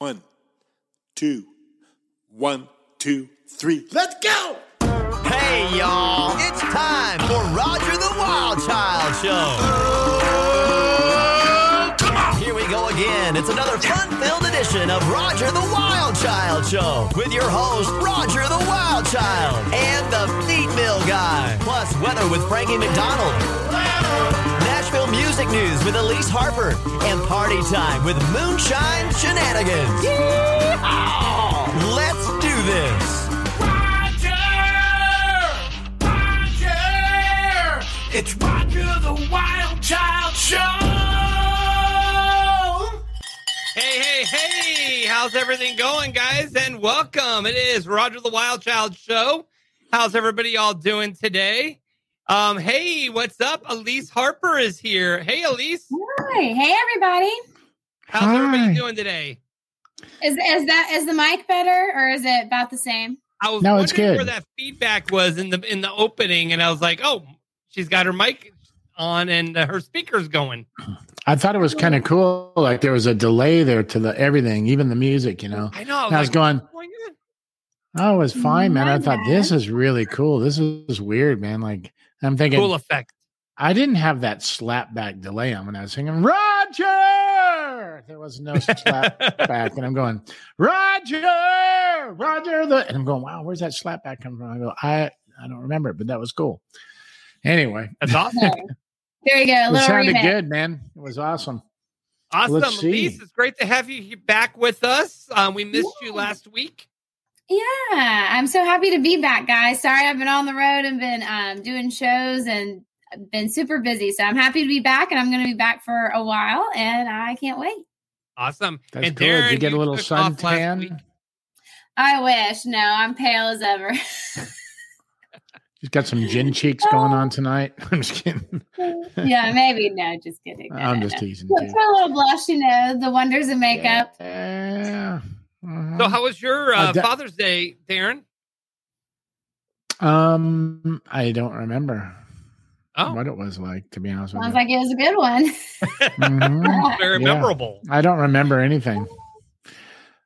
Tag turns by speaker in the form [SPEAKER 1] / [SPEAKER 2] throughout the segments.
[SPEAKER 1] One, two, one, two, three. Let's go!
[SPEAKER 2] Hey, y'all! It's time for Roger the Wild Child Show. Here we go again. It's another fun-filled edition of Roger the Wild Child Show with your host Roger the Wild Child and the Feet Mill Guy, plus weather with Frankie McDonald. Nashville music news with Elise Harper and party time with Moonshine Shenanigans. Yeehaw! Let's do this. Roger! Roger!
[SPEAKER 3] It's Roger the Wild Child Show.
[SPEAKER 4] Hey, hey, hey! How's everything going, guys? And welcome. It is Roger the Wild Child Show. How's everybody all doing today? Um, hey, what's up? Elise Harper is here. Hey, Elise.
[SPEAKER 5] Hi. Hey, everybody.
[SPEAKER 4] How's
[SPEAKER 6] Hi.
[SPEAKER 4] everybody doing today?
[SPEAKER 5] Is is that is the mic better or is it about the same?
[SPEAKER 4] I was
[SPEAKER 6] No,
[SPEAKER 4] wondering
[SPEAKER 6] it's good.
[SPEAKER 4] where that feedback was in the in the opening, and I was like, oh, she's got her mic on and uh, her speaker's going.
[SPEAKER 6] I thought it was kind of cool. Like there was a delay there to the everything, even the music, you know.
[SPEAKER 4] I know.
[SPEAKER 6] And I was
[SPEAKER 4] like,
[SPEAKER 6] going,
[SPEAKER 4] what's going
[SPEAKER 6] oh, it was fine, man. I thought this is really cool. This is weird, man. Like I'm thinking,
[SPEAKER 4] cool effect.
[SPEAKER 6] I didn't have that slapback delay on when I was singing Roger. There was no slap back, and I'm going Roger, Roger. The and I'm going, wow, where's that slap back come from? I go, I I don't remember, but that was cool. Anyway,
[SPEAKER 4] That's awesome.
[SPEAKER 5] There you go. A
[SPEAKER 6] it sounded
[SPEAKER 5] remix.
[SPEAKER 6] good, man. It was awesome.
[SPEAKER 4] Awesome,
[SPEAKER 6] Let's.
[SPEAKER 4] Elise. It's great to have you back with us. Um, we missed you last week.
[SPEAKER 5] Yeah, I'm so happy to be back, guys. Sorry, I've been on the road and been um, doing shows and been super busy. So I'm happy to be back, and I'm going to be back for a while, and I can't wait.
[SPEAKER 4] Awesome.
[SPEAKER 6] That's
[SPEAKER 4] and
[SPEAKER 6] cool. Did
[SPEAKER 4] Darren,
[SPEAKER 6] you get a little
[SPEAKER 4] took off last week.
[SPEAKER 6] suntan?
[SPEAKER 5] I wish. No, I'm pale as ever.
[SPEAKER 6] She's got some gin cheeks going on tonight. I'm just kidding.
[SPEAKER 5] yeah, maybe. No, just kidding. No,
[SPEAKER 6] I'm
[SPEAKER 5] no,
[SPEAKER 6] just
[SPEAKER 5] no.
[SPEAKER 6] teasing.
[SPEAKER 5] Put
[SPEAKER 6] too.
[SPEAKER 5] a little blush, you know, the wonders of makeup.
[SPEAKER 6] Yeah. Mhm.
[SPEAKER 4] So, how was your uh,
[SPEAKER 6] Uh, da-
[SPEAKER 4] Father's Day, Darren?
[SPEAKER 6] um, I don't remember
[SPEAKER 4] Oh,
[SPEAKER 6] what it was like. To be honest with
[SPEAKER 5] Sounds
[SPEAKER 6] you,
[SPEAKER 5] like it was a good one.
[SPEAKER 6] Mhm.
[SPEAKER 4] very
[SPEAKER 6] yeah.
[SPEAKER 4] memorable.
[SPEAKER 6] I don't remember anything.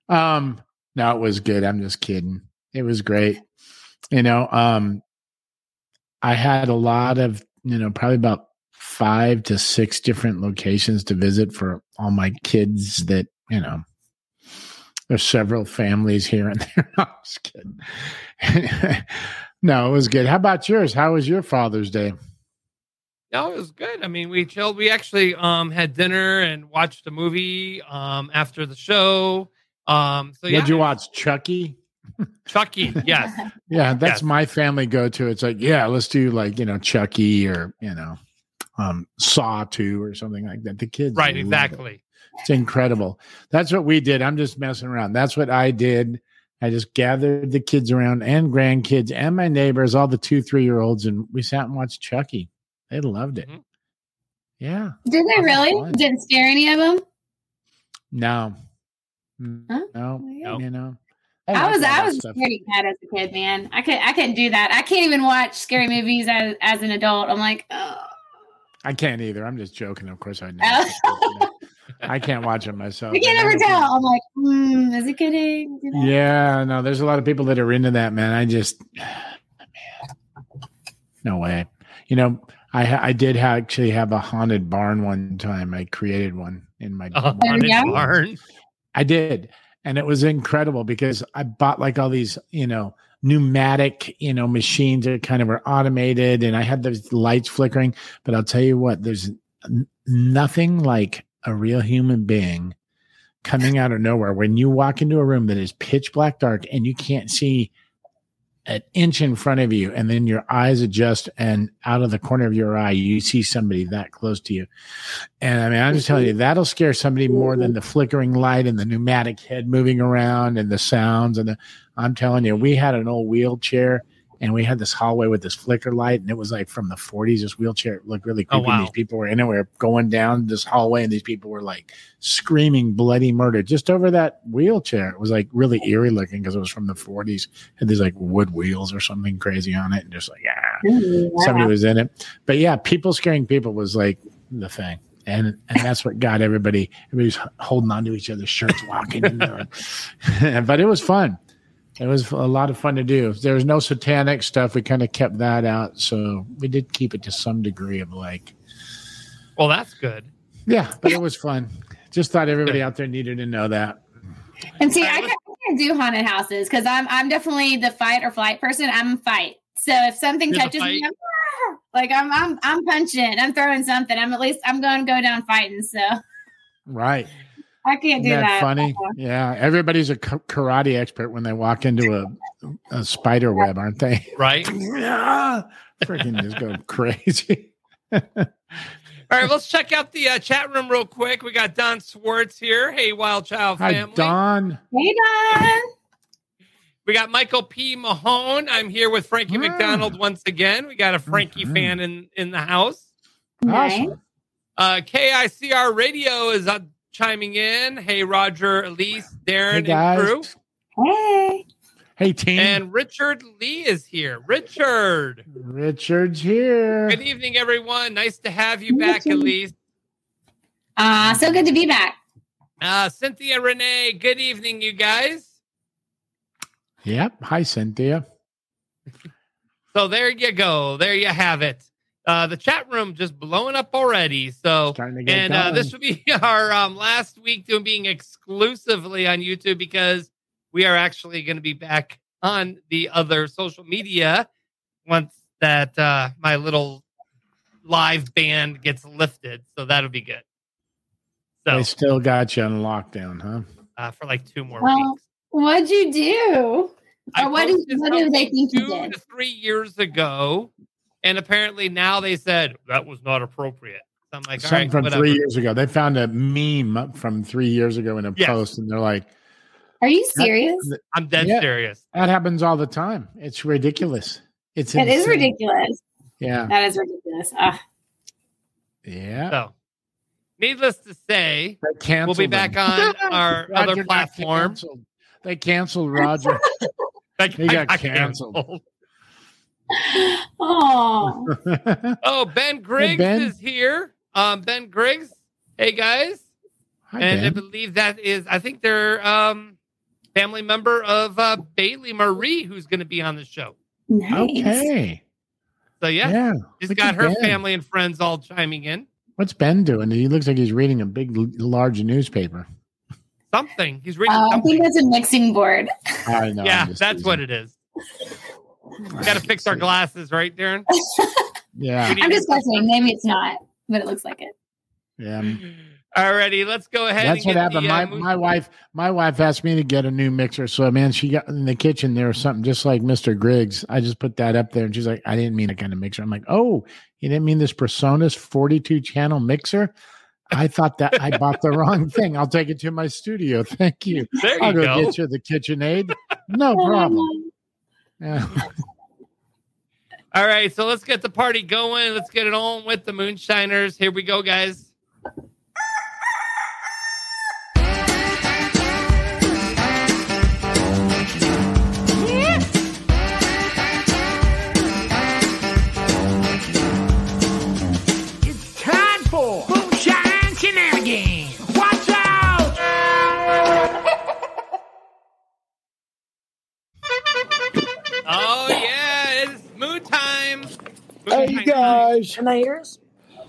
[SPEAKER 6] Um, no, it was good. I'm just kidding. It was great. You know, um, I had a lot of, you know, probably about five to six different locations to visit for all my kids that, you know, there's several families here and there. I'm just kidding. no, it was good. How about yours? How was your Father's Day?
[SPEAKER 4] No, it was good. I mean, we chilled. We actually um had dinner and watched a movie um after the show. Um, so yeah,
[SPEAKER 6] Did you watch Chucky?
[SPEAKER 4] Chucky? Yes,
[SPEAKER 6] Yeah, that's
[SPEAKER 4] Yes.
[SPEAKER 6] my family go to. It's like, yeah, let's do like, you know, Chucky or, you know, um, Saw 2 or something like that. The kids.
[SPEAKER 4] right, exactly.
[SPEAKER 6] It's incredible. That's what we did. I'm just messing around. That's what I did. I just gathered the kids around and grandkids and my neighbors, all the two, three year olds, and we sat and watched Chucky. They loved it.
[SPEAKER 4] Mhm.
[SPEAKER 6] Yeah.
[SPEAKER 5] Did they really?
[SPEAKER 6] fun.
[SPEAKER 5] Didn't scare any of them?
[SPEAKER 6] No. Mm,
[SPEAKER 5] Huh?
[SPEAKER 6] No.
[SPEAKER 4] No.
[SPEAKER 6] You know.
[SPEAKER 5] I
[SPEAKER 6] like
[SPEAKER 5] was I was
[SPEAKER 6] stuff.
[SPEAKER 5] scaredy cat as a kid, man. I could I couldn't do that. I can't even watch scary movies as, as an adult. I'm like, oh.
[SPEAKER 6] I can't either. I'm just joking. Of course, I know. I can't watch it myself.
[SPEAKER 5] I can't
[SPEAKER 6] I
[SPEAKER 5] ever tell. I'm like, hmm, is it kidding? You know?
[SPEAKER 6] Yeah, no, there's a lot of people that are into that, man. I just, no way. You know, I I did ha- actually have a haunted barn one time. I created one in my.
[SPEAKER 4] A haunted
[SPEAKER 5] we go.
[SPEAKER 4] barn.
[SPEAKER 6] I did, and it was incredible because I bought like all these, you know, pneumatic, you know, machines that kind of were automated, and I had those lights flickering. But I'll tell you what, there's n- nothing like a real human being coming out of nowhere. When you walk into a room that is pitch black dark and you can't see an inch in front of you and then your eyes adjust and out of the corner of your eye you see somebody that close to you. And i mean i'm just telling you that'll scare somebody more than the flickering light and the pneumatic head moving around and the sounds and the, i'm telling you we had an old wheelchair and we had this hallway with this flicker light, and it was like from the 40s. This wheelchair looked really
[SPEAKER 4] Oh,
[SPEAKER 6] creepy. and oh,
[SPEAKER 4] wow.
[SPEAKER 6] These people were in it. We were going down this hallway, and these people were like screaming bloody murder just over that wheelchair. It was like really eerie looking because it was from the 40s. Had these like wood wheels or something crazy on it, and just like yeah, somebody was in it. But yeah, people scaring people was like the thing. and and that's what got everybody. Everybody's holding on to each other's shirts, walking in there. but it was fun. It was a lot of fun to do. There was no satanic stuff. We kind of kept that out, so we did keep it to some degree of like,
[SPEAKER 4] Well, that's good.
[SPEAKER 6] yeah. But it was fun. Just thought everybody out there needed to know that.
[SPEAKER 5] And see, I
[SPEAKER 4] let's-
[SPEAKER 5] can't do haunted houses because I'm I'm definitely the fight or flight person. I'm fight. So if something
[SPEAKER 4] You're
[SPEAKER 5] touches me. I'm, like I'm I'm I'm punching, I'm throwing something. I'm at least I'm going to go down fighting. So
[SPEAKER 6] Right.
[SPEAKER 5] I can't
[SPEAKER 6] Isn't
[SPEAKER 5] do
[SPEAKER 6] that
[SPEAKER 5] that.
[SPEAKER 6] funny? Yeah. Everybody's a karate expert when they walk into a, a spider web, aren't they?
[SPEAKER 4] Right.
[SPEAKER 6] Yeah. Freaking just go crazy.
[SPEAKER 4] All right, let's check out the uh, chat room real quick. We got Don Swartz here. Hey, Wild Child
[SPEAKER 6] Hi,
[SPEAKER 4] family.
[SPEAKER 6] Don.
[SPEAKER 5] Hey Don.
[SPEAKER 4] We got Michael P. Mahone. I'm here with Frankie
[SPEAKER 6] Ah.
[SPEAKER 4] McDonald once again. We got a Frankie
[SPEAKER 6] Mhm.
[SPEAKER 4] fan in in the house.
[SPEAKER 5] Nice.
[SPEAKER 6] Awesome.
[SPEAKER 4] Uh, KICR Radio is uh, chiming in. Hey, Roger, Elise, Darren,
[SPEAKER 6] Hey,
[SPEAKER 4] and
[SPEAKER 6] guys.
[SPEAKER 4] crew.
[SPEAKER 5] Hey.
[SPEAKER 6] Hey, team.
[SPEAKER 4] And Richard Lee is here. Richard.
[SPEAKER 6] Richard's here.
[SPEAKER 4] Good evening, everyone. Nice to have you back,
[SPEAKER 5] Richard.
[SPEAKER 4] Elise.
[SPEAKER 5] Uh so good to be back.
[SPEAKER 4] Uh, Cynthia Renee, good evening, you guys.
[SPEAKER 6] Yep. Hi, Cynthia.
[SPEAKER 4] So there you go. There you have it. Uh, the chat room just blowing up already. So
[SPEAKER 6] Starting to get
[SPEAKER 4] and uh, this will be our um, last week doing being exclusively on YouTube because we are actually going to be back on the other social media once that uh, my little live band gets lifted. So that'll be good. So
[SPEAKER 6] They still got you on lockdown, huh?
[SPEAKER 4] uh, for like two more
[SPEAKER 5] Well,
[SPEAKER 4] weeks.
[SPEAKER 5] What'd you do?
[SPEAKER 4] I
[SPEAKER 5] Or what do-
[SPEAKER 4] posted
[SPEAKER 5] what do they think you
[SPEAKER 4] two
[SPEAKER 5] did?
[SPEAKER 4] to three years ago, and apparently now they said that was not appropriate. So I'm like, all
[SPEAKER 6] Something
[SPEAKER 4] right,
[SPEAKER 6] from
[SPEAKER 4] whatever.
[SPEAKER 6] three years ago. They found a meme from three years ago in a
[SPEAKER 4] Yes.
[SPEAKER 6] post, and they're like,
[SPEAKER 5] Are you serious?
[SPEAKER 4] I'm dead
[SPEAKER 6] Yeah.
[SPEAKER 4] serious.
[SPEAKER 6] "That happens all the time. It's ridiculous. It's
[SPEAKER 5] It is ridiculous.
[SPEAKER 6] Yeah,
[SPEAKER 5] That is ridiculous. Ugh.
[SPEAKER 6] yeah.
[SPEAKER 4] So, needless to say,
[SPEAKER 6] canceled
[SPEAKER 4] we'll be back
[SPEAKER 6] him.
[SPEAKER 4] on our other platform.
[SPEAKER 6] canceled. They canceled Roger.
[SPEAKER 4] they,
[SPEAKER 6] He
[SPEAKER 4] I
[SPEAKER 6] got canceled.
[SPEAKER 5] Oh,
[SPEAKER 4] Oh, Ben Griggs
[SPEAKER 6] Ben.
[SPEAKER 4] is here. Um, Ben Griggs. Hey guys,
[SPEAKER 6] Hi,
[SPEAKER 4] and I believe that is I think they're um family member of uh, Bailey Marie, who's going to be on the show.
[SPEAKER 5] nice.
[SPEAKER 6] Okay.
[SPEAKER 4] So yeah,
[SPEAKER 6] Yeah.
[SPEAKER 4] she's
[SPEAKER 6] Look
[SPEAKER 4] got her
[SPEAKER 6] Ben.
[SPEAKER 4] family and friends all chiming in.
[SPEAKER 6] What's Ben doing? He looks like he's reading a big, large newspaper.
[SPEAKER 4] Something he's reading
[SPEAKER 5] Uh, I think that's a mixing board.
[SPEAKER 6] I know.
[SPEAKER 4] yeah,
[SPEAKER 6] I'm
[SPEAKER 4] that's what it is. Got to fix our glasses, right, Darren?
[SPEAKER 6] Yeah.
[SPEAKER 4] We need
[SPEAKER 5] I'm
[SPEAKER 4] to-
[SPEAKER 5] just guessing. Maybe it's not, but it looks like it.
[SPEAKER 6] Yeah.
[SPEAKER 4] Alrighty, let's go ahead.
[SPEAKER 6] That's
[SPEAKER 4] and
[SPEAKER 6] what
[SPEAKER 4] get
[SPEAKER 6] happened.
[SPEAKER 4] The,
[SPEAKER 6] my
[SPEAKER 4] uh, mo-
[SPEAKER 6] my wife my wife asked me to get a new mixer. So man, she got in the kitchen. There was something just like Mr. Griggs. I just put that up there, and she's like, "I didn't mean a kind of mixer." I'm like, "Oh, you didn't mean this Presonus 42 channel mixer." I thought that I bought the wrong thing. I'll take it to my studio. Thank you.
[SPEAKER 4] there
[SPEAKER 6] I'll
[SPEAKER 4] you
[SPEAKER 6] go,
[SPEAKER 4] go.
[SPEAKER 6] get you the KitchenAid. No problem. Yeah.
[SPEAKER 4] All right, so let's get the party going. Let's get it on with the moonshiners. Here we go, guys.
[SPEAKER 3] It's time for Moonshine Shenanigans.
[SPEAKER 7] Hey,
[SPEAKER 4] Moonshine
[SPEAKER 7] you guys.
[SPEAKER 8] Can they hear us?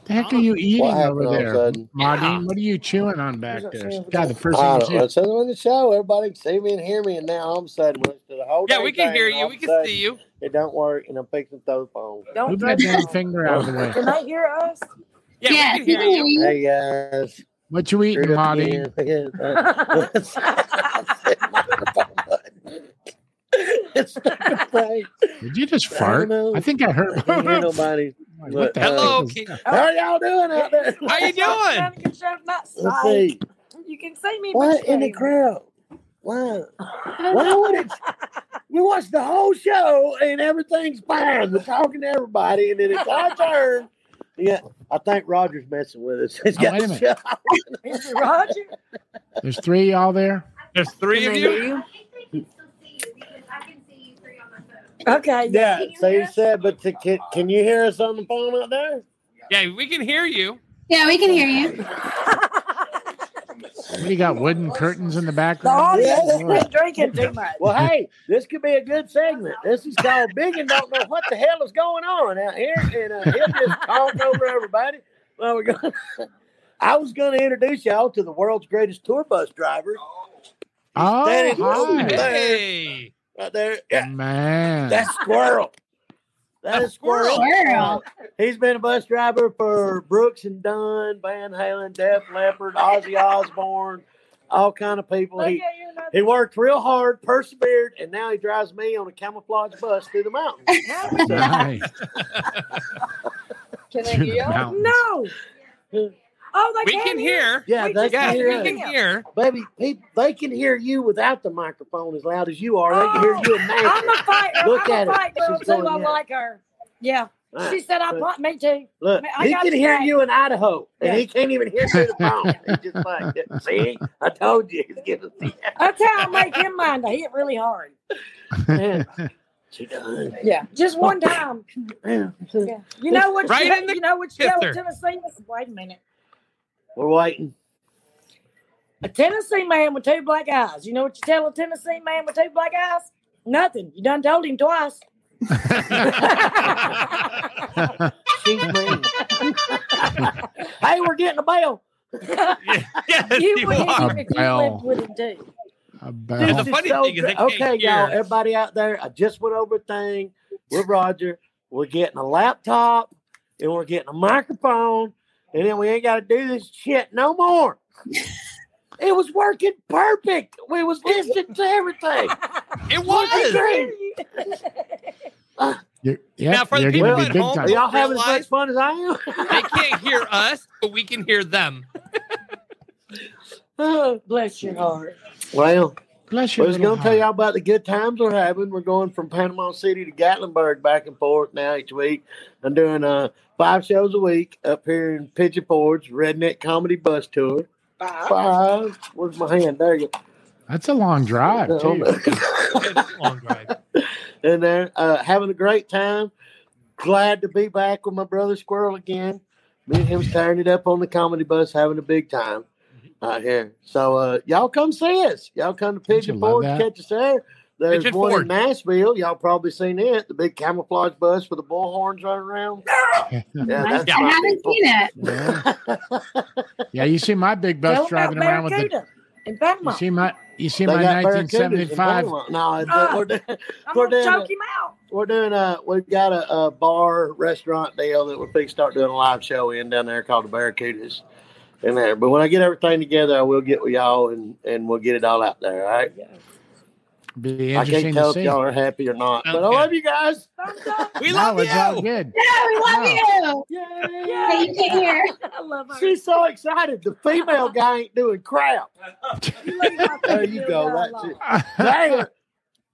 [SPEAKER 6] The heck are you eating
[SPEAKER 7] What happened
[SPEAKER 6] over
[SPEAKER 7] all of a
[SPEAKER 6] there,
[SPEAKER 7] sudden?
[SPEAKER 6] Martin?
[SPEAKER 4] Yeah.
[SPEAKER 6] What are you chewing on back there?
[SPEAKER 8] saying?
[SPEAKER 6] God, the first
[SPEAKER 7] I
[SPEAKER 6] thing
[SPEAKER 7] don't
[SPEAKER 6] you
[SPEAKER 7] know.
[SPEAKER 6] see.
[SPEAKER 7] So on the show, everybody can see me and hear me, and now all of a sudden, we listen to the whole
[SPEAKER 4] Yeah, we can
[SPEAKER 7] thing,
[SPEAKER 4] hear you. We can
[SPEAKER 7] sudden,
[SPEAKER 4] see you.
[SPEAKER 7] It don't work, and I'm fixing to throw the phone.
[SPEAKER 8] Don't
[SPEAKER 6] Move that
[SPEAKER 8] touch
[SPEAKER 6] damn
[SPEAKER 8] them.
[SPEAKER 6] finger out of the way.
[SPEAKER 8] Can they hear us?
[SPEAKER 4] Yeah,
[SPEAKER 5] yes,
[SPEAKER 4] we can hear you.
[SPEAKER 5] you.
[SPEAKER 7] Hey guys,
[SPEAKER 6] What you eating,
[SPEAKER 7] Screwed up
[SPEAKER 6] Marty?
[SPEAKER 7] again. Microphone button. it's not right.
[SPEAKER 6] Did you just fart?
[SPEAKER 7] don't know.
[SPEAKER 6] I think I heard.
[SPEAKER 7] I can't hear nobody.
[SPEAKER 6] Like, what the
[SPEAKER 4] Hello,
[SPEAKER 6] heck is
[SPEAKER 7] How are y'all doing out there?
[SPEAKER 4] How you doing?
[SPEAKER 8] Trying to you
[SPEAKER 7] Let's see.
[SPEAKER 8] You can see me.
[SPEAKER 7] What in the crowd? Wow. Why would it? We watched the whole show and everything's fine. We're talking to everybody, and then it's our turn. Yeah, I think Roger's messing with us. He's
[SPEAKER 6] Oh,
[SPEAKER 7] got
[SPEAKER 6] wait a
[SPEAKER 7] the
[SPEAKER 6] minute.
[SPEAKER 7] show.
[SPEAKER 8] can't. Is it Roger?
[SPEAKER 6] There's three of y'all there.
[SPEAKER 4] There's three of you.
[SPEAKER 8] hear you?
[SPEAKER 9] I think they can still see you because I can see you three on my phone.
[SPEAKER 8] Okay.
[SPEAKER 7] Yeah,
[SPEAKER 8] Can you
[SPEAKER 7] so
[SPEAKER 8] hear
[SPEAKER 7] said, but to, can, can you hear us on the phone out there?
[SPEAKER 4] Yeah, we can hear you.
[SPEAKER 5] Yeah, we can hear you.
[SPEAKER 6] We got wooden curtains in the
[SPEAKER 8] The
[SPEAKER 6] background.
[SPEAKER 8] audience has
[SPEAKER 6] Lord.
[SPEAKER 8] been drinking too much.
[SPEAKER 7] Well, hey, this could be a good segment. This is called Big and don't know what the hell is going on out here, and uh, he'll just talk over everybody. Well, we're going. I was going to introduce y'all to the world's greatest tour bus driver.
[SPEAKER 6] Oh, hi.
[SPEAKER 4] Hey.
[SPEAKER 7] Right there. Yeah,
[SPEAKER 6] man.
[SPEAKER 7] that's Squirrel. That is Squirrel.
[SPEAKER 5] Squirrel.
[SPEAKER 7] He's been a bus driver for Brooks and Dunn, Van Halen, Def Leppard, Ozzy Osbourne, all kind of people.
[SPEAKER 8] Look at
[SPEAKER 7] He,
[SPEAKER 8] you,
[SPEAKER 7] he worked real hard, persevered, and now he drives me on a camouflage bus through the mountains.
[SPEAKER 6] nice.
[SPEAKER 8] Can
[SPEAKER 6] Through the mountains.
[SPEAKER 8] No. Oh, they
[SPEAKER 4] We
[SPEAKER 8] can't
[SPEAKER 4] can hear.
[SPEAKER 7] Yeah,
[SPEAKER 8] We
[SPEAKER 7] they can hear
[SPEAKER 4] we can hear.
[SPEAKER 7] Baby, he, they can hear you without the microphone as loud as you are. They can hear you
[SPEAKER 8] Oh, I'm a fight.
[SPEAKER 7] Look
[SPEAKER 8] I'm
[SPEAKER 7] at
[SPEAKER 8] a
[SPEAKER 7] her.
[SPEAKER 8] fight girl too. I like her. Yeah.
[SPEAKER 7] Right.
[SPEAKER 8] She said I
[SPEAKER 7] But
[SPEAKER 8] want me too.
[SPEAKER 7] Look,
[SPEAKER 8] I
[SPEAKER 7] he can hear
[SPEAKER 8] back.
[SPEAKER 7] you in Idaho, and
[SPEAKER 8] Yeah.
[SPEAKER 7] he can't even hear through the phone. He's just like, see, I told you he's getting see.
[SPEAKER 8] That's how I make him mind. I hit really hard.
[SPEAKER 7] Man, she does.
[SPEAKER 8] Yeah. Just one oh, time.
[SPEAKER 7] Yeah.
[SPEAKER 8] Yeah. You know what?
[SPEAKER 4] Right
[SPEAKER 8] you,
[SPEAKER 4] in the
[SPEAKER 8] you know what you tell a
[SPEAKER 4] kisser.
[SPEAKER 8] Tennessee? Wait a minute.
[SPEAKER 7] We're waiting.
[SPEAKER 8] A Tennessee man with two black eyes. You know what you tell a Tennessee man with two black eyes? Nothing. You done told him twice.
[SPEAKER 7] She's mean. hey, we're getting a bell.
[SPEAKER 4] yes,
[SPEAKER 8] you
[SPEAKER 4] you
[SPEAKER 8] would hit
[SPEAKER 4] are.
[SPEAKER 8] him if you
[SPEAKER 6] bell.
[SPEAKER 8] lived with him too.
[SPEAKER 6] A
[SPEAKER 4] And
[SPEAKER 6] bell.
[SPEAKER 4] the
[SPEAKER 7] This
[SPEAKER 4] funny
[SPEAKER 7] so
[SPEAKER 4] thing is they
[SPEAKER 7] great.
[SPEAKER 4] can't
[SPEAKER 7] okay, y'all, everybody out there, I just went over a thing with Roger. We're getting a laptop and we're getting a microphone, and then we ain't got to do this shit no more. It was working perfect. We was listening to everything.
[SPEAKER 4] It was.
[SPEAKER 7] great.
[SPEAKER 6] Uh, you're, yeah,
[SPEAKER 4] Now, for the people at home,
[SPEAKER 7] Are
[SPEAKER 6] time.
[SPEAKER 7] y'all having as much fun as I am?
[SPEAKER 4] They can't hear us, but we can hear them.
[SPEAKER 8] Oh, bless your heart.
[SPEAKER 7] well,
[SPEAKER 6] Bless
[SPEAKER 7] I
[SPEAKER 6] your
[SPEAKER 7] was going to tell y'all about the good times we're having. We're going from Panama City to Gatlinburg back and forth now each week. I'm doing uh, five shows a week up here in Pigeon Forge, Redneck Comedy Bus Tour. Five. Where's my hand? There you go.
[SPEAKER 6] That's a long drive, too.
[SPEAKER 4] It's a long drive.
[SPEAKER 7] and there, uh, having a great time. Glad to be back with my brother Squirrel again. Me and him tearing it up on the comedy bus, having a big time out here. So uh, y'all come see us. Y'all come to Pigeon
[SPEAKER 6] love
[SPEAKER 7] Forge, catch us there. There's
[SPEAKER 4] Pigeon
[SPEAKER 7] one
[SPEAKER 4] Forge.
[SPEAKER 7] in Nashville. Y'all probably seen it. The big camouflage bus with the bullhorns running around. Yeah, that's
[SPEAKER 4] Yeah.
[SPEAKER 5] I haven't
[SPEAKER 7] people.
[SPEAKER 5] seen it.
[SPEAKER 6] Yeah. yeah, you see my big bus
[SPEAKER 8] Tell 'em
[SPEAKER 6] driving around with the.
[SPEAKER 8] In Panama.
[SPEAKER 6] You see my. You see
[SPEAKER 7] They
[SPEAKER 6] my
[SPEAKER 7] got barracudas in
[SPEAKER 6] 1975.
[SPEAKER 7] Panama. No, it's-
[SPEAKER 8] Ah.
[SPEAKER 7] we're, doing- we're doing
[SPEAKER 8] choke him out.
[SPEAKER 7] we're doing a we've got a, a bar restaurant deal that we're fixing to start doing a live show in down there called the Barracudas in there. But when I get everything together, I will get with y'all and and we'll get it all out there. All right.
[SPEAKER 6] Be
[SPEAKER 7] I can't tell
[SPEAKER 6] to
[SPEAKER 7] if y'all are happy or not, but I love you guys.
[SPEAKER 8] Thumbs up.
[SPEAKER 4] We love
[SPEAKER 6] it's all
[SPEAKER 4] you.
[SPEAKER 6] good.
[SPEAKER 5] Yeah, we love you.
[SPEAKER 7] Yay!
[SPEAKER 5] Hey, you can't hear.
[SPEAKER 8] I love her.
[SPEAKER 7] She's so excited. The female guy ain't doing crap. There you go. That's it. Dang,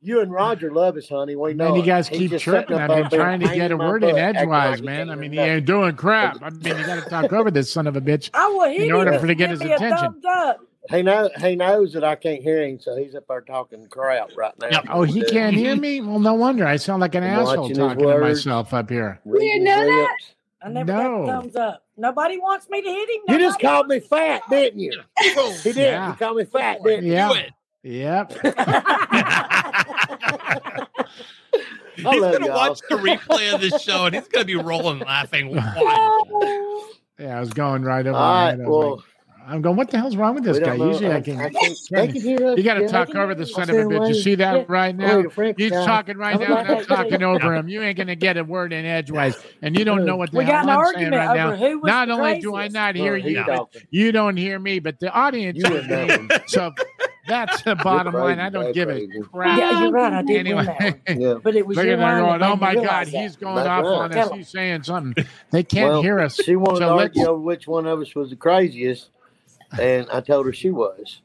[SPEAKER 7] you and Roger love us, honey. We know.
[SPEAKER 6] Man, you guys keep tripping.
[SPEAKER 7] sitting
[SPEAKER 6] I've been trying to get a word in
[SPEAKER 7] butt,
[SPEAKER 6] edgewise, man. I mean, he ain't doing crap. I mean, you got to talk over this son of a bitch.
[SPEAKER 8] I will hit
[SPEAKER 6] In order for to get his attention.
[SPEAKER 7] He know he knows that I can't hear him, so he's up there talking crap right now.
[SPEAKER 4] Yep.
[SPEAKER 6] Oh, he can't hear me? Well, no wonder. I sound like an
[SPEAKER 7] I'm
[SPEAKER 6] asshole
[SPEAKER 7] watching his
[SPEAKER 6] talking to myself up here.
[SPEAKER 7] Reading
[SPEAKER 5] know that?
[SPEAKER 8] I never
[SPEAKER 6] No.
[SPEAKER 8] got thumbs up. Nobody wants me to hit him.
[SPEAKER 7] You just called me
[SPEAKER 8] wants
[SPEAKER 7] fat, didn't you? He did.
[SPEAKER 6] Yeah.
[SPEAKER 7] You called me fat, didn't you?
[SPEAKER 6] Yeah.
[SPEAKER 4] it.
[SPEAKER 6] Yep.
[SPEAKER 7] I
[SPEAKER 4] he's gonna
[SPEAKER 7] y'all.
[SPEAKER 4] watch the replay of this show and he's gonna be rolling laughing. Why?
[SPEAKER 6] Yeah, I was going right over.
[SPEAKER 7] All
[SPEAKER 6] my head. I was
[SPEAKER 7] Well,
[SPEAKER 6] like, I'm going, what the hell's wrong with this guy?
[SPEAKER 7] don't know.
[SPEAKER 6] Usually I can.
[SPEAKER 7] I can't, can.
[SPEAKER 6] You got to talk over the son of a bitch. You
[SPEAKER 7] way.
[SPEAKER 6] see that
[SPEAKER 7] Yeah.
[SPEAKER 6] right now?
[SPEAKER 7] Wait, Frank,
[SPEAKER 6] He's talking right now, and I'm talking over him. You ain't going to get a word in edgewise, and you don't know what the
[SPEAKER 8] We got
[SPEAKER 6] hell
[SPEAKER 8] an
[SPEAKER 6] I'm saying
[SPEAKER 8] argument
[SPEAKER 6] right now.
[SPEAKER 8] who was
[SPEAKER 6] Not
[SPEAKER 8] the
[SPEAKER 6] only do I not hear
[SPEAKER 7] he's
[SPEAKER 6] you, you don't hear me, but the audience
[SPEAKER 7] You
[SPEAKER 6] hears
[SPEAKER 7] and
[SPEAKER 6] me.
[SPEAKER 7] them.
[SPEAKER 6] So that's the bottom
[SPEAKER 7] crazy,
[SPEAKER 6] line. I don't
[SPEAKER 7] you're
[SPEAKER 6] give a crap.
[SPEAKER 8] Yeah, you're right. I did win that
[SPEAKER 6] Anyway.
[SPEAKER 7] Yeah.
[SPEAKER 8] But it was your
[SPEAKER 6] at
[SPEAKER 8] line
[SPEAKER 6] going, oh my God,
[SPEAKER 8] that.
[SPEAKER 6] he's going
[SPEAKER 7] That's
[SPEAKER 6] off
[SPEAKER 7] right.
[SPEAKER 6] on
[SPEAKER 8] Tell
[SPEAKER 6] us.
[SPEAKER 8] 'em.
[SPEAKER 6] He's saying something. They can't
[SPEAKER 7] Well,
[SPEAKER 6] hear us.
[SPEAKER 7] She wanted
[SPEAKER 6] So
[SPEAKER 7] to argue over which one of us was the craziest, and I told her she was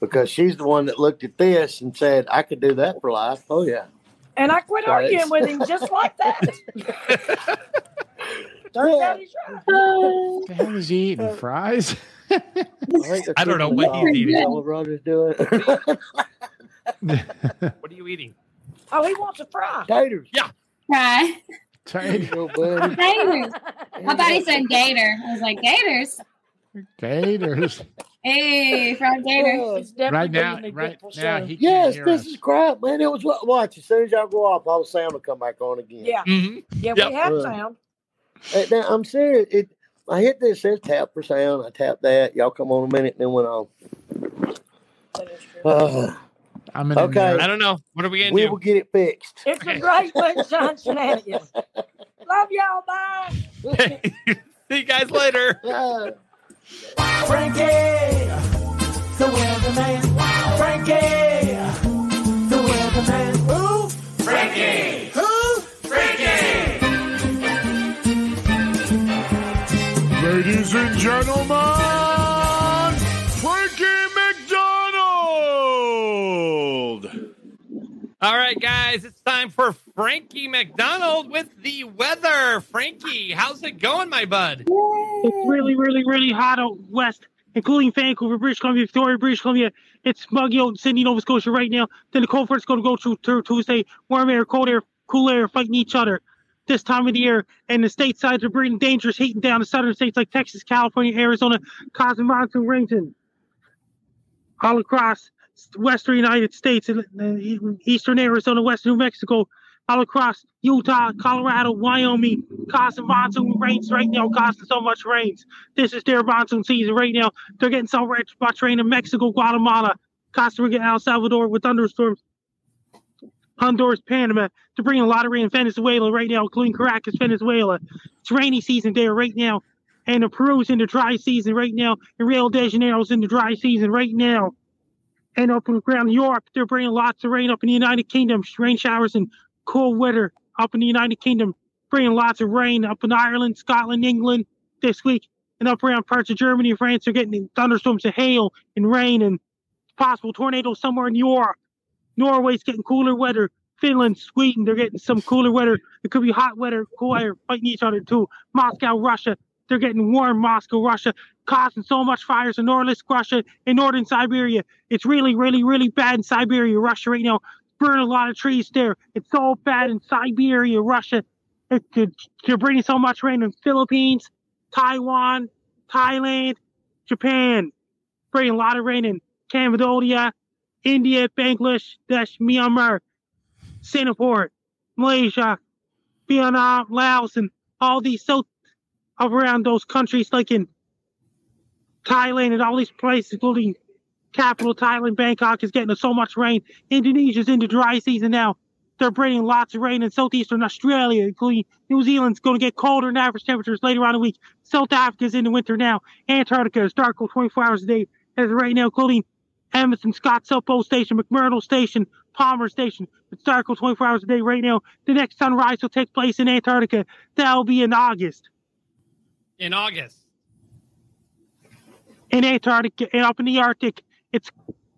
[SPEAKER 7] because she's the one that looked at this and said, "I could do that for life." Oh yeah.
[SPEAKER 8] And I quit
[SPEAKER 7] Sorry.
[SPEAKER 8] arguing with him just like that. Turns out he's right.
[SPEAKER 6] What the hell is he eating? Fries?
[SPEAKER 7] I,
[SPEAKER 4] I don't know what he's eating.
[SPEAKER 7] dog. What Roger's doing?
[SPEAKER 4] What are you eating?
[SPEAKER 8] Oh, he wants a fry.
[SPEAKER 7] Taters.
[SPEAKER 5] Right.
[SPEAKER 7] There you
[SPEAKER 6] Tater.
[SPEAKER 7] go, buddy.
[SPEAKER 5] I thought he said gator. I was like, gators.
[SPEAKER 6] Gators.
[SPEAKER 5] Hey, fried gator.
[SPEAKER 7] Oh,
[SPEAKER 6] Right now,
[SPEAKER 8] a
[SPEAKER 6] right
[SPEAKER 8] good
[SPEAKER 6] now, he
[SPEAKER 7] Yes, this
[SPEAKER 6] us.
[SPEAKER 7] is crap, man. It was what watch. As soon as y'all go off, all the sound will come back on again.
[SPEAKER 8] yeah,
[SPEAKER 4] hmm
[SPEAKER 8] yeah,
[SPEAKER 4] Yep.
[SPEAKER 8] we have
[SPEAKER 7] Uh,
[SPEAKER 8] sound.
[SPEAKER 7] Now, I'm serious. It I hit this, says tap for sound. I tap that. Y'all come on a minute and then went on.
[SPEAKER 8] That is.
[SPEAKER 7] Uh,
[SPEAKER 6] I'm in
[SPEAKER 7] Okay.
[SPEAKER 6] okay.
[SPEAKER 4] I don't know. What are we gonna do?
[SPEAKER 7] we
[SPEAKER 4] do?
[SPEAKER 7] will get it fixed.
[SPEAKER 8] It's a great moonshine shenanigans. Love y'all. Bye.
[SPEAKER 4] See you guys later.
[SPEAKER 7] Uh,
[SPEAKER 3] Frankie, the weatherman. Frankie, the weatherman. Who? Frankie. Who?
[SPEAKER 1] Gentlemen, Frankie McDonald.
[SPEAKER 4] All right, guys, it's time for Frankie McDonald with the weather. Frankie, how's it going, my bud?
[SPEAKER 10] It's really, really, really hot out west, including Vancouver, British Columbia, Victoria, British Columbia. It's muggy out in Sydney, Nova Scotia right now. Then the cold front's going to go through, through Tuesday. Warm air, cold air, cool air fighting each other this time of the year. And the state sides are bringing dangerous heat down the southern states like Texas, California, Arizona, causing monsoon rains and all across western United States, and uh, eastern Arizona, western New Mexico, all across Utah, Colorado, Wyoming, causing monsoon rains right now, causing so much rains. This is their monsoon season right now. They're getting so much rain in Mexico, Guatemala, Costa Rica, El Salvador with thunderstorms. Honduras, Panama. They're bringing a lot of rain in Venezuela right now, including Caracas, Venezuela. It's rainy season there right now. And the Peru's in the dry season right now. And Rio de Janeiro's in the dry season right now. And up around Europe, they're bringing lots of rain up in the United Kingdom, rain showers and cool weather up in the United Kingdom, bringing lots of rain up in Ireland, Scotland, England this week, and up around parts of Germany and France. They're getting thunderstorms of hail and rain and possible tornadoes somewhere in Europe. Norway's getting cooler weather. Finland, Sweden, they're getting some cooler weather. It could be hot weather, air fighting each other too. Moscow, Russia, they're getting warm. Moscow, Russia, causing so much fires in Northern Russia in northern Siberia. It's really, really, really bad in Siberia, Russia right now. Burn a lot of trees there. It's so bad in Siberia, Russia. It could, they're bringing so much rain in Philippines, Taiwan, Thailand, Japan. Bringing a lot of rain in Cambodia, India, Bangladesh, Myanmar, Singapore, Malaysia, Vietnam, Laos, and all these south around those countries like in Thailand and all these places, including capital Thailand, Bangkok is getting so much rain. Indonesia's in the dry season now. They're bringing lots of rain in southeastern Australia, including New Zealand's going to get colder than average temperatures later on in the week. South Africa's in the winter now. Antarctica is dark 24 hours a day as right now, including Amundsen, Scott, South Pole Station, McMurdo Station, Palmer Station. It's dark 24 hours a day right now. The next sunrise will take place in Antarctica. That'll be in August.
[SPEAKER 4] In August.
[SPEAKER 10] in Antarctica and up in the Arctic. It's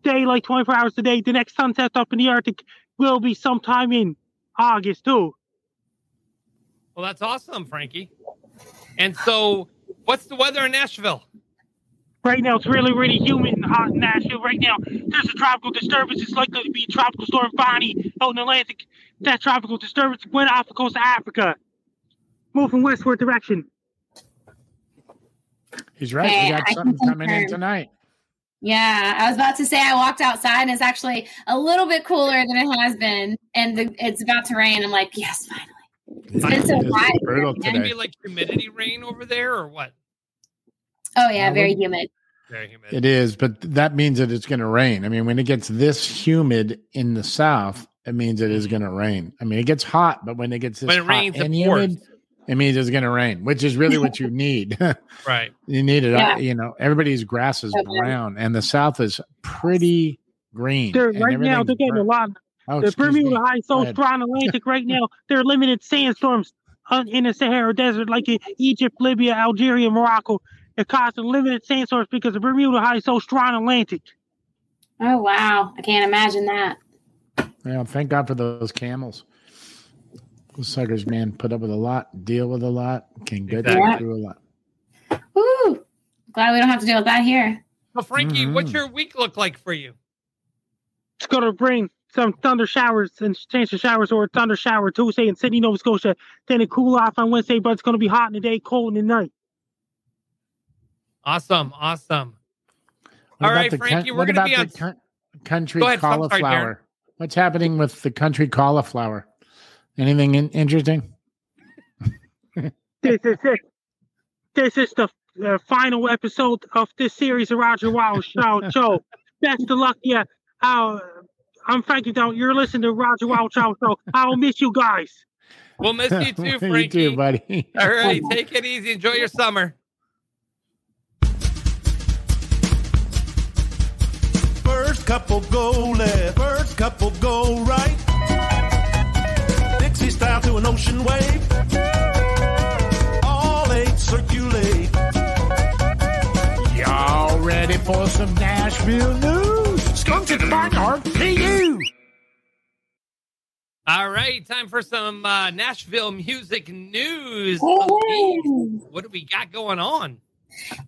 [SPEAKER 10] daylight 24 hours a day. The next sunset up in the Arctic will be sometime in August too.
[SPEAKER 4] Well, that's awesome, Frankie. And so, what's the weather in Nashville?
[SPEAKER 10] Right now, it's really, really humid and hot in Nashville. Right now, there's a tropical disturbance. It's likely to be tropical storm Bonnie out in the Atlantic. That tropical disturbance went off the coast of Africa, moving westward direction.
[SPEAKER 6] He's right.
[SPEAKER 5] Okay,
[SPEAKER 6] we got
[SPEAKER 5] I
[SPEAKER 6] something coming in tonight.
[SPEAKER 5] Yeah, I was about to say I walked outside and it's actually a little bit cooler than it has been, and the, it's about to rain. I'm like, yes, finally. It's been so hot.
[SPEAKER 6] brutal.
[SPEAKER 4] Can
[SPEAKER 6] today.
[SPEAKER 4] be like humidity rain over there, or what?
[SPEAKER 5] Oh yeah, very humid.
[SPEAKER 4] Very humid.
[SPEAKER 6] It is, but that means that it's going to rain. I mean, when it gets this humid in the south, it means it is going to rain. I mean, it gets hot, but when it gets this
[SPEAKER 4] When it
[SPEAKER 6] hot
[SPEAKER 4] rains,
[SPEAKER 6] and humid, it means it's going to rain, which is really what you need.
[SPEAKER 4] Right.
[SPEAKER 6] you need it.
[SPEAKER 5] Yeah.
[SPEAKER 6] You know, everybody's grass is
[SPEAKER 5] Okay.
[SPEAKER 6] brown, and the south is pretty green.
[SPEAKER 10] They're right now. They're
[SPEAKER 6] everything's
[SPEAKER 10] getting a lot.
[SPEAKER 6] Oh,
[SPEAKER 10] the
[SPEAKER 6] excuse me.
[SPEAKER 10] Bermuda High
[SPEAKER 6] Go
[SPEAKER 10] so
[SPEAKER 6] ahead.
[SPEAKER 10] strong Atlantic right now. There are limited sandstorms uh, in the Sahara Desert, like in Egypt, Libya, Algeria, Morocco. It caused a limited sandstorms because the Bermuda High is so strong Atlantic.
[SPEAKER 5] Oh wow, I can't imagine that.
[SPEAKER 6] Yeah, thank God for those camels. Those suckers, man, put up with a lot, deal with a lot, can get
[SPEAKER 4] Exactly.
[SPEAKER 6] through a lot.
[SPEAKER 5] Ooh, Glad we don't have to deal with that here.
[SPEAKER 4] Well, Frankie, what's
[SPEAKER 6] Mhm.
[SPEAKER 4] your week look like for you?
[SPEAKER 10] it's going to bring some thunder showers and chance of showers or thunder shower Tuesday in Sydney, Nova Scotia. Then it cool off on Wednesday, but it's going to be hot in the day, cold in the night.
[SPEAKER 4] Awesome, awesome.
[SPEAKER 6] What
[SPEAKER 4] All
[SPEAKER 6] about
[SPEAKER 4] right,
[SPEAKER 6] the
[SPEAKER 4] Frankie,
[SPEAKER 6] coun-
[SPEAKER 4] we're gonna be on-
[SPEAKER 6] the coun- country
[SPEAKER 4] ahead, I'm sorry,
[SPEAKER 6] cauliflower. What's happening with the country cauliflower? Anything in- interesting?
[SPEAKER 10] This is it. This is the uh, final episode of this series of Roger Wild Show. Show. Best of luck, yeah. Uh, I'm Frankie Down. You're listening to Roger Wild Show. So I'll miss you guys.
[SPEAKER 4] We'll miss you too,
[SPEAKER 6] you
[SPEAKER 4] Frankie.
[SPEAKER 6] too, buddy.
[SPEAKER 4] All right, take it easy. Enjoy your summer.
[SPEAKER 1] Couple go left, first couple go right. Dixie style to an ocean wave. All eight circulate.
[SPEAKER 6] Y'all ready for some Nashville news? Skunk to the barnyard, PU.
[SPEAKER 4] All right, time for some uh, Nashville music news. What do we got going on?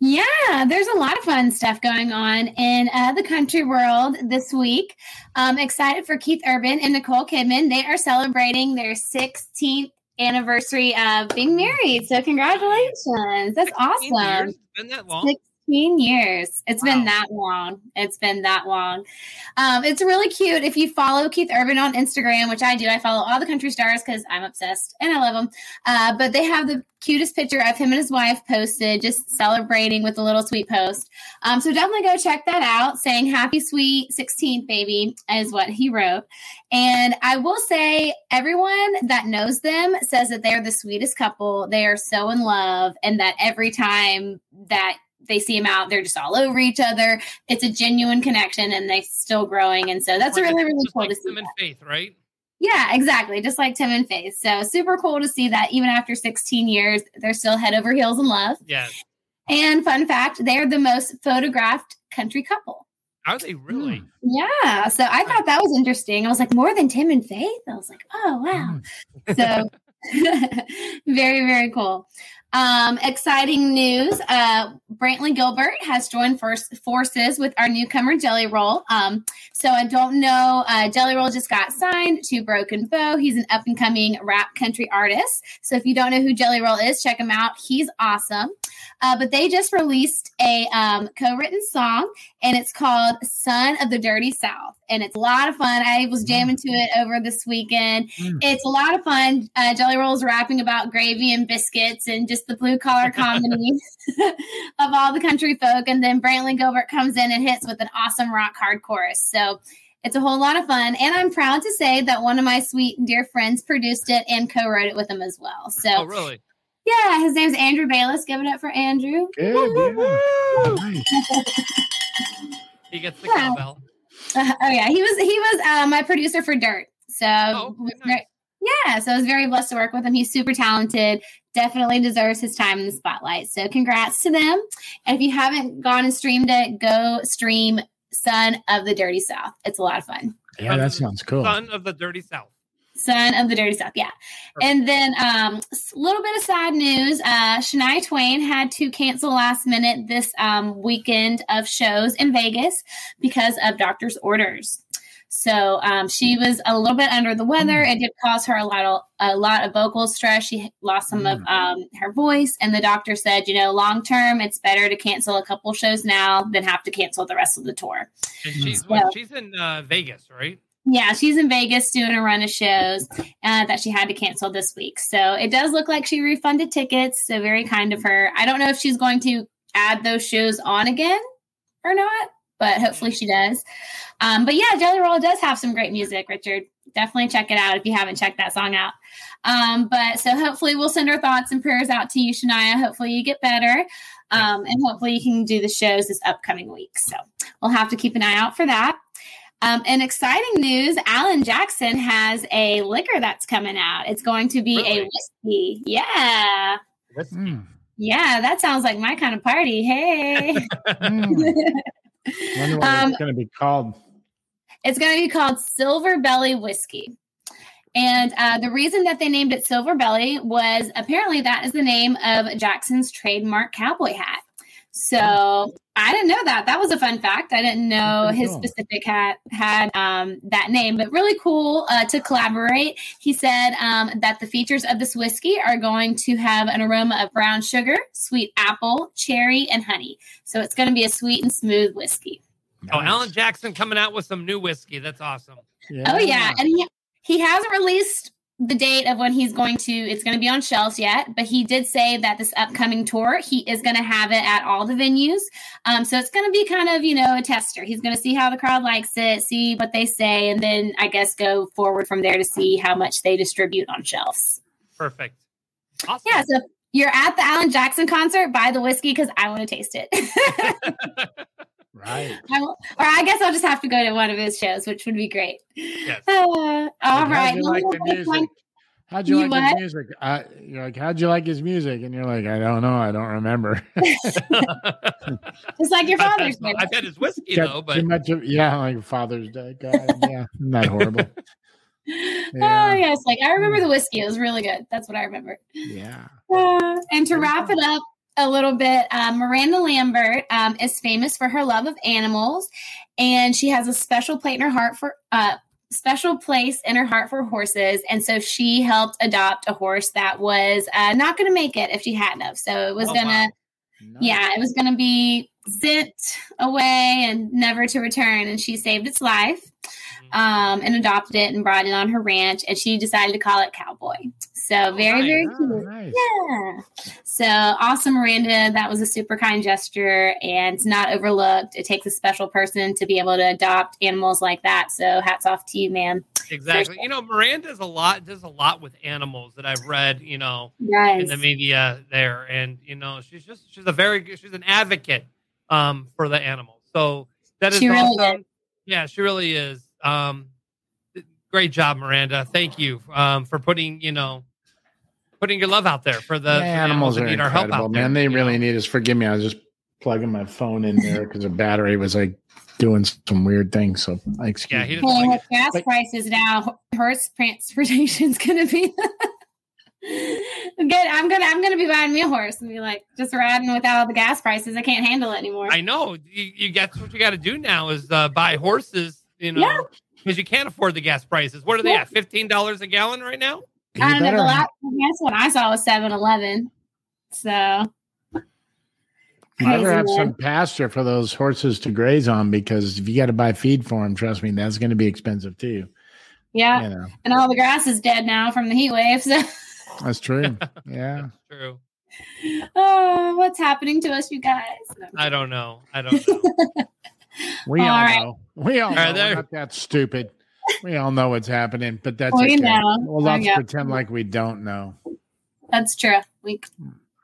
[SPEAKER 5] Yeah, there's a lot of fun stuff going on in uh, the country world this week. Um, excited for Keith Urban and Nicole Kidman. They are celebrating their 16th anniversary of being married. So, congratulations. That's awesome.
[SPEAKER 4] years? It's been that long?
[SPEAKER 5] 16 years. It's
[SPEAKER 4] Wow.
[SPEAKER 5] been that long. It's been that long. Um, it's really cute. If you follow Keith Urban on Instagram, which I do, I follow all the country stars because I'm obsessed and I love them. Uh, but they have the cutest picture of him and his wife posted, just celebrating with a little sweet post. Um, so definitely go check that out. Saying happy sweet 16th baby is what he wrote. And I will say, everyone that knows them says that they're the sweetest couple. They are so in love, and that every time that they see him out, they're just all over each other. It's a genuine connection, and they're still growing. And so that's
[SPEAKER 4] Like-
[SPEAKER 5] really, really cool
[SPEAKER 4] like
[SPEAKER 5] to see.
[SPEAKER 4] Tim and Faith, right?
[SPEAKER 5] Yeah, exactly. Just like Tim and Faith. So super cool to see that even after 16 years, they're still head over heels in love.
[SPEAKER 4] Yes.
[SPEAKER 5] And fun fact, they're the most photographed country couple.
[SPEAKER 4] Are they really? Hmm.
[SPEAKER 5] Yeah. So I thought that was interesting. I was like, more than Tim and Faith? I was like, oh, wow. Hmm. So very, very cool. Um, exciting news. Uh, Brantley Gilbert has joined first forces with our newcomer Jelly Roll. Um, so I don't know. Uh, Jelly Roll just got signed to Broken Bow. He's an up and coming rap country artist. So if you don't know who Jelly Roll is, check him out. He's awesome. Uh, but they just released a um, co-written song, and it's called "Son of the Dirty South," and it's a lot of fun. I was jamming to it over this weekend. It's a lot of fun. Uh, Jelly Roll's rapping about gravy and biscuits and just the blue collar comedy of all the country folk, and then Brantley Gilbert comes in and hits with an awesome rock hard chorus. So. It's a whole lot of fun, and I'm proud to say that one of my sweet and dear friends produced it and co-wrote it with him as well. So,
[SPEAKER 4] Oh, really?
[SPEAKER 5] yeah, his name's Andrew Bayless. Give it up for Andrew.
[SPEAKER 6] Good, yeah. Nice.
[SPEAKER 4] He gets the
[SPEAKER 5] Yeah.
[SPEAKER 4] cowbell.
[SPEAKER 5] Uh, oh yeah, he was he was uh, my producer for Dirt. So
[SPEAKER 4] Oh, nice.
[SPEAKER 5] yeah, so I was very blessed to work with him. He's super talented. Definitely deserves his time in the spotlight. So congrats to them. And if you haven't gone and streamed it, go stream "Son of the Dirty South." It's a lot of fun.
[SPEAKER 6] Yeah, that sounds cool.
[SPEAKER 4] Son of the Dirty South.
[SPEAKER 5] Son of the Dirty South, yeah. And then um, a little bit of sad news. Uh, Shania Twain had to cancel last minute this um, weekend of shows in Vegas because of doctor's orders. So um, she was a little bit under the weather. It did cause her a lot of a lot of vocal stress. She lost some of um, her voice, and the doctor said, you know, long term, it's better to cancel a couple shows now than have to cancel the rest of the tour.
[SPEAKER 4] And she's
[SPEAKER 5] Well-
[SPEAKER 4] she's in uh, Vegas, right?
[SPEAKER 5] Yeah, she's in Vegas doing a run of shows uh, that she had to cancel this week. So it does look like she refunded tickets. So very kind of her. I don't know if she's going to add those shows on again or not, but hopefully she does. Um, but yeah, Jelly Roll does have some great music, Richard. Definitely check it out if you haven't checked that song out. Um, but so hopefully we'll send our thoughts and prayers out to you, Shania. Hopefully you get better. Um, and hopefully you can do the shows this upcoming week. So we'll have to keep an eye out for that. Um, and exciting news Alan Jackson has a liquor that's coming out. It's going to be a whiskey. Yeah.
[SPEAKER 6] Mm,
[SPEAKER 5] Yeah, that sounds like my kind of party. Hey.
[SPEAKER 6] mm. Wonder what
[SPEAKER 5] Um,
[SPEAKER 6] it's going to be called.
[SPEAKER 5] It's going to be called Silver Belly Whiskey. And uh, the reason that they named it Silver Belly was apparently that is the name of Jackson's trademark cowboy hat. So I didn't know that. That was a fun fact. I didn't know his
[SPEAKER 6] cool.
[SPEAKER 5] specific hat had um, that name, but really cool uh, to collaborate. He said um, that the features of this whiskey are going to have an aroma of brown sugar, sweet apple, cherry, and honey. So it's going to be a sweet and smooth whiskey.
[SPEAKER 4] Oh,
[SPEAKER 6] Nice.
[SPEAKER 4] Alan Jackson coming out with some new whiskey. That's awesome.
[SPEAKER 5] Oh yeah, and he he hasn't released the date of when he's going to it's going to be on shelves yet but he did say that this upcoming tour he is going to have it at all the venues um, so it's going to be kind of you know a tester he's going to see how the crowd likes it see what they say and then i guess go forward from there to see how much they distribute on shelves
[SPEAKER 4] Perfect. Awesome.
[SPEAKER 5] yeah so you're at the alan jackson concert buy the whiskey because i want to taste it
[SPEAKER 6] Right.
[SPEAKER 5] I or i guess i'll just have to go to one of his shows which would be great
[SPEAKER 4] Yes.
[SPEAKER 5] uh, all
[SPEAKER 6] How'd you like the music? How'd you,
[SPEAKER 5] You
[SPEAKER 6] like
[SPEAKER 5] what?
[SPEAKER 6] his music? Uh, you're like, how'd you like his music? And you're like, I don't know. I don't remember.
[SPEAKER 5] It's like your
[SPEAKER 4] I've
[SPEAKER 5] father's
[SPEAKER 4] had. I've had his whiskey
[SPEAKER 6] Got
[SPEAKER 4] though,
[SPEAKER 6] too
[SPEAKER 4] but
[SPEAKER 6] much of, yeah, like Father's Day. God, yeah, not horrible.
[SPEAKER 5] Oh yes, like I remember the whiskey. It was really good. That's what I remember.
[SPEAKER 6] Yeah.
[SPEAKER 5] Uh, and to wrap it up a little bit, uh, Miranda Lambert um, is famous for her love of animals, and she has a special plate in her heart for uh, special place in her heart for horses. And so she helped adopt a horse that was uh, not going to make it if she hadn't of. So it was
[SPEAKER 4] Oh,
[SPEAKER 5] gonna,
[SPEAKER 4] wow.
[SPEAKER 5] yeah, it was gonna be sent away and never to return. And she saved its life um, and adopted it and brought it on her ranch. And she decided to call it Cowboy. So very,
[SPEAKER 4] nice.
[SPEAKER 5] very
[SPEAKER 6] Oh,
[SPEAKER 5] cute.
[SPEAKER 6] nice.
[SPEAKER 5] Yeah. So awesome, Miranda. That was a super kind gesture and it's not overlooked. It takes a special person to be able to adopt animals like that. So hats off to you, man.
[SPEAKER 4] exactly. You know, Miranda's a lot does a lot with animals that I've read. You know, in the media there, and you know, she's just she's a very good- she's an advocate um for the animals. So that is
[SPEAKER 5] She really
[SPEAKER 4] awesome. Yeah, she really is. Um, great job, Miranda. Thank you um for putting you know putting your love out there for the,
[SPEAKER 6] The
[SPEAKER 4] for the
[SPEAKER 6] animals are
[SPEAKER 4] that need our help
[SPEAKER 6] incredible,
[SPEAKER 4] out there.
[SPEAKER 6] man. They really
[SPEAKER 4] know?
[SPEAKER 6] need us. Forgive me. I was just plugging my phone in there because the battery was like doing some weird things. So I excuse
[SPEAKER 4] Yeah, he
[SPEAKER 6] me.
[SPEAKER 4] doesn't
[SPEAKER 5] Hey,
[SPEAKER 4] like
[SPEAKER 5] gas
[SPEAKER 6] But-
[SPEAKER 5] prices now, horse transportation's gonna be good. I'm gonna I'm gonna be buying me a horse and be like just riding without all the gas prices. I can't handle it anymore.
[SPEAKER 4] I know you, you that's what you got to do now is uh, buy horses, you know,
[SPEAKER 5] Yeah.
[SPEAKER 4] because you can't afford the gas prices. What are they
[SPEAKER 5] Yeah.
[SPEAKER 4] at? Fifteen dollars a gallon right now?
[SPEAKER 6] You
[SPEAKER 5] I don't know. The last guess what I saw was 7-Eleven. So
[SPEAKER 6] You better
[SPEAKER 5] Crazy,
[SPEAKER 6] have
[SPEAKER 5] man.
[SPEAKER 6] some pasture for those horses to graze on because if you got to buy feed for them, trust me, that's going to be expensive too.
[SPEAKER 5] yeah,
[SPEAKER 6] You know,
[SPEAKER 5] and all the grass is dead now from the heat waves. So
[SPEAKER 6] that's true. Yeah.
[SPEAKER 4] True.
[SPEAKER 5] oh, what's happening to us, you guys?
[SPEAKER 4] I don't know. I don't know.
[SPEAKER 6] We
[SPEAKER 5] All
[SPEAKER 6] all
[SPEAKER 5] right.
[SPEAKER 6] know. We all
[SPEAKER 4] All right,
[SPEAKER 6] know.
[SPEAKER 4] there-
[SPEAKER 6] We're not that stupid. We all know what's happening, but that's
[SPEAKER 5] We
[SPEAKER 6] okay.
[SPEAKER 5] know.
[SPEAKER 6] Well, let's
[SPEAKER 5] Yeah.
[SPEAKER 6] pretend like we don't know.
[SPEAKER 5] That's true. We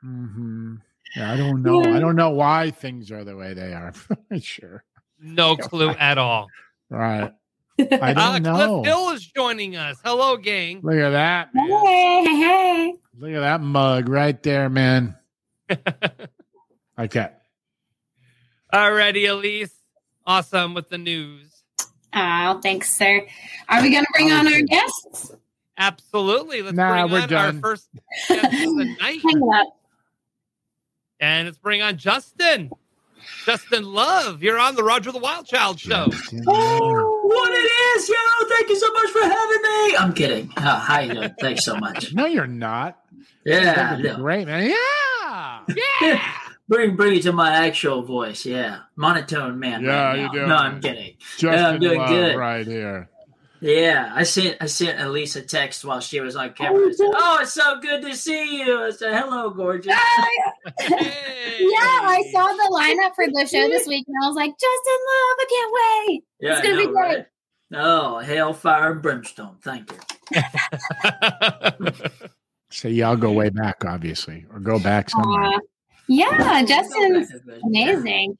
[SPEAKER 6] hmm Yeah, I don't know. I don't know why things are the way they are. sure.
[SPEAKER 4] no clue at all.
[SPEAKER 6] Right. I
[SPEAKER 4] Uh,
[SPEAKER 6] don't know.
[SPEAKER 4] Cliff Hill is joining us. Hello, gang.
[SPEAKER 6] Look at that. man.
[SPEAKER 5] hey, hey, hey.
[SPEAKER 6] Look at that mug right there, man. Okay.
[SPEAKER 4] Alrighty, Elise. Awesome with the news.
[SPEAKER 5] Oh, thanks, sir. Are we going to bring oh, on our guests?
[SPEAKER 4] Absolutely. Let's
[SPEAKER 6] Nah,
[SPEAKER 4] bring
[SPEAKER 6] we're
[SPEAKER 4] on
[SPEAKER 6] done.
[SPEAKER 4] our first guest of the night.
[SPEAKER 5] Hang up.
[SPEAKER 4] And let's bring on Justin. Justin Love. You're on the Roger the Wild Child show.
[SPEAKER 11] Oh, what it is, yo! Thank you so much for having me. I'm kidding. Uh, How you doing? Thanks so much.
[SPEAKER 6] No, you're not.
[SPEAKER 11] Yeah,
[SPEAKER 6] That'd
[SPEAKER 11] yeah.
[SPEAKER 6] great, man. Yeah.
[SPEAKER 11] Yeah. Bring bring it to my actual voice. Yeah, monotone man.
[SPEAKER 6] Yeah,
[SPEAKER 11] right
[SPEAKER 6] you
[SPEAKER 11] now.
[SPEAKER 6] do.
[SPEAKER 11] No, I'm kidding.
[SPEAKER 6] Justin
[SPEAKER 11] yeah, I'm doing
[SPEAKER 6] Love
[SPEAKER 11] good.
[SPEAKER 6] right here.
[SPEAKER 11] Yeah, I sent I sent Elise a text while she was on camera. I said, "Oh, it's so good to see you." I said, "Hello, gorgeous."
[SPEAKER 4] Hey.
[SPEAKER 5] Yeah, I saw the lineup for the show this week, and I was like, Justin Love, I can't wait.
[SPEAKER 11] Yeah,
[SPEAKER 5] It's gonna
[SPEAKER 11] I
[SPEAKER 5] be great.
[SPEAKER 11] right? Oh, hellfire and brimstone. Thank you.
[SPEAKER 6] So y'all go way back, obviously, or go back somewhere.
[SPEAKER 5] Uh, yeah, Justin's amazing.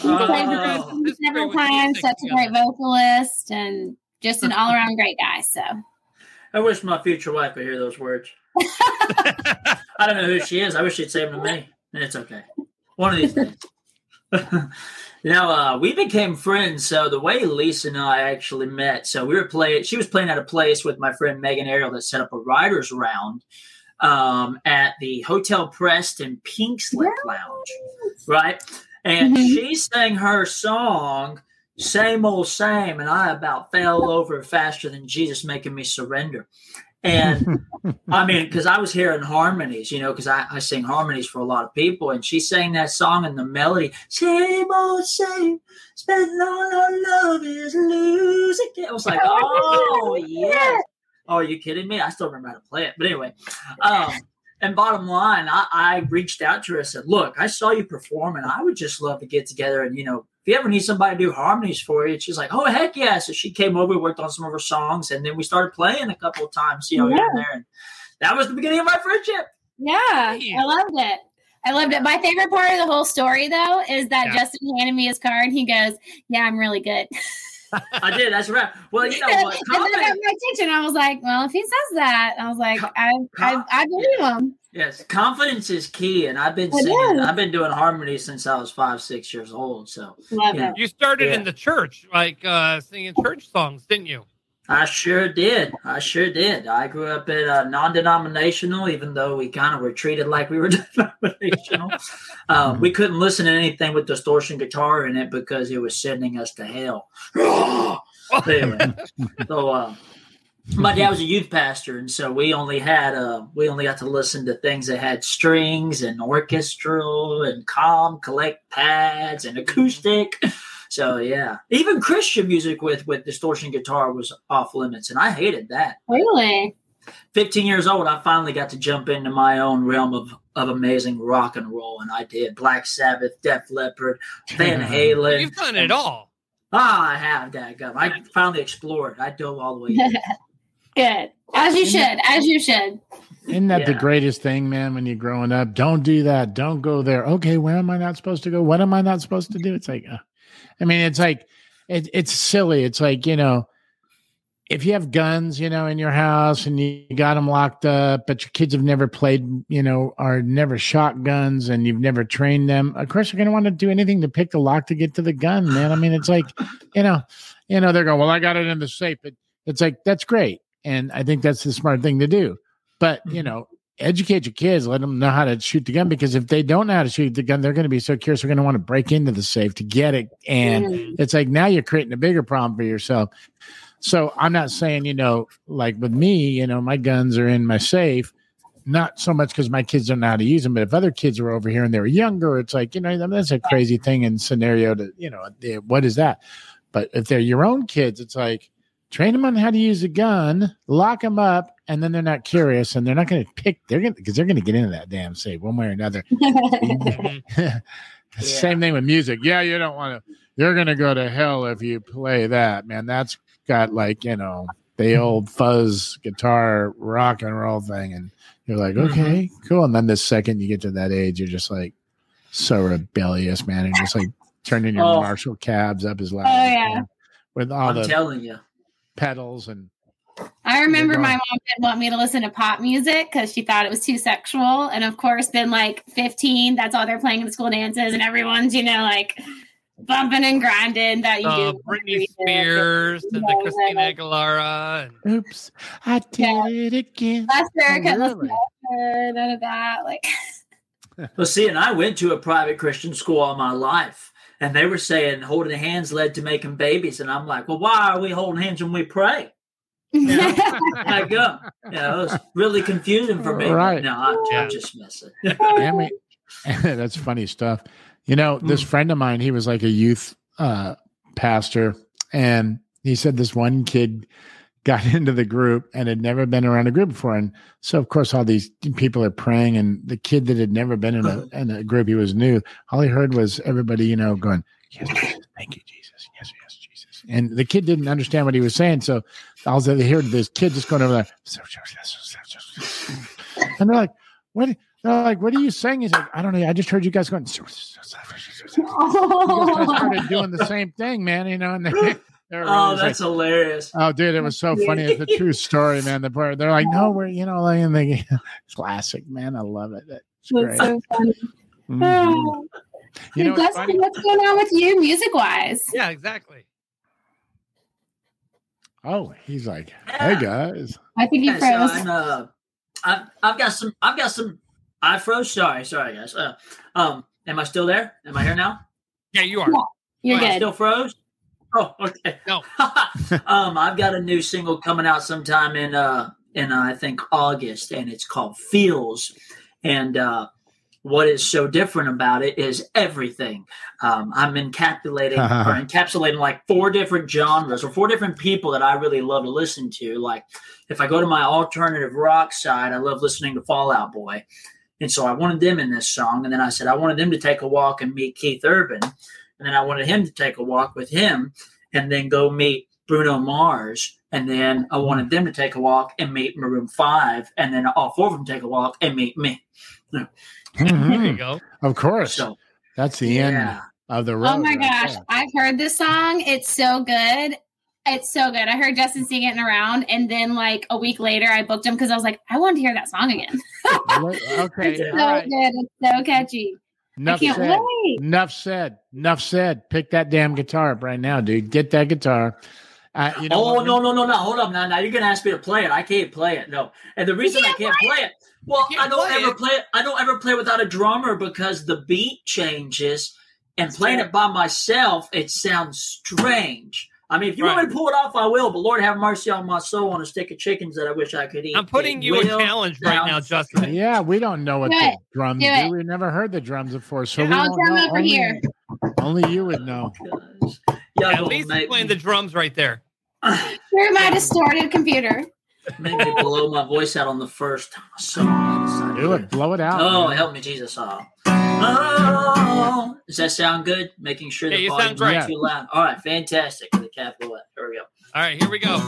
[SPEAKER 5] He
[SPEAKER 11] Oh.
[SPEAKER 5] played with us several times, such a great vocalist, and just an all around great guy. So,
[SPEAKER 11] I wish my future wife could hear those words. I don't know who she is. I wish she'd say them to me. And it's okay. One of these days. now uh, we became friends. So the way Lisa and I actually met, so we were playing. She was playing at a place with my friend Megan Ariel that set up a writers round um, at the Hotel Preston Pink Slip Lounge, right? and
[SPEAKER 5] Mhm.
[SPEAKER 11] she sang her song, "Same Old Same," and I about fell over faster than Jesus, making me surrender. And I mean, because I was hearing harmonies, you know, because I, I sing harmonies for a lot of people, and she sang that song and the melody, "Same Old Same." Spending all our love is losing. It was like, oh yes. Oh, are you kidding me? I still remember how to play it. But anyway, um, and bottom line, I, I reached out to her and said, Look, I saw you perform and I would just love to get together and, you know, if you ever need somebody to do harmonies for you, she's like, Oh, heck yeah. So she came over, worked on some of her songs, and then we started playing a couple of times, you know, here and there. And that was the beginning of my friendship.
[SPEAKER 5] Yeah, I loved it. I loved it. My favorite part of the whole story, though, is that
[SPEAKER 11] Yeah.
[SPEAKER 5] Justin handed me his card. He goes, "Yeah, I'm really good."
[SPEAKER 11] I did. That's right. Well, you know what?
[SPEAKER 5] and
[SPEAKER 11] what?
[SPEAKER 5] that got
[SPEAKER 11] Confidence,
[SPEAKER 5] my attention. I was like, "Well, if he says that, I was like, I, I, I believe him."
[SPEAKER 11] yes, confidence is key. And I've been singing. I've been doing harmony since I was five, six years old. So
[SPEAKER 5] Love
[SPEAKER 11] Yeah.
[SPEAKER 5] it.
[SPEAKER 4] You started
[SPEAKER 11] Yeah.
[SPEAKER 4] in the church, like uh, singing church songs, didn't you?
[SPEAKER 11] I sure did. I sure did. I grew up in a non-denominational, even though we kind of were treated like we were denominational. um, we couldn't listen to anything with distortion guitar in it because it was sending us to hell. Anyway, so uh, my dad was a youth pastor, and so we only had uh, we only got to listen to things that had strings and orchestral and calm collect pads and acoustic. So yeah, even Christian music with with distortion guitar was off limits, and I hated that.
[SPEAKER 5] Really?
[SPEAKER 11] 15 years old, I finally got to jump into my own realm of, of amazing rock and roll, and I did Black Sabbath, Def Leppard, Van Halen.
[SPEAKER 4] You've done it all.
[SPEAKER 11] Ah, I have, Dadgum. I finally explored. I dove all the way. in.
[SPEAKER 5] Good, as you should, as you should.
[SPEAKER 6] Isn't that the greatest thing, man? When you're growing up, don't do that. Don't go there. Okay, where am I not supposed to go? What am I not supposed to do? It's like, uh, I mean, it's like, it, it's silly. It's like you know, if you have guns, you know, in your house and you got them locked up, but your kids have never played, you know, or never shot guns, and you've never trained them. Of course, you're going to want to do anything to pick the lock to get to the gun, man. I mean, it's like, you know, you know, they're going, well, I got it in the safe. But it's like that's great, and I think that's the smart thing to do. But you mm-hmm. know, educate your kids, let them know how to shoot the gun because if they don't know how to shoot the gun, they're going to be so curious. They're going to want to break into the safe to get it, and
[SPEAKER 5] Mm.
[SPEAKER 6] it's like now you're creating a bigger problem for yourself. So I'm not saying, you know, like with me, you know, my guns are in my safe, not so much because my kids don't know how to use them, but if other kids were over here and they were younger, it's like, you know, that's a crazy thing and scenario to, you know, what is that? But if they're your own kids, it's like train them on how to use a gun, lock them up, and then they're not curious and they're not going to pick, they're going to, because they're going to get into that damn safe one way or another. Same thing with music. Yeah, you don't want to. You're gonna go to hell if you play that, man. That's got like you know the mm-hmm. old fuzz guitar rock and roll thing, and you're like, mm-hmm. okay, cool. And then the second you get to that age, you're just like so rebellious, man, and just like turning your
[SPEAKER 11] Oh.
[SPEAKER 6] Marshall cabs up as loud
[SPEAKER 5] Oh,
[SPEAKER 6] as
[SPEAKER 5] yeah.
[SPEAKER 6] with all
[SPEAKER 11] I'm
[SPEAKER 6] the
[SPEAKER 11] telling you.
[SPEAKER 6] pedals and
[SPEAKER 5] I remember my mom didn't want me to listen to pop music because she thought it was too sexual. And of course, then like 15, that's all they're playing in the school dances, and everyone's, you know, like bumping and grinding that you
[SPEAKER 4] Uh,
[SPEAKER 5] do.
[SPEAKER 4] Britney Spears and the Christina Aguilera. And,
[SPEAKER 6] oops, I did it again.
[SPEAKER 5] Last Erica,
[SPEAKER 6] Oh, really?
[SPEAKER 5] none of that. Like,
[SPEAKER 11] Well, see, and I went to a private Christian school all my life, and they were saying holding hands led to making babies, and I'm like, well, why are we holding hands when we pray? You know, like, uh, you know, it was really confusing for me.
[SPEAKER 6] Right.
[SPEAKER 11] No, I,
[SPEAKER 4] Yeah.
[SPEAKER 11] I'm just messing.
[SPEAKER 6] Damn it. That's funny stuff. You know, this friend of mine, he was like a youth uh, pastor, and he said this one kid got into the group and had never been around a group before. And so, of course, all these people are praying, and the kid that had never been in a, in a group, he was new. All he heard was everybody, you know, going, Yes, Jesus, thank you, Jesus. Yes, yes, Jesus. And the kid didn't understand what he was saying. So, all they heard this kid just going over there. And they're like, what? They're like, what are you saying? He's like, I don't know. I just heard you guys going. You guys started doing the same thing, man. You know, and they, they're
[SPEAKER 11] Oh, that's
[SPEAKER 6] like,
[SPEAKER 11] hilarious.
[SPEAKER 6] oh, dude, it was so funny. It's a true story, man. The part they're like, no, we're you know, like, and they classic, man. I love it. It's great.
[SPEAKER 5] That's so funny.
[SPEAKER 6] Mhm. You know, what's
[SPEAKER 5] Dustin,
[SPEAKER 6] funny?
[SPEAKER 5] what's going on with you music wise?
[SPEAKER 4] yeah, exactly.
[SPEAKER 6] Oh, he's like, hey guys.
[SPEAKER 5] I think you
[SPEAKER 11] Yeah, so
[SPEAKER 5] froze.
[SPEAKER 11] I'm, uh, I've, I've got some. I've got some. I froze. Sorry, sorry, guys. Uh, um, am I still there? Am I here now?
[SPEAKER 4] Yeah, you are.
[SPEAKER 5] You're
[SPEAKER 11] Oh,
[SPEAKER 5] good.
[SPEAKER 11] Still froze? Oh, okay.
[SPEAKER 4] No.
[SPEAKER 11] um, I've got a new single coming out sometime in uh in uh, I think August, and it's called Feels. And uh, what is so different about it is everything. Um, I'm encapsulating or encapsulating like four different genres or four different people that I really love to listen to. Like if I go to my alternative rock side, I love listening to Fall Out Boy. And so I wanted them in this song. And then I said I wanted them to take a walk and meet Keith Urban. And then I wanted him to take a walk with him and then go meet Bruno Mars. And then I wanted them to take a walk and meet Maroon 5. And then all four of them take a walk and meet me.
[SPEAKER 4] There you
[SPEAKER 6] Mhm.
[SPEAKER 4] go.
[SPEAKER 6] Of course.
[SPEAKER 11] So,
[SPEAKER 6] That's the end of the road.
[SPEAKER 5] Oh my
[SPEAKER 6] right
[SPEAKER 5] gosh,
[SPEAKER 6] there.
[SPEAKER 5] I've heard this song. It's so good. It's so good. I heard Justin sing it in around, and then like a week later, I booked him because I was like, I want to hear that song again.
[SPEAKER 6] okay.
[SPEAKER 5] It's so
[SPEAKER 6] all right.
[SPEAKER 5] good. It's so catchy.
[SPEAKER 6] Enough
[SPEAKER 5] I can't
[SPEAKER 6] said.
[SPEAKER 5] wait.
[SPEAKER 6] Enough said. Enough said. Pick that damn guitar up right now, dude. Get that guitar. Uh, you know
[SPEAKER 11] oh
[SPEAKER 6] what?
[SPEAKER 11] no no no no! Hold up now now you're gonna ask me to play it. I can't play it. No, and the reason I can't play it, well, I don't
[SPEAKER 4] play
[SPEAKER 11] ever
[SPEAKER 4] it.
[SPEAKER 11] play it. I don't ever play without a drummer because the beat changes, and playing it by myself, it sounds strange. I mean, if you want me to pull it off, I will. But Lord have mercy on my soul on a stick of chickens that I wish I could eat.
[SPEAKER 4] I'm putting
[SPEAKER 11] It
[SPEAKER 4] you in
[SPEAKER 11] will
[SPEAKER 4] challenge right now, Justin.
[SPEAKER 6] Yeah, we don't know what
[SPEAKER 5] Do
[SPEAKER 6] the
[SPEAKER 5] it.
[SPEAKER 6] drums
[SPEAKER 5] Do
[SPEAKER 6] do. We've never heard the drums before, so we
[SPEAKER 5] I'll
[SPEAKER 6] don't
[SPEAKER 5] drum
[SPEAKER 6] know.
[SPEAKER 5] over
[SPEAKER 6] only,
[SPEAKER 5] here.
[SPEAKER 6] only you would know.
[SPEAKER 11] Oh, Y'all
[SPEAKER 4] At least he's
[SPEAKER 11] make,
[SPEAKER 4] playing the drums right there.
[SPEAKER 5] Through my distorted computer.
[SPEAKER 11] Make me blow my voice out on the first song.
[SPEAKER 6] Do it. Blow it out.
[SPEAKER 11] Oh,
[SPEAKER 6] man.
[SPEAKER 11] help me, Jesus! Oh. oh, does that sound good? Making sure
[SPEAKER 4] Yeah,
[SPEAKER 11] the
[SPEAKER 4] you
[SPEAKER 11] volume's
[SPEAKER 4] sound
[SPEAKER 11] not too loud. All right, fantastic. With the capital F. There we go.
[SPEAKER 4] All right, here we go.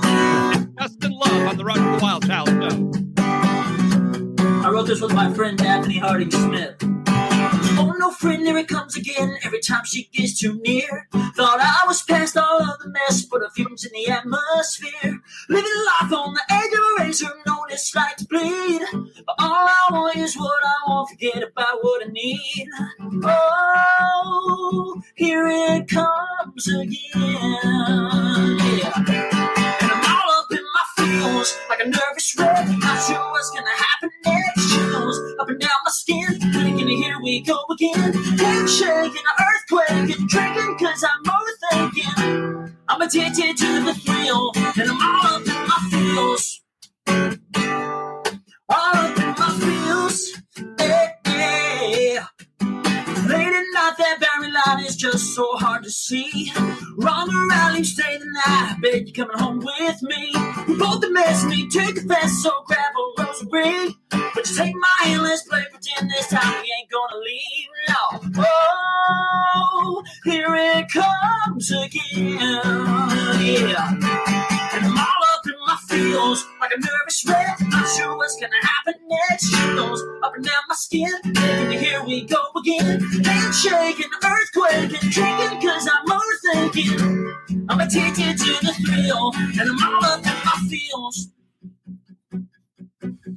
[SPEAKER 4] Justin Love on the Roger the Wild Child show.
[SPEAKER 11] I wrote this with my friend Daphne Harding Smith. Oh no, friend, there it comes again. Every time she gets too near. Thought I was past all of the mess, but the fumes in the atmosphere. Living life on the edge of a razor, know it's like to bleed. But all I want is what I want, forget about what I need. Oh, here it comes again. Yeah. And I'm all up in my feels, like a nervous wreck. Not sure what's gonna happen next. Up and down my skin, thinking here we go again. Head shaking, an earthquake, and drinking cause I'm overthinking. I'm addicted to the thrill, and I'm all up in my feels. All up in my feels, yeah, yeah. Late at night, that barren line is just so hard to see. Run around, leave, stay the night. Bet you're coming home with me. We both a mess, need to confess, so grab a rosary. Take my hand, let's play pretend this time we ain't gonna leave. No. Oh, here it comes again. Yeah. And I'm all up in my feels, like a nervous wreck. Not sure what's gonna happen next. Chills up and down my skin. And here we go again. Handshake and earthquake and drinking cause I'm overthinking. I'm addicted to the thrill, and I'm all up in my feels.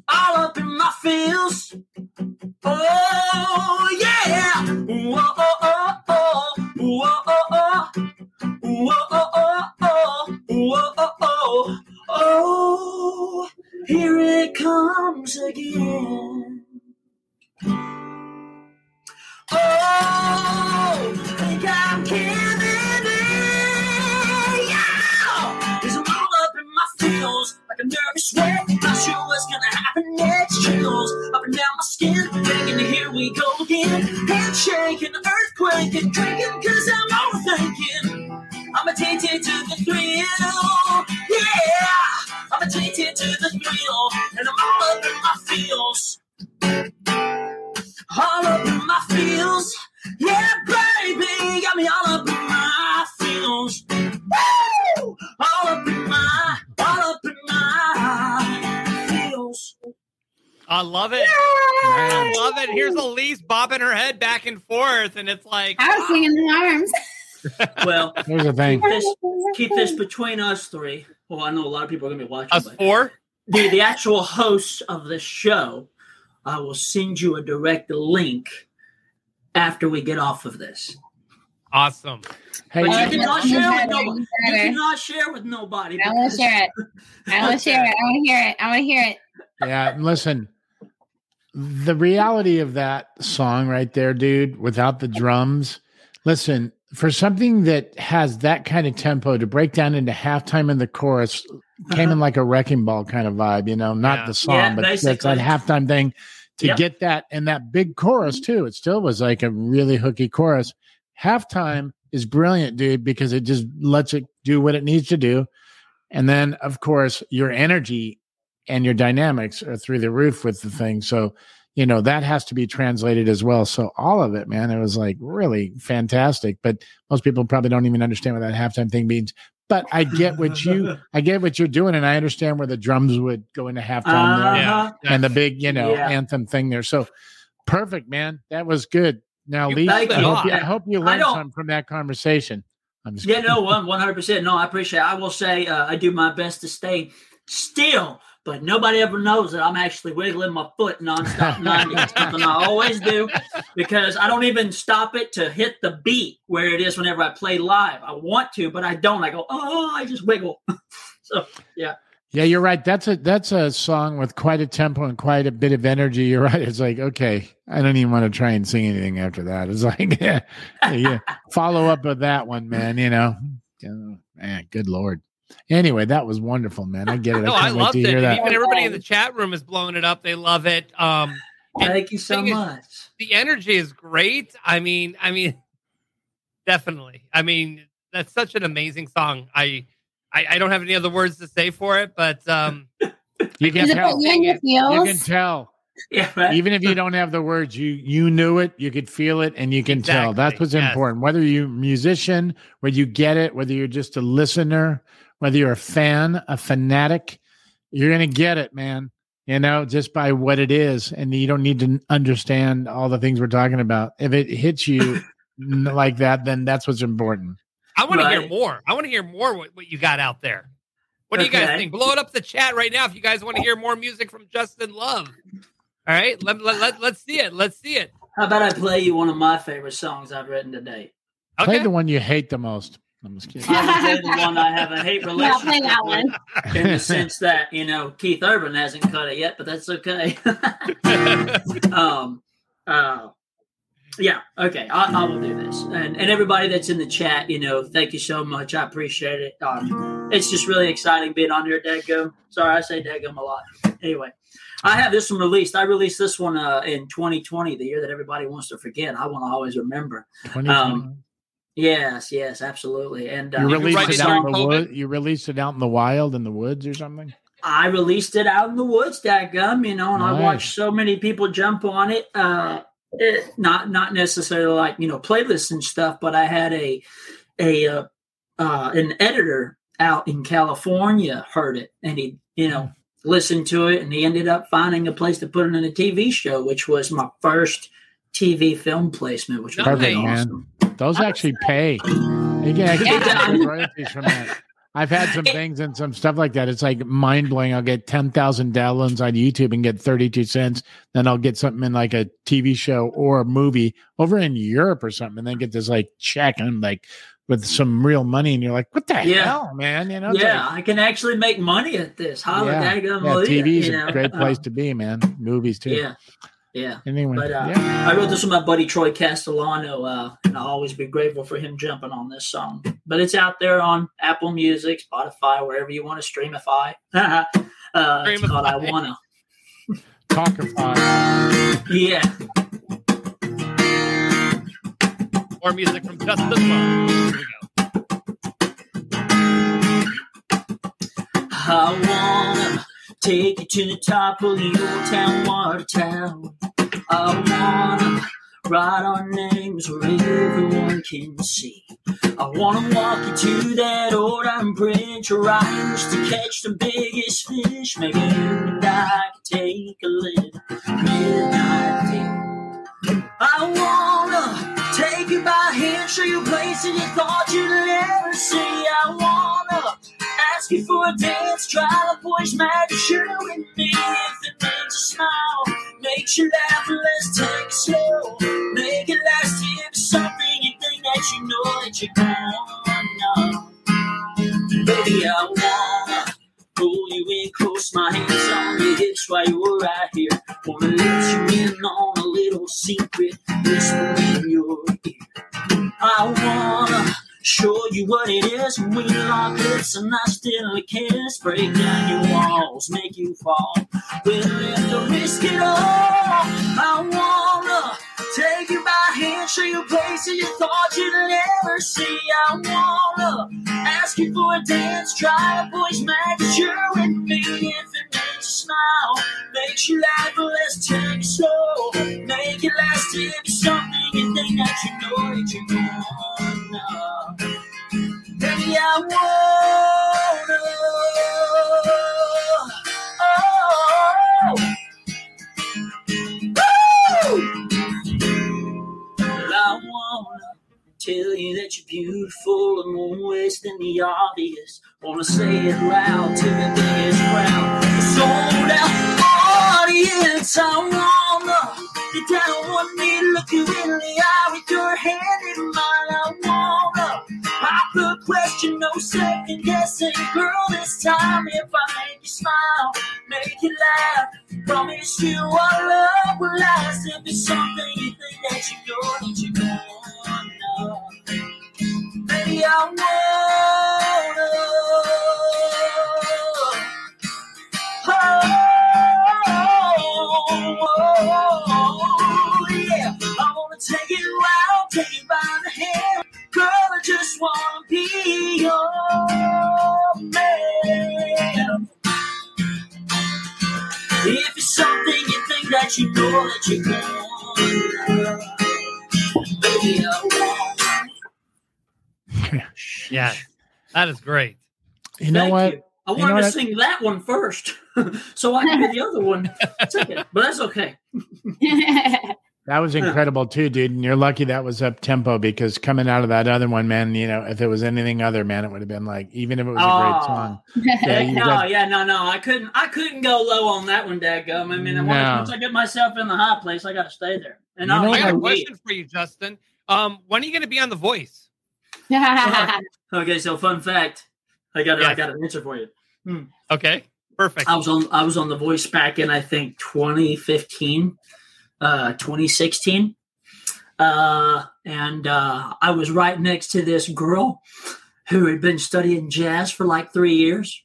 [SPEAKER 11] All up in my feels. Oh, yeah. Whoa, oh, oh, oh. Whoa, oh, oh. Whoa, oh, oh, oh. Whoa, oh, oh. Oh, here it comes again. Oh, think I'm giving in. My feels, like a nervous wreck. Not sure what's gonna happen next. Chills up and down my skin, thinking here we go again. Handshake and earthquake and drinking 'cause I'm overthinking. I'm addicted to the thrill. Yeah, I'm addicted to the thrill, and I'm all up in my feels. All up in my feels. Yeah, baby, got me all up in my feels. Woo! All up in my, all up in my feels.
[SPEAKER 4] I love it. I love it. Here's Elise bobbing her head back and forth, and it's like
[SPEAKER 5] I was singing the arms.
[SPEAKER 11] Well,
[SPEAKER 6] Here's the thing.
[SPEAKER 11] keep this, keep this between us three. Well, I know a lot of people are gonna be watching.
[SPEAKER 4] us four.
[SPEAKER 11] the, the actual hosts of the show, I will send you a direct link after we get off of this.
[SPEAKER 4] Awesome.
[SPEAKER 6] Hey,
[SPEAKER 11] But you
[SPEAKER 5] Uh,
[SPEAKER 11] cannot share with nobody.
[SPEAKER 5] you
[SPEAKER 11] You cannot share with nobody.
[SPEAKER 5] I want to share it. I want to share it. I want to hear it. I want to hear it.
[SPEAKER 6] yeah, listen. The reality of that song right there, dude, without the drums, Listen, for something that has that kind of tempo to break down into halftime in the chorus came in like a wrecking ball kind of vibe, you know, not
[SPEAKER 4] Yeah.
[SPEAKER 6] the song,
[SPEAKER 11] Yeah,
[SPEAKER 6] but that's
[SPEAKER 11] basically.
[SPEAKER 6] that halftime thing to
[SPEAKER 11] Yep.
[SPEAKER 6] get that and that big chorus too. It still was like a really hooky chorus. Halftime is brilliant, dude, because it just lets it do what it needs to do. And then, of course, your energy and your dynamics are through the roof with the thing. So, you know, that has to be translated as well. So, all of it, man, it was like really fantastic. But most people probably don't even understand what that halftime thing means. But I get what you, I get what you're doing, and I understand where the drums would go into halftime there
[SPEAKER 11] Uh-huh.
[SPEAKER 6] and the big, you know,
[SPEAKER 11] Yeah.
[SPEAKER 6] anthem thing there. So, perfect, man. That was good. Now, Lee, I hope you, I hope you learned something from that conversation. I'm just
[SPEAKER 11] Yeah, no, one hundred percent. No, I appreciate. it. I will say uh, I do my best to stay still, but nobody ever knows that I'm actually wiggling my foot nonstop. Ninety. Something I always do because I don't even stop it to hit the beat where it is whenever I play live. I want to, but I don't. I go, oh, I just wiggle. so yeah,
[SPEAKER 6] Yeah, you're right. That's a that's a song with quite a tempo and quite a bit of energy. You're right. It's like, okay, I don't even want to try and sing anything after that. It's like, yeah, yeah. follow up with that one, man. You know, Yeah, man, good lord. Anyway, that was wonderful, man. I get it.
[SPEAKER 4] No,
[SPEAKER 6] I
[SPEAKER 4] I
[SPEAKER 6] can't wait
[SPEAKER 4] loved
[SPEAKER 6] to
[SPEAKER 4] it.
[SPEAKER 6] hear that.
[SPEAKER 4] even everybody in the chat room is blowing it up. They love it. Um, and
[SPEAKER 11] thank you so
[SPEAKER 4] thing is-
[SPEAKER 11] much.
[SPEAKER 4] the energy is great. I mean, I mean, definitely. I mean, that's such an amazing song. I, I, I don't have any other words to say for it, but um,
[SPEAKER 6] You can tell.
[SPEAKER 5] you
[SPEAKER 6] You can tell.
[SPEAKER 11] Yeah, right.
[SPEAKER 6] Even if you don't have the words, you you knew it, you could feel it, and you can tell. That's what's
[SPEAKER 4] yes.
[SPEAKER 6] important. Whether you're a musician, whether you get it, whether you're just a listener, whether you're a fan, a fanatic, you're gonna get it, man. You know, just by what it is, and you don't need to understand all the things we're talking about. If it hits you like that, then that's what's important.
[SPEAKER 4] I want to hear more. I want to hear more what, what you got out there. What do you guys
[SPEAKER 11] Okay.
[SPEAKER 4] think? Blow it up the chat right now if you guys want to hear more music from Justin Love. All right, let, let, let, let's see it. Let's see it.
[SPEAKER 11] How about I play you one of my favorite songs I've written today?
[SPEAKER 6] Play the one you hate the most. I'm just kidding.
[SPEAKER 11] I would the one I have a hate
[SPEAKER 5] Yeah,
[SPEAKER 11] relationship
[SPEAKER 5] play that
[SPEAKER 11] with.
[SPEAKER 5] one.
[SPEAKER 11] in the sense that you know Keith Urban hasn't cut it yet, but that's okay. um, uh, yeah, okay, I, I will do this, and and everybody that's in the chat, you know, thank you so much. I appreciate it. Um, it's just really exciting being on here, Dadgum. Sorry, I say Dadgum a lot. Anyway, I have this one released. I released this one uh, in 2020, the year that everybody wants to forget. I want to always remember.
[SPEAKER 6] 2020.
[SPEAKER 11] Um, Yes, yes, absolutely. And uh,
[SPEAKER 6] you
[SPEAKER 4] you
[SPEAKER 6] released
[SPEAKER 4] write
[SPEAKER 6] it
[SPEAKER 4] it
[SPEAKER 6] out in the
[SPEAKER 4] COVID?
[SPEAKER 6] wood. You released it out in the wild, in the woods, or something.
[SPEAKER 11] I released it out in the woods, that gum, you know, and I watched so many people jump on it. Uh, it not not necessarily like you know playlists and stuff, but I had a a uh, uh, an editor out in California heard it, and he you know listened to it, and he ended up finding a place to put it in a TV show, which was my first TV film placement, which was
[SPEAKER 4] Perfect,
[SPEAKER 11] really
[SPEAKER 6] man.
[SPEAKER 11] awesome.
[SPEAKER 6] Those actually pay. You can get royalties from that. I've had some things and some stuff like that. It's like mind blowing. I'll get 10,000 downloads on YouTube and get 32 cents. Then I'll get something in like a TV show or a movie over in Europe or something and then get this like check and I'm like with some real money. And you're like, what the
[SPEAKER 11] Yeah.
[SPEAKER 6] hell, man? You know,
[SPEAKER 11] Yeah,
[SPEAKER 6] like-
[SPEAKER 11] I can actually make money at this. Holla,
[SPEAKER 6] yeah,
[SPEAKER 11] daggum,
[SPEAKER 6] yeah, TV's
[SPEAKER 11] you
[SPEAKER 6] a great place
[SPEAKER 11] Uh,
[SPEAKER 6] to be, man. Movies too.
[SPEAKER 11] yeah, yeah.
[SPEAKER 6] Anyway,
[SPEAKER 11] But uh,
[SPEAKER 6] yeah.
[SPEAKER 11] I wrote this with my buddy Troy Castellano, uh, and I'll always be grateful for him jumping on this song. But it's out there on Apple Music, Spotify, wherever you want to streamify. uh, it's called I Wanna.
[SPEAKER 6] Talkify.
[SPEAKER 11] Yeah.
[SPEAKER 4] More music from Justin Love. Here we go.
[SPEAKER 11] I wanna take you to the top of the old town water tower. I wanna write our names where everyone can see. I wanna walk you to that old iron bridge right just to catch the biggest fish. Maybe you and I can take a little midnight dip. I wanna take you by hand, show you places you thought you'd never see. I wanna ask you for a dance, try to push magic show and me. If it makes you smile, makes you laugh, let's take it slow. Make it last if something you think that you know that gonna know. Baby, I wanna pull you in close, my hands on your hips while you're right here. Wanna let you in on a little secret, whisper in your ear. I wanna show you what it is when we lock lips and I still kiss. Break down your walls, make you fall. Willing to risk it all. I wanna take you by hand, show you places you thought you'd never see. I wanna ask you for a dance, try a voice match, you're with me. If it makes you smile, makes you laugh, but let's take it slow. Make it last if it's something you think that you know that you wanna. I wanna. Oh, Woo! I wanna tell you that you're beautiful and won't waste any obvious. Wanna say it loud to the biggest crowd. Sold out audience. I wanna get down on one knee, look you in the eye with your hand in mine. I wanna pop the question, no second guessing, girl. This time, if I make you smile, make you laugh, promise you our love will last. If it's something you think that you know that you wanna, baby, I wanna. Oh, oh, oh, oh, yeah, I wanna take you out, take you by the hand. I just wanna be your man. If it's something you think that you know that you want, baby, I want.
[SPEAKER 4] Yeah, that is great.
[SPEAKER 6] You know what?
[SPEAKER 11] you. I
[SPEAKER 6] You
[SPEAKER 11] wanted
[SPEAKER 6] know
[SPEAKER 11] to sing that one first, so I can do the other one second. But that's okay.
[SPEAKER 6] That was incredible too, dude. And you're lucky that was up tempo because coming out of that other one, man, you know, if it was anything other, man, it would have been like, even if it was a
[SPEAKER 11] Oh.
[SPEAKER 6] great song. Yeah,
[SPEAKER 11] no,
[SPEAKER 6] got-
[SPEAKER 11] yeah, no, no. I couldn't. I couldn't go low on that one, Dadgum. I mean, once-
[SPEAKER 6] No.
[SPEAKER 11] once I get myself in the high place, I got to stay there. And
[SPEAKER 6] You
[SPEAKER 11] I'll,
[SPEAKER 6] know
[SPEAKER 4] I got a
[SPEAKER 6] what?
[SPEAKER 4] question for you, Justin. Um, when are you going to be on The Voice?
[SPEAKER 11] okay, so fun fact, I got I got an answer for you.
[SPEAKER 4] Okay, perfect.
[SPEAKER 11] I was on I was on The Voice back in I think 2015, uh, 2016, uh, and uh, I was right next to this girl who had been studying jazz for like three years,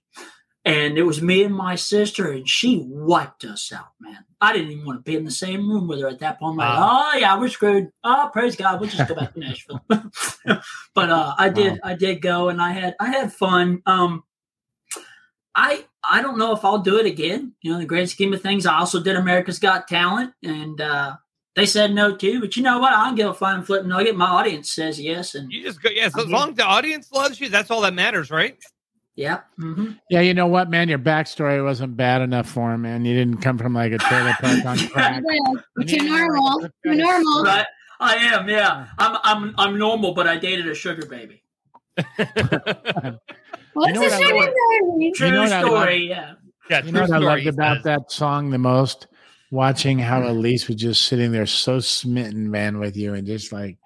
[SPEAKER 11] and it was me and my sister, and she wiped us out, man. I didn't even want to be in the same room with her at that point. I'm like,
[SPEAKER 4] Wow.
[SPEAKER 11] oh yeah, we're screwed. Oh, praise God, we'll just go back to Nashville. but uh, I did, I did go, and I had, I had fun. Um, I I don't know if I'll do it again. You know, in the grand scheme of things, I also did America's Got Talent, and uh, they said no too. But you know what? I don't give a flying flip nugget. My audience says yes, and
[SPEAKER 4] You just go, yes, as
[SPEAKER 11] Okay.
[SPEAKER 4] long as the audience loves you, that's all that matters, right?
[SPEAKER 11] yeah, hmm
[SPEAKER 6] Yeah, you know what, man? Your backstory wasn't bad enough for him, man. You didn't come from like a trailer park on crack.
[SPEAKER 5] Too normal. Too normal.
[SPEAKER 11] right. I am. Yeah, I'm. I'm. I'm normal, but I dated a sugar baby.
[SPEAKER 5] What's
[SPEAKER 6] You know
[SPEAKER 5] a
[SPEAKER 6] what
[SPEAKER 5] sugar
[SPEAKER 6] love?
[SPEAKER 5] baby?
[SPEAKER 11] True
[SPEAKER 6] know what I love?
[SPEAKER 11] story. Yeah.
[SPEAKER 4] Yeah,
[SPEAKER 6] You know what I
[SPEAKER 4] true
[SPEAKER 6] loved about that song the most? Watching how Elise was just sitting there so smitten, man, with you, and just like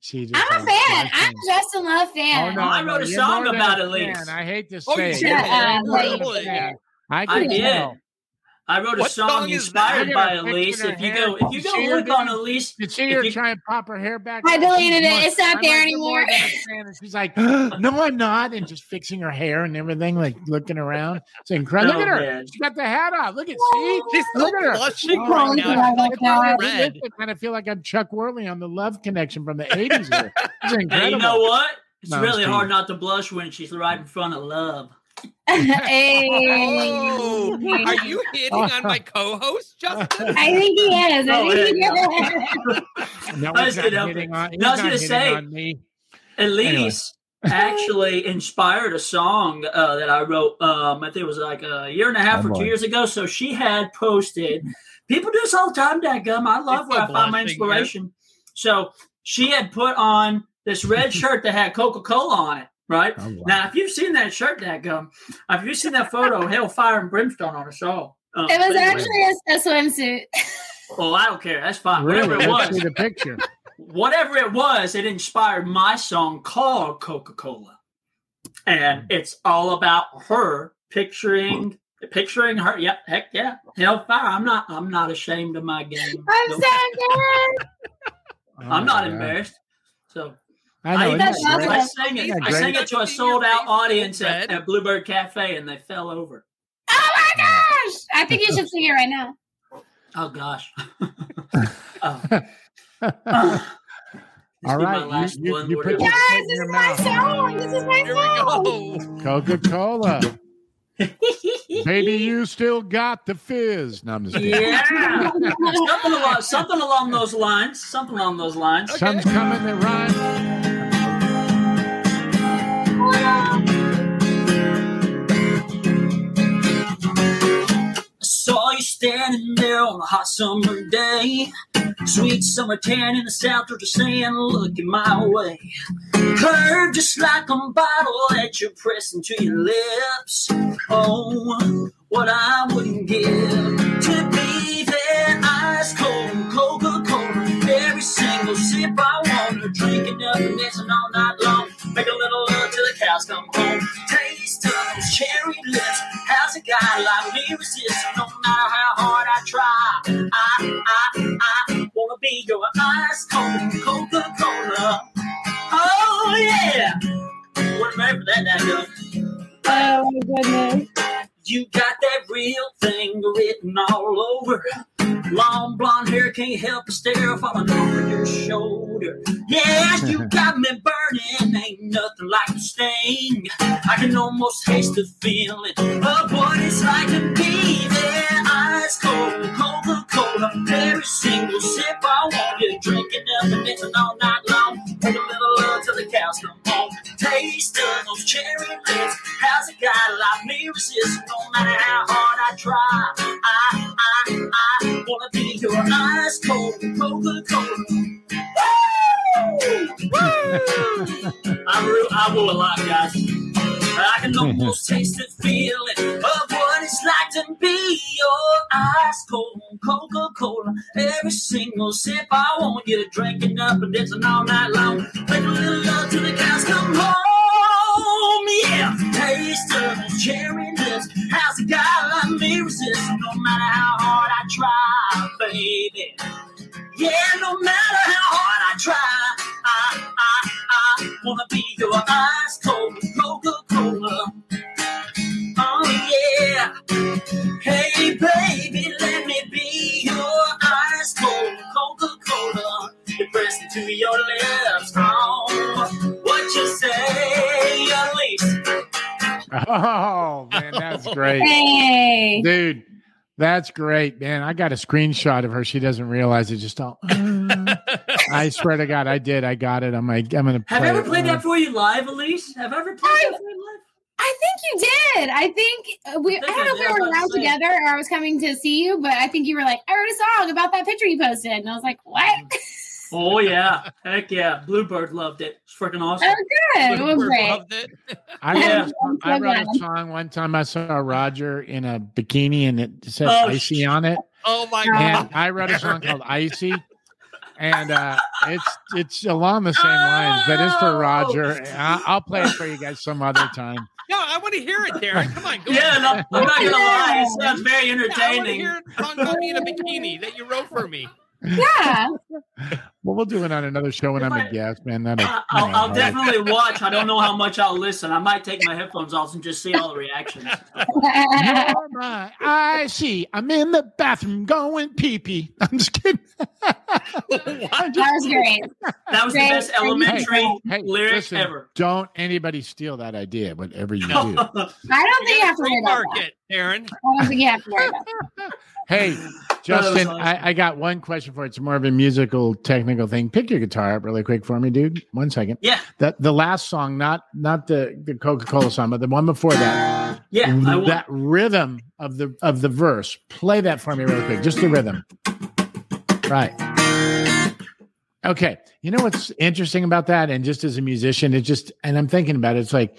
[SPEAKER 6] she just.
[SPEAKER 5] I'm a
[SPEAKER 6] like,
[SPEAKER 5] fan. I'm
[SPEAKER 6] dancing.
[SPEAKER 5] a Justin Love fan.
[SPEAKER 6] Oh, no,
[SPEAKER 11] I wrote a song about Elise.
[SPEAKER 6] fan. I hate to
[SPEAKER 4] Oh,
[SPEAKER 6] say
[SPEAKER 4] you
[SPEAKER 6] it.
[SPEAKER 4] did?
[SPEAKER 6] You're
[SPEAKER 5] Uh,
[SPEAKER 6] more than a
[SPEAKER 4] really?
[SPEAKER 6] fan. I
[SPEAKER 11] I
[SPEAKER 6] can
[SPEAKER 11] did.
[SPEAKER 6] tell.
[SPEAKER 11] I wrote a
[SPEAKER 4] What
[SPEAKER 11] song,
[SPEAKER 4] song
[SPEAKER 11] inspired by
[SPEAKER 6] Look at her
[SPEAKER 11] Elise. If you go, if you
[SPEAKER 6] You
[SPEAKER 11] go
[SPEAKER 6] see her
[SPEAKER 11] look on Elise,
[SPEAKER 6] Did see
[SPEAKER 11] If
[SPEAKER 6] her
[SPEAKER 11] you-
[SPEAKER 6] try and pop her hair back?
[SPEAKER 5] I deleted it. It's not
[SPEAKER 6] I'm
[SPEAKER 5] there
[SPEAKER 6] like,
[SPEAKER 5] anymore.
[SPEAKER 6] "You're more than a fan." And she's like, "No, I'm not," and just fixing her hair and everything, like looking around. It's incredible.
[SPEAKER 11] Oh,
[SPEAKER 6] Look at her.
[SPEAKER 11] man.
[SPEAKER 6] She got the hat on. Look at oh. see.
[SPEAKER 4] She's so
[SPEAKER 6] Look at her.
[SPEAKER 4] blushing
[SPEAKER 6] Oh,
[SPEAKER 4] right now.
[SPEAKER 5] God,
[SPEAKER 4] She's like
[SPEAKER 5] like that.
[SPEAKER 4] all red.
[SPEAKER 6] I kind of feel like I'm Chuck Woolery on the Love Connection from the '80s. Here. It's incredible.
[SPEAKER 11] and you know what? It's
[SPEAKER 6] No,
[SPEAKER 11] really
[SPEAKER 6] just
[SPEAKER 11] hard not to blush when she's right in front of love.
[SPEAKER 5] Hey.
[SPEAKER 4] Oh, are you hitting on my co-host, Justin?
[SPEAKER 5] I think he is. I
[SPEAKER 11] Oh,
[SPEAKER 5] think he
[SPEAKER 11] yeah,
[SPEAKER 5] is.
[SPEAKER 6] No,
[SPEAKER 11] I
[SPEAKER 6] he's
[SPEAKER 11] was
[SPEAKER 6] not
[SPEAKER 11] gonna
[SPEAKER 6] hitting on. He's
[SPEAKER 11] No, I
[SPEAKER 6] not hitting
[SPEAKER 11] say-
[SPEAKER 6] on me.
[SPEAKER 11] Elise actually inspired a song uh, that I wrote. Um, I think it was like a year and a half
[SPEAKER 6] Oh,
[SPEAKER 11] or two
[SPEAKER 6] boy.
[SPEAKER 11] years ago. So she had posted. People do this all the time, Dadgum. I love
[SPEAKER 4] It's
[SPEAKER 11] where I find my
[SPEAKER 4] blushing,
[SPEAKER 11] inspiration. So she had put on this red shirt that had Coca Cola on it. Right
[SPEAKER 6] Oh, wow.
[SPEAKER 11] now, if you've seen that shirt, Dadgum, if you've seen that photo, Hellfire and Brimstone on a show. Um,
[SPEAKER 5] It was
[SPEAKER 11] but anyway.
[SPEAKER 5] actually a, a swimsuit.
[SPEAKER 11] Oh, I don't care. That's fine.
[SPEAKER 6] Really?
[SPEAKER 11] Whatever it was,
[SPEAKER 6] see the picture.
[SPEAKER 11] whatever it was, it inspired my song called Coca Cola, and it's all about her picturing picturing her. Yep, heck yeah, hellfire. I'm not. I'm not ashamed of my game.
[SPEAKER 5] I'm
[SPEAKER 11] No,
[SPEAKER 5] so good.
[SPEAKER 6] Oh,
[SPEAKER 11] I'm
[SPEAKER 6] my
[SPEAKER 11] not
[SPEAKER 6] God.
[SPEAKER 11] embarrassed. So
[SPEAKER 6] I know.
[SPEAKER 11] I,
[SPEAKER 6] isn't
[SPEAKER 5] That's
[SPEAKER 6] that
[SPEAKER 11] I,
[SPEAKER 6] great?
[SPEAKER 11] sang it.
[SPEAKER 6] Isn't that
[SPEAKER 11] I sang it to a sold out audience at, at Bluebird Cafe, and they fell over.
[SPEAKER 5] Oh my gosh! I think you should sing it right now.
[SPEAKER 11] Oh gosh. oh. This
[SPEAKER 6] All
[SPEAKER 11] be my
[SPEAKER 6] right, you-
[SPEAKER 11] last
[SPEAKER 6] you-
[SPEAKER 11] one,
[SPEAKER 6] you put
[SPEAKER 11] help
[SPEAKER 6] your-
[SPEAKER 11] me.
[SPEAKER 5] Guys, this is my song. This is my
[SPEAKER 4] Here
[SPEAKER 5] song.
[SPEAKER 6] Coca Cola. Baby, you still got the fizz. No, I'm just kidding.
[SPEAKER 11] Yeah. something along something along those lines. Something along those lines.
[SPEAKER 6] Sun's coming that rhymes.
[SPEAKER 11] You standing there on a hot summer day. Sweet summer tan in the south, Georgia saying, looking my way. Curved just like a bottle that you're pressing to your lips. Oh, what I wouldn't give to be there, ice cold, Coca Cola. Every single sip I want to drink it up and dancing all night long. Make a little love till the cows come home. How's a guy like me resist? No matter how hard I try, I, I, I wanna be your ice cold Coca Cola. Oh yeah. What remember that that good?
[SPEAKER 5] Oh my goodness.
[SPEAKER 11] You got that real thing written all over. Long blonde hair can't help but stare falling over your shoulder. Yeah, you got me burning. Ain't nothing like the sting. I can almost taste the feeling of what it's like to be there. Ice cold Coca Cola. Every single sip I want you drinking up and dancing all night long. Take a little love till the cows come home. Taste of those cherry lips. How's it got a like me resist? No matter how hard I try, I, I, I wanna be your ice cold Coca Cola. I, re- I will a lot, guys. I can almost taste the feeling of what it's like to be your ice cold Coca Cola. Every single sip I want you to drink it up and dancing all night long. Make a little love till the cows come home. Yeah, taste of cherry lips. How's a guy like me resist? No matter how hard I try, baby. Yeah, no matter Oh
[SPEAKER 6] man, that's great,
[SPEAKER 5] Hey.
[SPEAKER 6] dude. That's great, man. I got a screenshot of her. She doesn't realize it. Just all. I swear to God, I did. I got it. I'm like, I'm gonna.
[SPEAKER 11] Have
[SPEAKER 6] play
[SPEAKER 11] I ever played
[SPEAKER 6] Uh,
[SPEAKER 11] that for you live, Elise? Have I ever played that for you live?
[SPEAKER 5] I think you did. I think uh, we. I,
[SPEAKER 11] think
[SPEAKER 5] don't
[SPEAKER 11] I
[SPEAKER 5] know if
[SPEAKER 11] did. I
[SPEAKER 5] we were
[SPEAKER 11] was
[SPEAKER 5] around together or I was coming to see you, but I think you were like, I wrote a song about that picture you posted, and I was like, what?
[SPEAKER 11] Oh yeah, heck yeah! Bluebird loved it. It's freaking awesome.
[SPEAKER 5] Oh, good. It was great.
[SPEAKER 4] loved it.
[SPEAKER 6] I
[SPEAKER 11] Yeah.
[SPEAKER 6] wrote,
[SPEAKER 5] I'm
[SPEAKER 6] I
[SPEAKER 5] so
[SPEAKER 6] wrote a song one time. I saw Roger in a bikini and it said
[SPEAKER 11] Oh,
[SPEAKER 6] "icy" on it,
[SPEAKER 4] Oh my god!
[SPEAKER 6] and
[SPEAKER 4] god.
[SPEAKER 6] I wrote a song called "Icy," and uh, it's it's along the same lines. but it's for Roger. I, I'll play it for you guys some other time.
[SPEAKER 4] No, I want to hear it, Darren. Come on, go
[SPEAKER 11] Yeah,
[SPEAKER 4] ahead.
[SPEAKER 11] no, I'm not gonna lie. It sounds very
[SPEAKER 4] Yeah, I want to
[SPEAKER 11] entertaining.
[SPEAKER 4] hear a song about me in a bikini that you wrote for me.
[SPEAKER 5] Yeah.
[SPEAKER 6] Well, we'll do it on another show when
[SPEAKER 11] If
[SPEAKER 6] I'm
[SPEAKER 11] I-
[SPEAKER 6] a guest, man. That'll, uh,
[SPEAKER 11] I-
[SPEAKER 6] you
[SPEAKER 11] I'll, I'll definitely watch. I don't know how much I'll listen. I might take my headphones off and just see all the reactions.
[SPEAKER 6] You're my icy. I'm in the bathroom going pee pee. I'm just kidding.
[SPEAKER 5] that was great.
[SPEAKER 11] That was the
[SPEAKER 5] Great.
[SPEAKER 11] best elementary
[SPEAKER 6] Hey,
[SPEAKER 11] lyric
[SPEAKER 6] listen,
[SPEAKER 11] ever.
[SPEAKER 6] Don't anybody steal that idea, whatever you do.
[SPEAKER 5] I don't think you
[SPEAKER 4] You
[SPEAKER 5] have to worry about
[SPEAKER 4] trademark
[SPEAKER 5] that.
[SPEAKER 4] it, Darren.
[SPEAKER 5] I don't think you have to worry about that.
[SPEAKER 6] Hey, Justin,
[SPEAKER 11] awesome.
[SPEAKER 6] I, I got one question for you. It's more of a musical, technical thing. Pick your guitar up really quick for me, dude. One second.
[SPEAKER 11] Yeah,
[SPEAKER 6] The the last song, not not the, the Coca Cola song, but the one before that.
[SPEAKER 11] yeah.
[SPEAKER 6] That rhythm of the of the verse. Play that for me really quick. Just the rhythm. Right. Okay. You know what's interesting about that? And just as a musician, it just and I'm thinking about it, it's like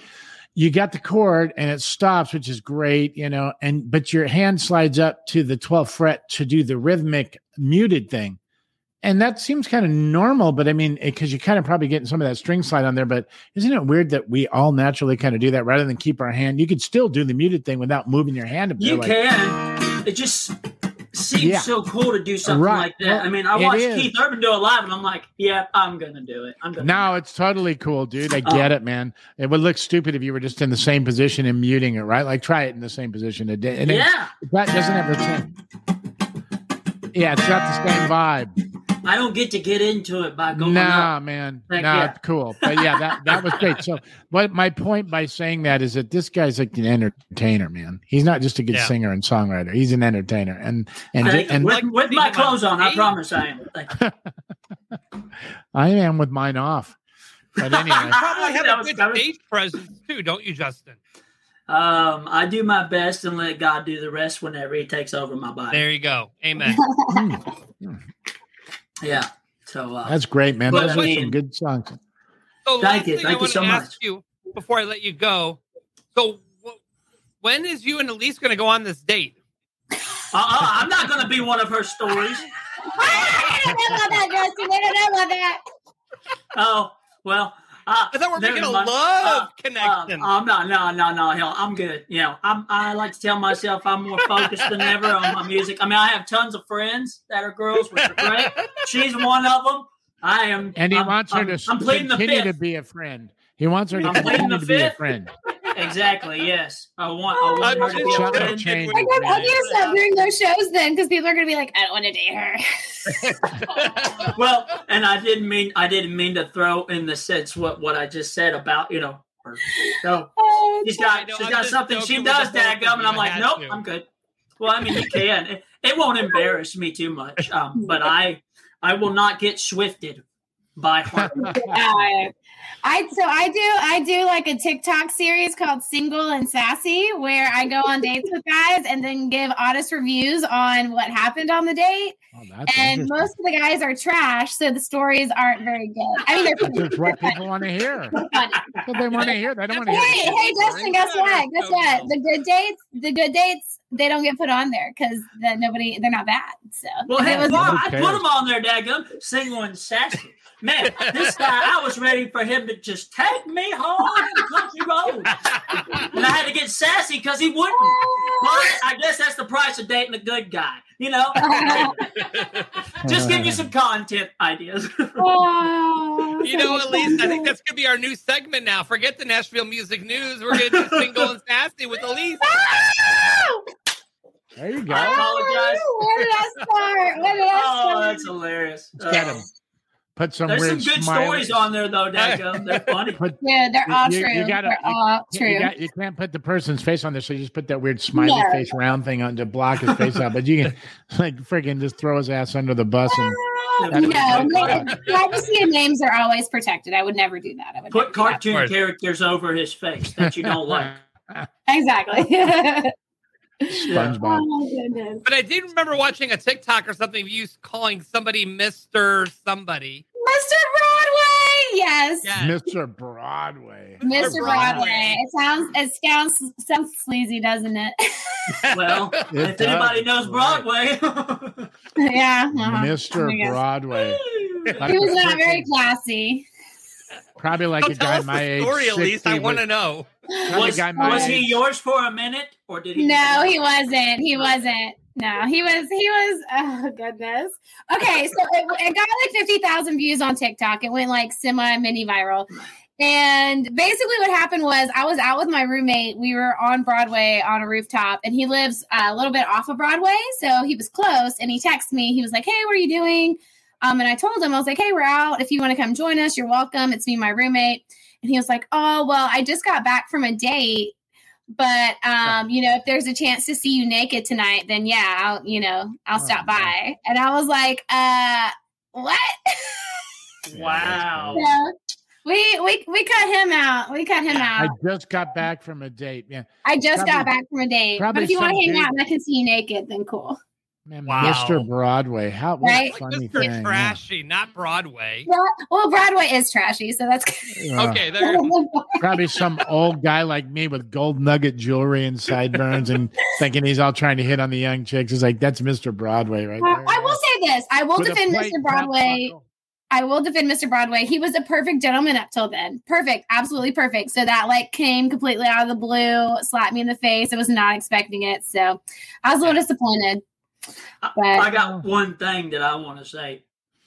[SPEAKER 6] you got the chord and it stops, which is great, you know, and but your hand slides up to the 12th fret to do the rhythmic muted thing. And that seems kind of normal, but I mean, because you're kind of probably getting some of that string slide on there. But isn't it weird that we all naturally kind of do that rather than keep our hand? You could still do the muted thing without moving your hand up there.
[SPEAKER 11] You
[SPEAKER 6] like,
[SPEAKER 11] can. It just seems
[SPEAKER 6] Yeah.
[SPEAKER 11] so cool to do something
[SPEAKER 6] Right.
[SPEAKER 11] like that. I mean, I
[SPEAKER 6] It
[SPEAKER 11] watched. Keith Urban do it live, and I'm like, yeah, I'm gonna do it. I'm gonna.
[SPEAKER 6] No, it's totally cool, dude. I
[SPEAKER 11] Oh.
[SPEAKER 6] get it, man. It would look stupid if you were just in the same position and muting it, right? Like try it in the same position. It, and it-
[SPEAKER 11] Yeah.
[SPEAKER 6] that doesn't have the same. Yeah, it's not the same vibe.
[SPEAKER 11] I don't get to get into it by going
[SPEAKER 6] Nah,
[SPEAKER 11] up.
[SPEAKER 6] man.
[SPEAKER 11] Like,
[SPEAKER 6] nah,
[SPEAKER 11] yeah.
[SPEAKER 6] cool. But yeah, that that was great. So, what my point by saying that is that this guy's like an entertainer, man. He's not just a good
[SPEAKER 4] Yeah.
[SPEAKER 6] singer and songwriter. He's an entertainer, and and
[SPEAKER 11] I,
[SPEAKER 6] and
[SPEAKER 11] with, with my clothes on, I promise I am. Like,
[SPEAKER 6] I am with mine off. But anyway,
[SPEAKER 4] You probably have a
[SPEAKER 11] was
[SPEAKER 4] good
[SPEAKER 11] coming.
[SPEAKER 4] stage presence too, don't you, Justin?
[SPEAKER 11] um, I do my best and let God do the rest whenever He takes over my body.
[SPEAKER 4] There you go. Amen.
[SPEAKER 11] Yeah. So uh,
[SPEAKER 6] that's great, man. Those
[SPEAKER 11] I
[SPEAKER 6] are some good songs.
[SPEAKER 4] So
[SPEAKER 11] Thank
[SPEAKER 4] last
[SPEAKER 11] you.
[SPEAKER 4] thing I
[SPEAKER 11] Thank you
[SPEAKER 4] want
[SPEAKER 11] so
[SPEAKER 4] to
[SPEAKER 11] much.
[SPEAKER 4] ask you before I let you go. So wh- when is you and Elise going to go on this date?
[SPEAKER 11] uh, uh, I'm not going to be one of her stories.
[SPEAKER 5] I don't know about that, Justin. I don't know about that.
[SPEAKER 11] Oh well. Uh,
[SPEAKER 4] I thought we were
[SPEAKER 11] never
[SPEAKER 4] making a
[SPEAKER 11] mind.
[SPEAKER 4] love
[SPEAKER 11] Uh,
[SPEAKER 4] connection.
[SPEAKER 11] Uh, I'm not. No, no, no. Hell, I'm good. You know, I'm. I like to tell myself I'm more focused than ever on my music. I mean, I have tons of friends that are girls, which are great. She's one of them. I am.
[SPEAKER 6] And he
[SPEAKER 11] I'm,
[SPEAKER 6] wants her
[SPEAKER 11] I'm,
[SPEAKER 6] to
[SPEAKER 11] I'm pleading the
[SPEAKER 6] continue
[SPEAKER 11] fifth.
[SPEAKER 6] to be a friend. He wants her to
[SPEAKER 11] I'm pleading
[SPEAKER 6] continue
[SPEAKER 11] the
[SPEAKER 6] to be a friend.
[SPEAKER 11] Exactly. Yes. I want. I want her to be a
[SPEAKER 6] Shut up,
[SPEAKER 11] friend.
[SPEAKER 6] change.
[SPEAKER 5] I guess I need to stop doing those shows then because people are going to be like, I don't want to date her.
[SPEAKER 11] well, and I didn't mean I didn't mean to throw in the sense what what I just said about you know. Her. So
[SPEAKER 5] Oh,
[SPEAKER 11] she's
[SPEAKER 4] I
[SPEAKER 11] got
[SPEAKER 4] know,
[SPEAKER 11] she's
[SPEAKER 4] I'm
[SPEAKER 11] got something she does,
[SPEAKER 4] the both
[SPEAKER 11] dadgum, and. I'm like,
[SPEAKER 4] had
[SPEAKER 11] nope,
[SPEAKER 4] to.
[SPEAKER 11] I'm good. Well, I mean, you can. It, it won't embarrass me too much, um, but I I will not get swifted by her.
[SPEAKER 5] I so I do I do like a TikTok series called Single and Sassy where I go on dates with guys and then give honest reviews on what happened on the date.
[SPEAKER 6] Oh,
[SPEAKER 5] And most of the guys are trash, so the stories aren't very good. I mean, they're
[SPEAKER 6] That's just what people want to hear.
[SPEAKER 5] funny.
[SPEAKER 6] That's what they want to hear. They don't want to
[SPEAKER 5] Hey,
[SPEAKER 6] hear.
[SPEAKER 5] hey, Justin, guess what? Guess what? The good dates, the good dates, they don't get put on there because the nobody, they're not bad. So
[SPEAKER 11] Well, hey,
[SPEAKER 5] was-
[SPEAKER 11] I put
[SPEAKER 6] them
[SPEAKER 11] him on there, dadgum, single and sassy. Man, this guy, I was ready for him to just take me home the country road. And I had to get sassy because he wouldn't. But I guess that's the price of dating a good guy. You know? just give you some content ideas.
[SPEAKER 5] Oh,
[SPEAKER 4] You know, at least I think that's gonna be our new segment now. Forget the Nashville Music News. We're gonna do single and sassy with Elise.
[SPEAKER 6] There you go.
[SPEAKER 11] I apologize.
[SPEAKER 5] Where did I start? Where did I
[SPEAKER 11] Oh, that's hilarious.
[SPEAKER 6] Get him. Put some
[SPEAKER 11] There's some good
[SPEAKER 6] smiley-
[SPEAKER 11] stories on there, though, dadgum. They're funny.
[SPEAKER 6] Put,
[SPEAKER 5] Yeah, they're all
[SPEAKER 6] you,
[SPEAKER 5] true.
[SPEAKER 6] you gotta,
[SPEAKER 5] they're
[SPEAKER 6] you-
[SPEAKER 5] all
[SPEAKER 6] you,
[SPEAKER 5] true.
[SPEAKER 6] got- you can't put the person's face on there, so you just put that weird smiley
[SPEAKER 5] No.
[SPEAKER 6] face round thing on to block his face out. But you can like freaking just throw his ass under the bus and uh,
[SPEAKER 5] no, no, privacy and names are always protected. I would never do that. I would
[SPEAKER 11] Put
[SPEAKER 5] never do that.
[SPEAKER 11] cartoon characters over his face that you don't like.
[SPEAKER 5] Exactly.
[SPEAKER 6] SpongeBob.
[SPEAKER 5] oh.
[SPEAKER 4] But I did remember watching a TikTok or something of you calling somebody Mister Somebody.
[SPEAKER 5] Mr. Broadway, yes.
[SPEAKER 4] Yes.
[SPEAKER 6] Mr. Broadway.
[SPEAKER 5] Mr.
[SPEAKER 4] Broadway.
[SPEAKER 5] Broadway. It sounds it sounds sounds sleazy, doesn't it?
[SPEAKER 11] Well,
[SPEAKER 6] It
[SPEAKER 11] if
[SPEAKER 6] does,
[SPEAKER 11] anybody knows. Broadway,
[SPEAKER 5] yeah. uh-huh.
[SPEAKER 6] Mr. Broadway.
[SPEAKER 5] He was not very classy.
[SPEAKER 6] Probably like
[SPEAKER 4] Don't
[SPEAKER 6] a guy my age.
[SPEAKER 4] story, at least. I want to know.
[SPEAKER 11] was,
[SPEAKER 6] guy my
[SPEAKER 11] was
[SPEAKER 6] age.
[SPEAKER 11] he yours for a minute, or did he?
[SPEAKER 5] No, he wasn't. He wasn't. No, he was. He was. Oh goodness. Okay, so it, it got like fifty thousand views on TikTok. It went like semi mini viral. And basically, what happened was I was out with my roommate. We were on Broadway on a rooftop, and he lives uh, a little bit off of Broadway, so he was close. And he texted me. He was like, "Hey, what are you doing?" Um, and I told him I was like, "Hey, we're out. If you want to come join us, you're welcome. It's me, my roommate." And he was like, "Oh, well, I just got back from a date." but um you know if there's a chance to see you naked tonight then yeah i'll you know i'll
[SPEAKER 6] Oh,
[SPEAKER 5] stop
[SPEAKER 6] man.
[SPEAKER 5] by and i was like uh what
[SPEAKER 11] Wow.
[SPEAKER 5] Yeah. we we we cut him out we cut him out.
[SPEAKER 6] I just got back from a date. Yeah.
[SPEAKER 5] i just got back from a date but if you want to hang
[SPEAKER 6] dude-
[SPEAKER 5] out and i can see you naked then cool
[SPEAKER 6] Man,
[SPEAKER 4] Wow.
[SPEAKER 6] Mr. Broadway. How what
[SPEAKER 5] Right?
[SPEAKER 6] funny
[SPEAKER 4] Mr.
[SPEAKER 6] thing. yeah.
[SPEAKER 4] Trashy, not Broadway.
[SPEAKER 5] well, well broadway is trashy so that's
[SPEAKER 6] Yeah.
[SPEAKER 4] Okay, there.
[SPEAKER 6] Probably some old guy like me with gold nugget jewelry and sideburns and thinking he's all trying to hit on the young chicks. It's like that's Mr. Broadway right
[SPEAKER 5] Uh,
[SPEAKER 6] there.
[SPEAKER 5] i will say this i will
[SPEAKER 6] With
[SPEAKER 5] defend
[SPEAKER 6] plate
[SPEAKER 5] mr broadway. I will defend Mr. Broadway. He was a perfect gentleman up till then. Perfect, absolutely perfect. So that like came completely out of the blue, slapped me in the face. I was not expecting it. So I was a little disappointed. But
[SPEAKER 11] I got one thing that I want to say.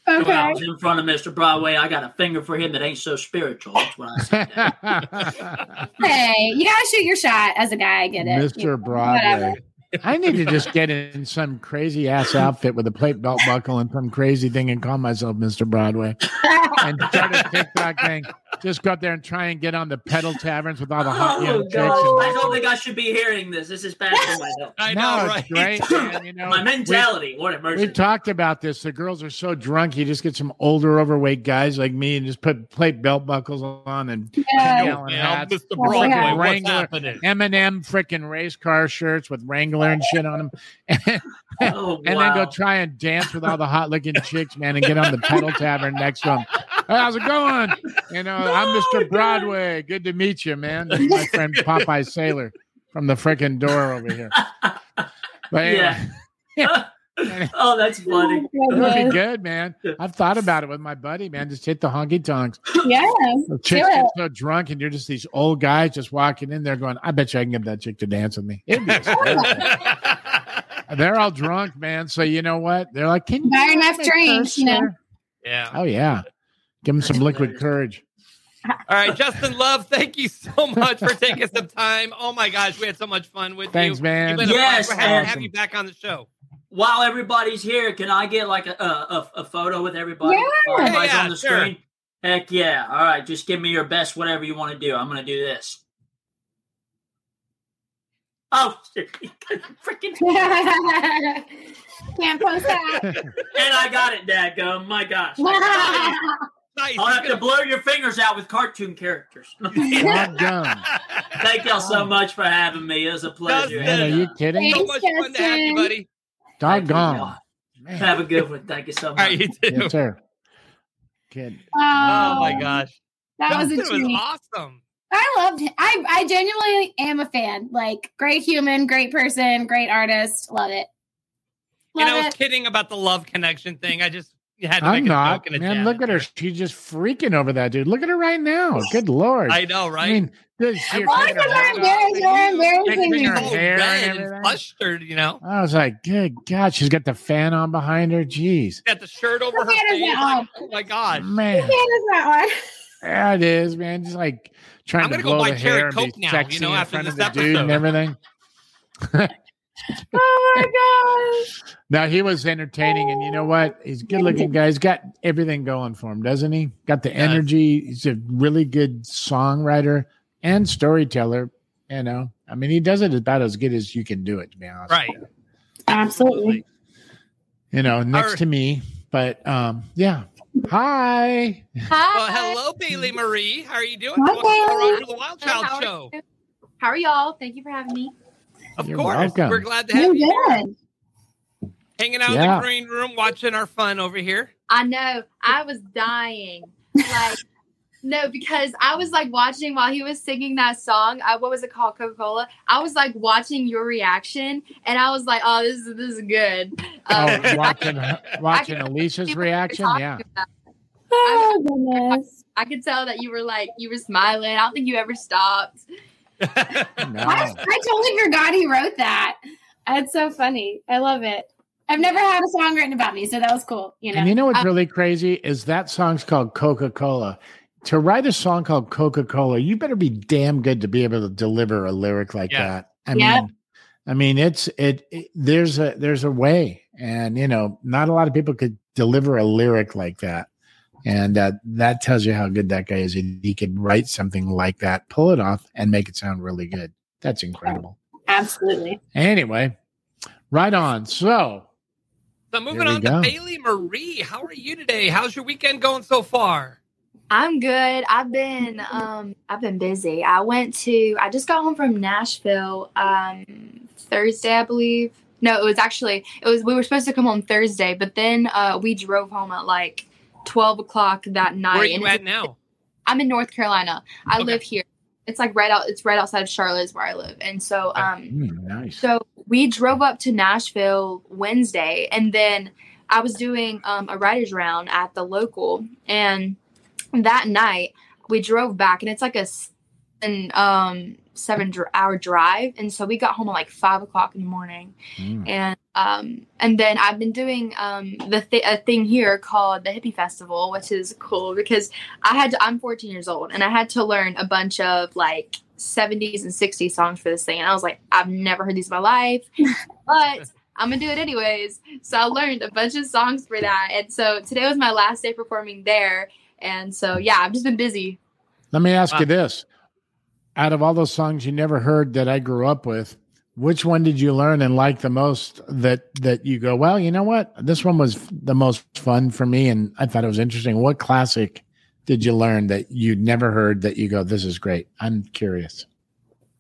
[SPEAKER 11] When I was in front of Mr. Broadway, I got a finger for him that ain't so spiritual. That's what I said.
[SPEAKER 5] Hey, you gotta shoot your shot as a guy. I get it.
[SPEAKER 6] Mr. Broadway. I need to just get in some crazy ass outfit with a plate belt buckle and some crazy thing and call myself Mr. Broadway and start a TikTok thing. Just go up there and try and get on the pedal taverns with all the hot
[SPEAKER 11] Oh,
[SPEAKER 6] young chicks.
[SPEAKER 11] God. I don't think I should be hearing this. This is bad for my health.
[SPEAKER 4] I
[SPEAKER 6] No,
[SPEAKER 4] know,
[SPEAKER 6] it's
[SPEAKER 4] right?
[SPEAKER 6] great, man. You know,
[SPEAKER 11] my mentality. what a mercy.
[SPEAKER 6] We talked about this. The girls are so drunk. You just get some older, overweight guys like me and just put plate belt buckles on and
[SPEAKER 5] Yeah.
[SPEAKER 6] gallon
[SPEAKER 4] Yeah,
[SPEAKER 6] hats,
[SPEAKER 4] Mr.
[SPEAKER 5] Oh,
[SPEAKER 4] Broadway,
[SPEAKER 5] yeah.
[SPEAKER 4] what's
[SPEAKER 6] Wrangler.
[SPEAKER 4] happening?
[SPEAKER 6] M&M freaking race car shirts with Wrangler and shit on them, and,
[SPEAKER 11] oh,
[SPEAKER 6] and then go try and dance with all the hot looking chicks, man, and get on the pedal tavern next to them. How's it going? You know, I'm Mr. Broadway. Good to meet you, man. This is my friend Popeye Sailor from the freaking door over here. But anyway,
[SPEAKER 11] Yeah. oh, that's funny.
[SPEAKER 6] It would be good, man. I've thought about it with my buddy, man. Just hit the honky tonks.
[SPEAKER 5] Yeah.
[SPEAKER 6] The
[SPEAKER 5] Do
[SPEAKER 6] chicks get so drunk, and you're just these old guys just walking in there going, I bet you I can get that chick to dance with me. It'd be hysterical. They're all drunk, man. So you know what? They're like, Can you
[SPEAKER 5] Buy enough drinks,
[SPEAKER 6] curse,
[SPEAKER 5] you know.
[SPEAKER 4] yeah.
[SPEAKER 6] Oh yeah. Give them some liquid courage.
[SPEAKER 4] All right, Justin Love, thank you so much for taking some time. Oh my gosh, we had so much fun with
[SPEAKER 6] Thanks,
[SPEAKER 4] you.
[SPEAKER 6] man.
[SPEAKER 4] You've been a
[SPEAKER 11] Yes,
[SPEAKER 4] pleasure having have you back on the show.
[SPEAKER 11] While everybody's here, can I get like a, a, a, a photo with everybody?
[SPEAKER 5] Yeah.
[SPEAKER 11] While everybody's
[SPEAKER 4] Yeah,
[SPEAKER 11] on the
[SPEAKER 4] sure.
[SPEAKER 11] screen. Heck yeah. All right. Just give me your best, whatever you want to do. I'm going to do this. Oh, shit. freaking.
[SPEAKER 5] Can't post that.
[SPEAKER 11] And I got it, Dadgum. My gosh.
[SPEAKER 4] Nice.
[SPEAKER 11] I'll have
[SPEAKER 4] He's
[SPEAKER 11] to blur your fingers out with cartoon characters.
[SPEAKER 6] Doggone.
[SPEAKER 11] Thank y'all so much for having me. It was a pleasure.
[SPEAKER 4] Justin.
[SPEAKER 6] Man, are you kidding?
[SPEAKER 4] so
[SPEAKER 5] Thanks,
[SPEAKER 4] much fun to have you,
[SPEAKER 5] Justin.
[SPEAKER 4] buddy.
[SPEAKER 6] Doggone. Man.
[SPEAKER 11] Have a good one. Thank you so much.
[SPEAKER 4] right, you too.
[SPEAKER 6] Yes, sir. Kid.
[SPEAKER 4] Oh, oh my gosh.
[SPEAKER 5] That was a
[SPEAKER 4] Justin
[SPEAKER 5] treat.
[SPEAKER 4] awesome.
[SPEAKER 5] I loved him. I I genuinely am a fan. Like great human, great person, great artist. Love it.
[SPEAKER 4] And I was
[SPEAKER 5] it.
[SPEAKER 4] kidding about the love connection thing. I just had to
[SPEAKER 6] I'm
[SPEAKER 4] a
[SPEAKER 6] not.
[SPEAKER 4] joke
[SPEAKER 6] Man, look at her. She's just freaking over that dude. Look at her right now. Good lord.
[SPEAKER 4] I know, right?
[SPEAKER 6] I mean, dude, she-
[SPEAKER 5] Why
[SPEAKER 6] taking her
[SPEAKER 5] it embarrassing? You're embarrassing
[SPEAKER 6] Fixing
[SPEAKER 5] me.
[SPEAKER 6] her hair and everything.
[SPEAKER 4] flustered, you know.
[SPEAKER 6] I was like, good God, she's got the fan on behind her. Jeez.
[SPEAKER 4] Got the shirt over her
[SPEAKER 5] What
[SPEAKER 4] face.
[SPEAKER 5] that?
[SPEAKER 4] Oh my gosh.
[SPEAKER 6] Man.
[SPEAKER 5] What is that one?
[SPEAKER 6] Yeah, it is, man. Just like trying
[SPEAKER 4] I'm
[SPEAKER 6] to
[SPEAKER 4] gonna go
[SPEAKER 6] blow
[SPEAKER 4] buy
[SPEAKER 6] the
[SPEAKER 4] Cherry
[SPEAKER 6] hair and be
[SPEAKER 4] Coke now, you
[SPEAKER 6] sexy
[SPEAKER 4] know,
[SPEAKER 6] in
[SPEAKER 4] after
[SPEAKER 6] front of
[SPEAKER 4] this
[SPEAKER 6] the dude and everything.
[SPEAKER 5] Oh my gosh.
[SPEAKER 6] Now he was entertaining, and you know what? He's a good-looking guy. He's got everything going for him, doesn't he? Got the
[SPEAKER 4] Does.
[SPEAKER 6] energy. He's a really good songwriter and storyteller. You know, I mean, he does it about as good as you can do it. To be honest,
[SPEAKER 4] Right.
[SPEAKER 5] Absolutely.
[SPEAKER 6] You know, next
[SPEAKER 4] Our-
[SPEAKER 6] to me, but um, yeah. Hi.
[SPEAKER 12] Hi.
[SPEAKER 4] Well, hello, Bailey Marie. How are you doing?
[SPEAKER 5] Hi,
[SPEAKER 4] Welcome to the
[SPEAKER 5] Bailey.
[SPEAKER 4] Roger the Wild Child
[SPEAKER 12] How are
[SPEAKER 4] Show.
[SPEAKER 12] you? How are y'all? Thank you for having me.
[SPEAKER 4] Of
[SPEAKER 6] You're
[SPEAKER 4] course.
[SPEAKER 6] welcome.
[SPEAKER 4] We're glad to have
[SPEAKER 5] You're
[SPEAKER 4] you here.
[SPEAKER 5] good.
[SPEAKER 4] Hanging out in the green room, watching our fun over here.
[SPEAKER 12] I know. I was dying. Like, no, because I was like watching while he was singing that song. Uh, what was it called? Coca Cola. I was like watching your reaction, and I was like, "Oh, this is this is good."
[SPEAKER 6] Oh,
[SPEAKER 12] Um,
[SPEAKER 6] watching watching Alicia's reaction. Yeah.
[SPEAKER 12] about-
[SPEAKER 5] Oh goodness.
[SPEAKER 12] I could tell that you were like you were smiling. I don't think you ever stopped.
[SPEAKER 6] No.
[SPEAKER 5] I, I totally forgot he wrote that. That's so funny. I love it. I've never had a song written about me, so that was cool. You know.
[SPEAKER 6] And you know what's
[SPEAKER 12] Um,
[SPEAKER 6] really crazy is that song's called Coca Cola. To write a song called Coca Cola, you better be damn good to be able to deliver a lyric like
[SPEAKER 4] Yeah.
[SPEAKER 6] that. I
[SPEAKER 5] Yeah.
[SPEAKER 6] mean, I mean, it's it, it. There's a there's a way, and you know, not a lot of people could deliver a lyric like that, and uh, that tells you how good that guy is. He he could write something like that, pull it off, and make it sound really good. That's incredible.
[SPEAKER 5] Absolutely.
[SPEAKER 6] Anyway, right on. So
[SPEAKER 4] So moving on to
[SPEAKER 6] go.
[SPEAKER 4] Bailey Marie. How are you today? How's your weekend going so far?
[SPEAKER 12] I'm good. I've been um I've been busy. I went to I just got home from Nashville um Thursday, I believe. No, it was actually it was we were supposed to come home Thursday, but then uh we drove home at like twelve o'clock that night.
[SPEAKER 4] Where are you
[SPEAKER 12] it's-
[SPEAKER 4] at now?
[SPEAKER 12] I'm in North Carolina. I
[SPEAKER 4] Okay.
[SPEAKER 12] live here. It's like right out it's right outside of Charlotte is where I live. And so um
[SPEAKER 6] mm, nice.
[SPEAKER 12] so we drove up to Nashville Wednesday, and then I was doing um, a writers round at the local, and that night we drove back, and it's like a and um seven dr- hour drive, and so we got home at like five o'clock in the morning,
[SPEAKER 6] Mm.
[SPEAKER 12] and um, and then I've been doing um the th- a thing here called the Hippie Festival, which is cool because I had to, I'm 14 years old, and I had to learn a bunch of like 70s and 60s songs for this thing, and I was like, I've never heard these in my life, but I'm gonna do it anyways. So I learned a bunch of songs for that. And so today was my last day performing there. And so yeah, I've just been busy.
[SPEAKER 6] Let me ask you this: Out of all those songs you never heard that I grew up with, which one did you learn and like the most? That that you go, well, you know what, this one was the most fun for me, and I thought it was interesting. What classic did you learn that you'd never heard that you go, this is great? I'm curious.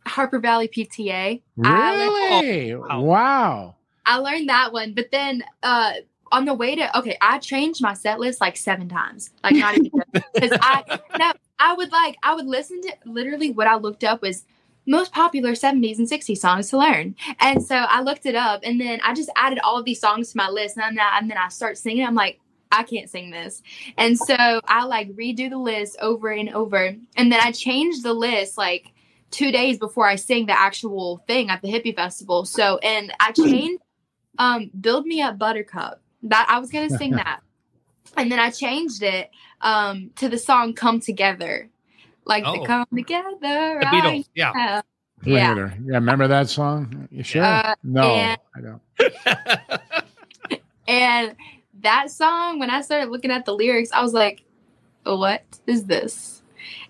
[SPEAKER 12] Harper Valley PTA. I learned-
[SPEAKER 6] Really? wow.
[SPEAKER 12] I learned that one, but then uh on the way to okay, I changed my set list like seven times. Like not even because I no, I would like I would listen to literally what I looked up was most popular 70s and 60s songs to learn. And so I looked it up and then I just added all of these songs to my list and then I, and then I start singing. I'm like, I can't sing this. And so I like redo the list over and over. And then I changed the list like two days before I sang the actual thing at the hippie festival. So and I changed um Build Me Up Buttercup. That I was gonna sing that. And then I changed it um to the song Come Together. Like
[SPEAKER 4] Oh.
[SPEAKER 12] the come together.
[SPEAKER 4] The
[SPEAKER 12] right
[SPEAKER 4] Beatles, yeah.
[SPEAKER 12] now.
[SPEAKER 6] Yeah.
[SPEAKER 12] Yeah.
[SPEAKER 6] Yeah. Remember that song? You sure?
[SPEAKER 12] Uh,
[SPEAKER 6] no,
[SPEAKER 12] and-
[SPEAKER 6] I don't.
[SPEAKER 12] And that song, when I started looking at the lyrics, I was like, what is this?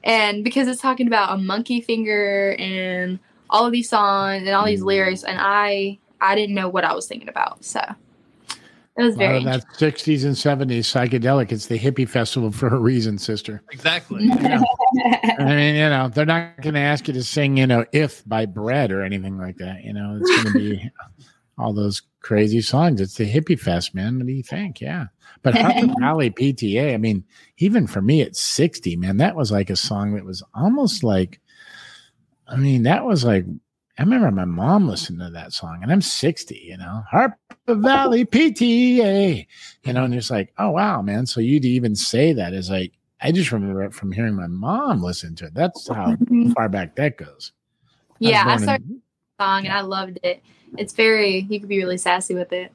[SPEAKER 12] And because it's talking about a monkey finger and all of these songs and all these lyrics, and I I didn't know what I was thinking about. So it was very
[SPEAKER 6] that 60s and 70s psychedelic. It's the hippie festival for a reason, sister.
[SPEAKER 4] Exactly.
[SPEAKER 6] I mean, you know, they're not going to ask you to sing, you know, "If" by Bread or anything like that. You know, it's going to be all those crazy songs. It's the hippie fest, man. What do you think? Yeah, but Harper Valley PTA. I mean, even for me at sixty, man, that was like a song that was almost like. I mean, that was like. I remember my mom listened to that song, and I'm 60, you know, Harper Valley PTA, you know, and it's like, oh, wow, man. So you'd even say that is like, I just remember it from hearing my mom listen to it. That's how mm-hmm. far back that goes.
[SPEAKER 12] yeah. I
[SPEAKER 6] born in-
[SPEAKER 12] started the song and I loved it. It's very you could be really sassy with it.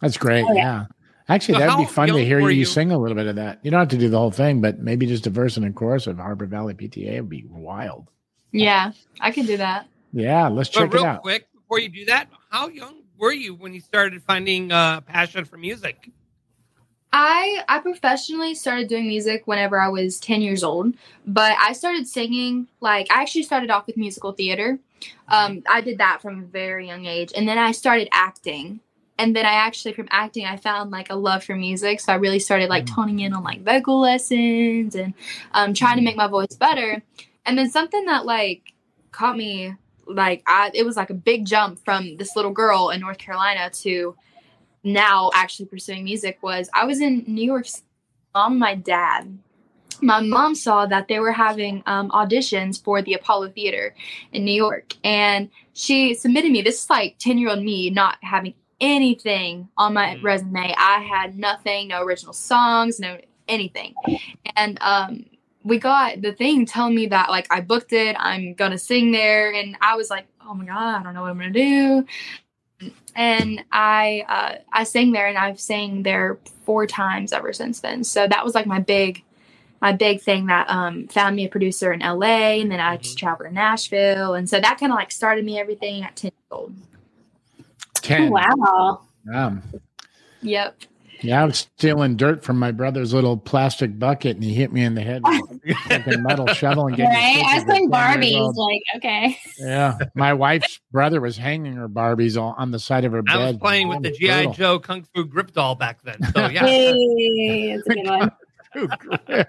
[SPEAKER 6] That's great.
[SPEAKER 12] Oh,
[SPEAKER 6] yeah. Actually,
[SPEAKER 12] So
[SPEAKER 6] that'd be fun to hear you,
[SPEAKER 12] you?
[SPEAKER 6] sing a little bit of that. You don't have to do the whole thing, but maybe just a verse and a chorus of Harbor Valley PTA would be wild.
[SPEAKER 12] Yeah, I can do that.
[SPEAKER 6] Yeah, let's check
[SPEAKER 4] but real
[SPEAKER 6] it out.
[SPEAKER 4] quick, before you do that, how young were you when you started finding uh, passion for music?
[SPEAKER 12] I I professionally started doing music whenever I was 10 years old, but I started singing like I actually started off with musical theater. Um, I did that from a very young age, and then I started acting. And then I actually from acting I found like a love for music, so I really started like toning in on like vocal lessons and um, trying to make my voice better. And then something that like caught me like I it was like a big jump from this little girl in North Carolina to now actually pursuing music was I was in New York mom my dad. My mom saw that they were having um, auditions for the Apollo Theater in New York, and she submitted me. This is like ten year old me not having anything on my resume. I had nothing, no original songs, no anything, and um, we got the thing telling me that like I booked it. I'm gonna sing there, and I was like, oh my god, I don't know what I'm gonna do and I uh, I sang there, and I've sang there four times ever since then. So that was like my big my big thing that um, found me a producer in LA, and then I just traveled to Nashville, and so that kind of like started me everything at ten years old.
[SPEAKER 6] 10.
[SPEAKER 5] Wow.
[SPEAKER 6] Um,
[SPEAKER 12] Yep.
[SPEAKER 6] Yeah, I was stealing dirt from my brother's little plastic bucket and he hit me in the head with a metal shovel and gave me
[SPEAKER 5] Right? I was playing Barbies. Like, okay.
[SPEAKER 6] Yeah. My wife's brother was hanging her Barbies on, on the side of her bed.
[SPEAKER 4] I was playing with the GI. Joe Kung Fu Grip doll back then. So yeah.
[SPEAKER 5] Hey, that's a good one.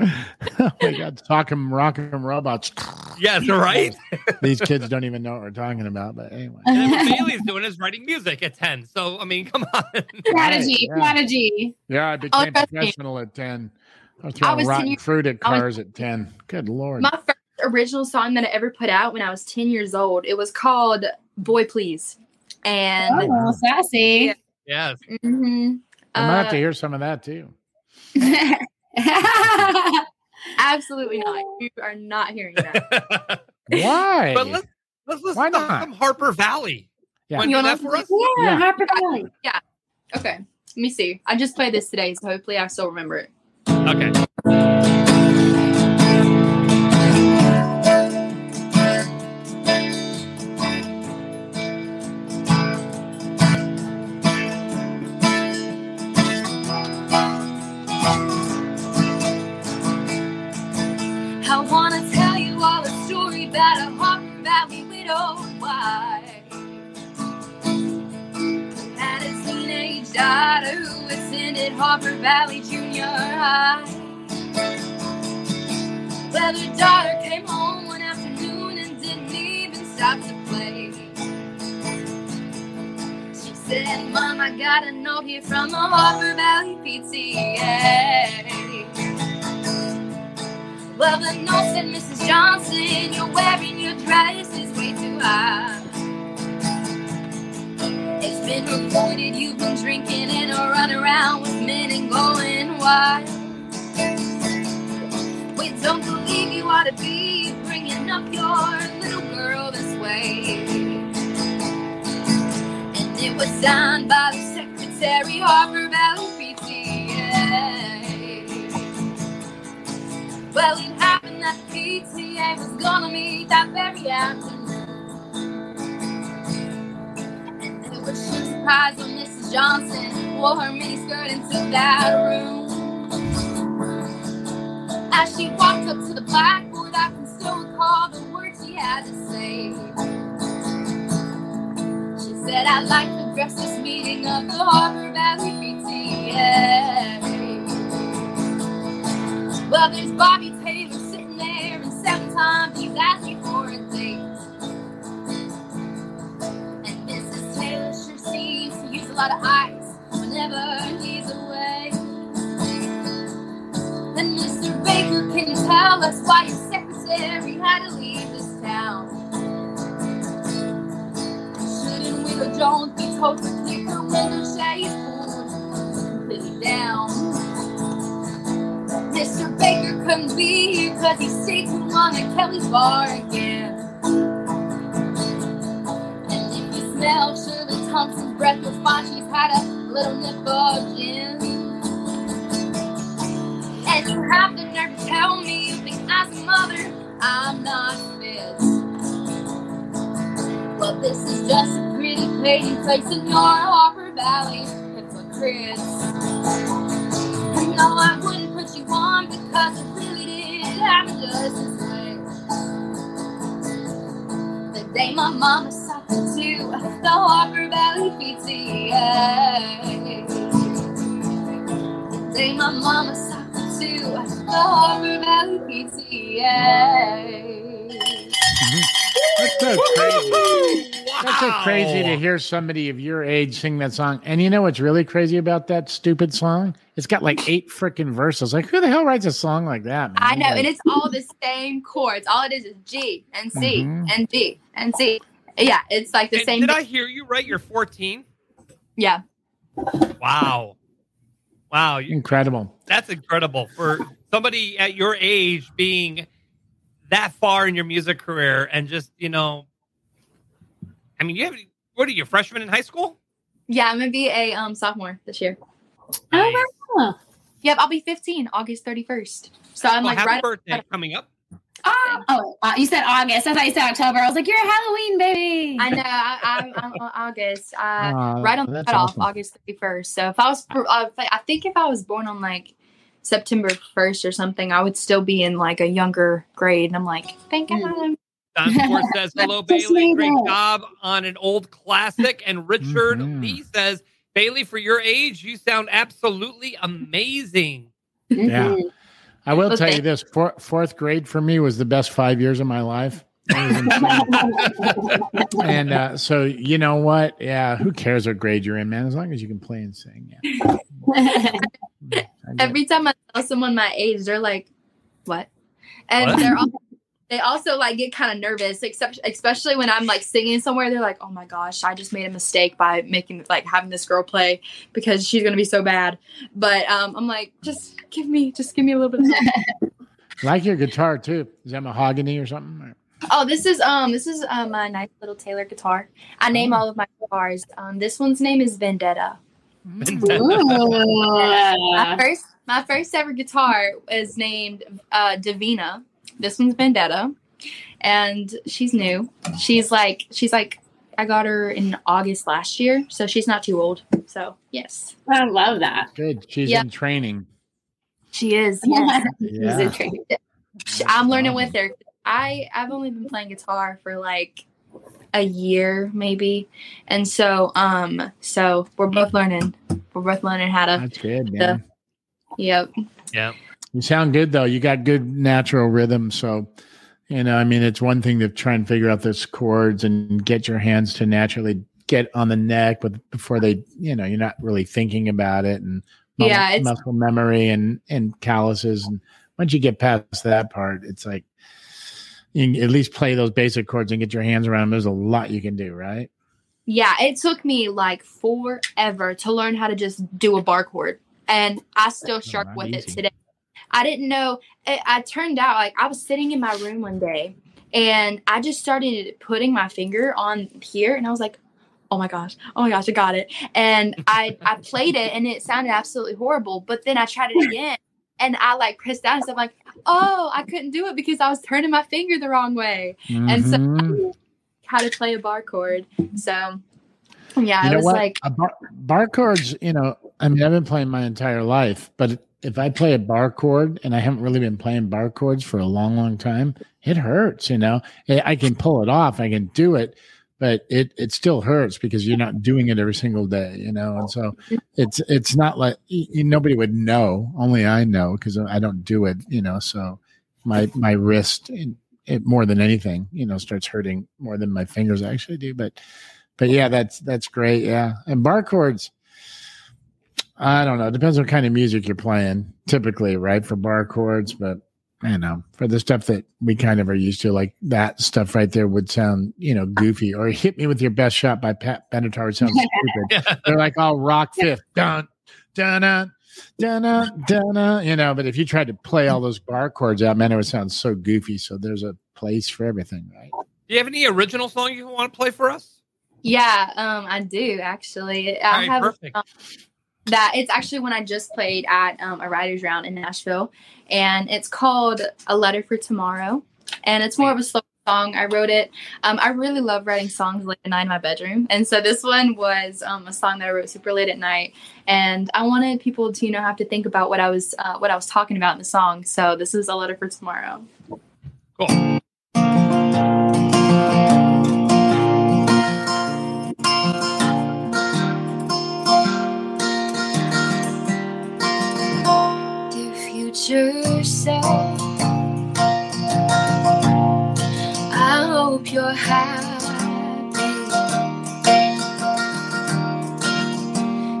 [SPEAKER 6] oh my God. Talking rocking robots.
[SPEAKER 4] Yes, right.
[SPEAKER 6] These kids don't even know what we're talking about, but anyway.
[SPEAKER 4] And then what Bailey's doing is writing music at ten. So I mean, come on.
[SPEAKER 5] Strategy,
[SPEAKER 6] yeah.
[SPEAKER 5] strategy.
[SPEAKER 6] Yeah, I became
[SPEAKER 12] trust me.
[SPEAKER 6] professional at 10. I was
[SPEAKER 12] I
[SPEAKER 6] throwing
[SPEAKER 12] was
[SPEAKER 6] rotten
[SPEAKER 12] years-
[SPEAKER 6] fruit at
[SPEAKER 12] I was-
[SPEAKER 6] cars at 10. Good Lord.
[SPEAKER 12] My first original song that I ever put out when I was ten years old. It was called "Boy Please," and
[SPEAKER 5] Oh, sassy.
[SPEAKER 4] Yes.
[SPEAKER 12] Mhm.
[SPEAKER 6] I might have
[SPEAKER 12] Uh,
[SPEAKER 6] to hear some of that too.
[SPEAKER 12] Absolutely not. You are not hearing that.
[SPEAKER 6] Why?
[SPEAKER 4] But let's let's listen
[SPEAKER 6] Why
[SPEAKER 4] to
[SPEAKER 6] not?
[SPEAKER 4] some Harper Valley.
[SPEAKER 6] Yeah.
[SPEAKER 4] Wanna
[SPEAKER 13] You wanna
[SPEAKER 4] for us?
[SPEAKER 5] Yeah,
[SPEAKER 6] Yeah.
[SPEAKER 5] Harper Valley.
[SPEAKER 13] Yeah. Okay. Let me see. I just played this today, so hopefully I still remember it.
[SPEAKER 4] Okay.
[SPEAKER 13] Valley Junior High. Well, her daughter came home one afternoon and didn't even stop to play. She said, Mom, I got a note here from the Harper Valley PTA. Well, the note said, Mrs. Johnson, you're wearing your dress is way too high. Been reported you've been drinking and running around with men and going wild. We don't believe you ought to be bringing up your little girl this way. And it was signed by the secretary, Harper Valley PTA. Well, it happened that PTA was gonna meet that very afternoon. It was a when Mrs. Johnson wore her miniskirt into that room. As she walked up to the blackboard, I can still recall the words she had to say. She said, I'd like to address this meeting of the Harbor Valley PTA. Well, there's Bobby Taylor sitting there, and seven times he's asking lot of ice whenever he's away. And Mr. Baker, can you tell us why your secretary had to leave this town? Shouldn't Widow Jones be told to keep her window shades completely down? Mr. Baker couldn't be here because he stayed too long at Kelly's bar again. And if you smell Thompson's breath, you'll find she's had a little nip of gin. And you have the nerve to tell me you think as a mother I'm not fit. Well, this is just a pretty lady place in your Harper Valley hypocrites. And no, I wouldn't put you on because it really did happen just this way. The day my mama sucked into the Harper Valley PTA. The day my mama sucked into the Harper Valley PTA.
[SPEAKER 6] That's so crazy. That's so
[SPEAKER 4] Wow.
[SPEAKER 6] crazy to hear somebody of your age sing that song. And you know what's really crazy about that stupid song? It's got like eight freaking verses. Like, who the hell writes a song like that? Man?
[SPEAKER 13] I know,
[SPEAKER 6] Like,
[SPEAKER 13] and it's all the same chords. All it is is G and C
[SPEAKER 6] Mhm.
[SPEAKER 13] and G and C. Yeah, it's like the
[SPEAKER 4] And
[SPEAKER 13] same.
[SPEAKER 4] did I hear you right? You're 14.
[SPEAKER 13] yeah,
[SPEAKER 4] Wow. Wow.
[SPEAKER 6] incredible.
[SPEAKER 4] That's incredible for somebody at your age being that far in your music career and just, you know, I mean, you have, what are you, freshman in high school?
[SPEAKER 13] yeah. I'm gonna be a um sophomore this year.
[SPEAKER 4] Nice.
[SPEAKER 5] wow.
[SPEAKER 13] Yep, I'll be 15 August 31st. So I'm
[SPEAKER 4] Well,
[SPEAKER 13] like
[SPEAKER 4] happy
[SPEAKER 13] right.
[SPEAKER 4] birthday coming up.
[SPEAKER 5] Oh, oh uh, you said August. I thought you said October. I was like, you're a Halloween baby.
[SPEAKER 13] I know. I, I'm, I'm on August. Uh,
[SPEAKER 6] Aw,
[SPEAKER 13] right on the
[SPEAKER 6] that's
[SPEAKER 13] cutoff,
[SPEAKER 6] awesome.
[SPEAKER 13] August 31st. So if I was, uh, I think if I was born on like September 1st or something, I would still be in like a younger grade. And I'm like, thank
[SPEAKER 5] Mm.
[SPEAKER 13] God.
[SPEAKER 4] Don Ford says, hello, Bailey. Great job on an old classic. And Richard
[SPEAKER 6] Mhm.
[SPEAKER 4] Lee says, Bailey, for your age, you sound absolutely amazing.
[SPEAKER 6] Yeah. I will
[SPEAKER 13] Well,
[SPEAKER 6] tell you this four, fourth grade for me was the best five years of my life. It was insane. and uh, so, you know what? Yeah, who cares what grade you're in, man? As long as you can play and sing. Yeah.
[SPEAKER 13] Every time I tell someone my age, they're like, what? And
[SPEAKER 4] What?
[SPEAKER 13] they're also, they also like get kind of nervous, except especially when I'm like singing somewhere. They're like, "Oh my gosh, I just made a mistake by making like having this girl play because she's gonna be so bad." But um, I'm like, just give me, just give me a little bit. Of time.
[SPEAKER 6] like your guitar too. Is that mahogany or something?
[SPEAKER 12] Oh, this is um this is um my nice little Taylor guitar. I name all of my guitars. Um, this one's name is Vendetta. my first my first ever guitar is named uh, Davina. This one's Vendetta, and she's new. She's like she's like I got her in August last year, so she's not too old. So yes,
[SPEAKER 5] I love that.
[SPEAKER 6] Good. She's
[SPEAKER 12] Yeah.
[SPEAKER 6] in training.
[SPEAKER 12] she is. Yes.
[SPEAKER 6] Yeah.
[SPEAKER 5] in training.
[SPEAKER 12] I'm learning with her. I I've only been playing guitar for like a year maybe, and so um so we're both learning. We're both learning how to.
[SPEAKER 6] That's good,
[SPEAKER 12] the-
[SPEAKER 6] man.
[SPEAKER 12] Yep.
[SPEAKER 4] Yeah.
[SPEAKER 6] You sound good though. You got good natural rhythm. So, you know, I mean, it's one thing to try and figure out those chords and get your hands to naturally get on the neck, but before they, you know, you're not really thinking about it and mu-
[SPEAKER 12] Yeah,
[SPEAKER 6] muscle memory and and calluses. And once you get past that part, it's like you can at least play those basic chords and get your hands around them. There's a lot you can do, right?
[SPEAKER 12] Yeah, it took me like forever to learn how to just do a bar chord, and I still
[SPEAKER 6] not
[SPEAKER 12] with it today. I didn't know. It, I turned out like I was sitting in my room one day, and I just started putting my finger on here, and I was like, "Oh my gosh, oh my gosh, I got it!" And I I played it, and it sounded absolutely horrible. But then I tried it again, and I like pressed down, and stuff like, "Oh, I couldn't do it because I was turning my finger the wrong way." And so
[SPEAKER 6] Mhm.
[SPEAKER 12] how to play a bar chord. So yeah,
[SPEAKER 6] you
[SPEAKER 12] it
[SPEAKER 6] know
[SPEAKER 12] was
[SPEAKER 6] what?
[SPEAKER 12] like
[SPEAKER 6] a bar, bar chords, you know, I mean, I've been playing my entire life, but if I play a bar chord and I haven't really been playing bar chords for a long, long time, it hurts, you know. I can pull it off, I can do it, but it it still hurts because you're not doing it every single day, you know. And so it's it's not like nobody would know, only I know because I don't do it, you know. So my my wrist, it, it more than anything, you know, starts hurting more than my fingers actually do, but but yeah, that's that's great. Yeah, and bar chords. I don't know. It depends what kind of music you're playing. Typically, right for bar chords, but I know for the stuff that we kind of are used to, like that stuff right there would sound you know goofy. Or "Hit Me with Your Best Shot" by Pat Benatar would sound stupid. They're like all rock fifth, dun dun dun dun dun dun. You know, but if you tried to play all those bar chords out, man, it would sound so goofy. So there's a place for everything, right?
[SPEAKER 4] Do you have any original song you want to play for us?
[SPEAKER 12] yeah, um, I do actually. I
[SPEAKER 4] All right,
[SPEAKER 12] have
[SPEAKER 4] perfect.
[SPEAKER 12] um, that. It's actually when I just played at um, a writers round in Nashville, and it's called "A Letter for Tomorrow," and it's more of a slow song. I wrote it. Um, I really love writing songs late at night in my bedroom, and so this one was um, a song that I wrote super late at night, and I wanted people to you know have to think about what I was uh, what I was talking about in the song. So this is "A Letter for Tomorrow."
[SPEAKER 4] Cool.
[SPEAKER 12] Future self, I hope you're happy.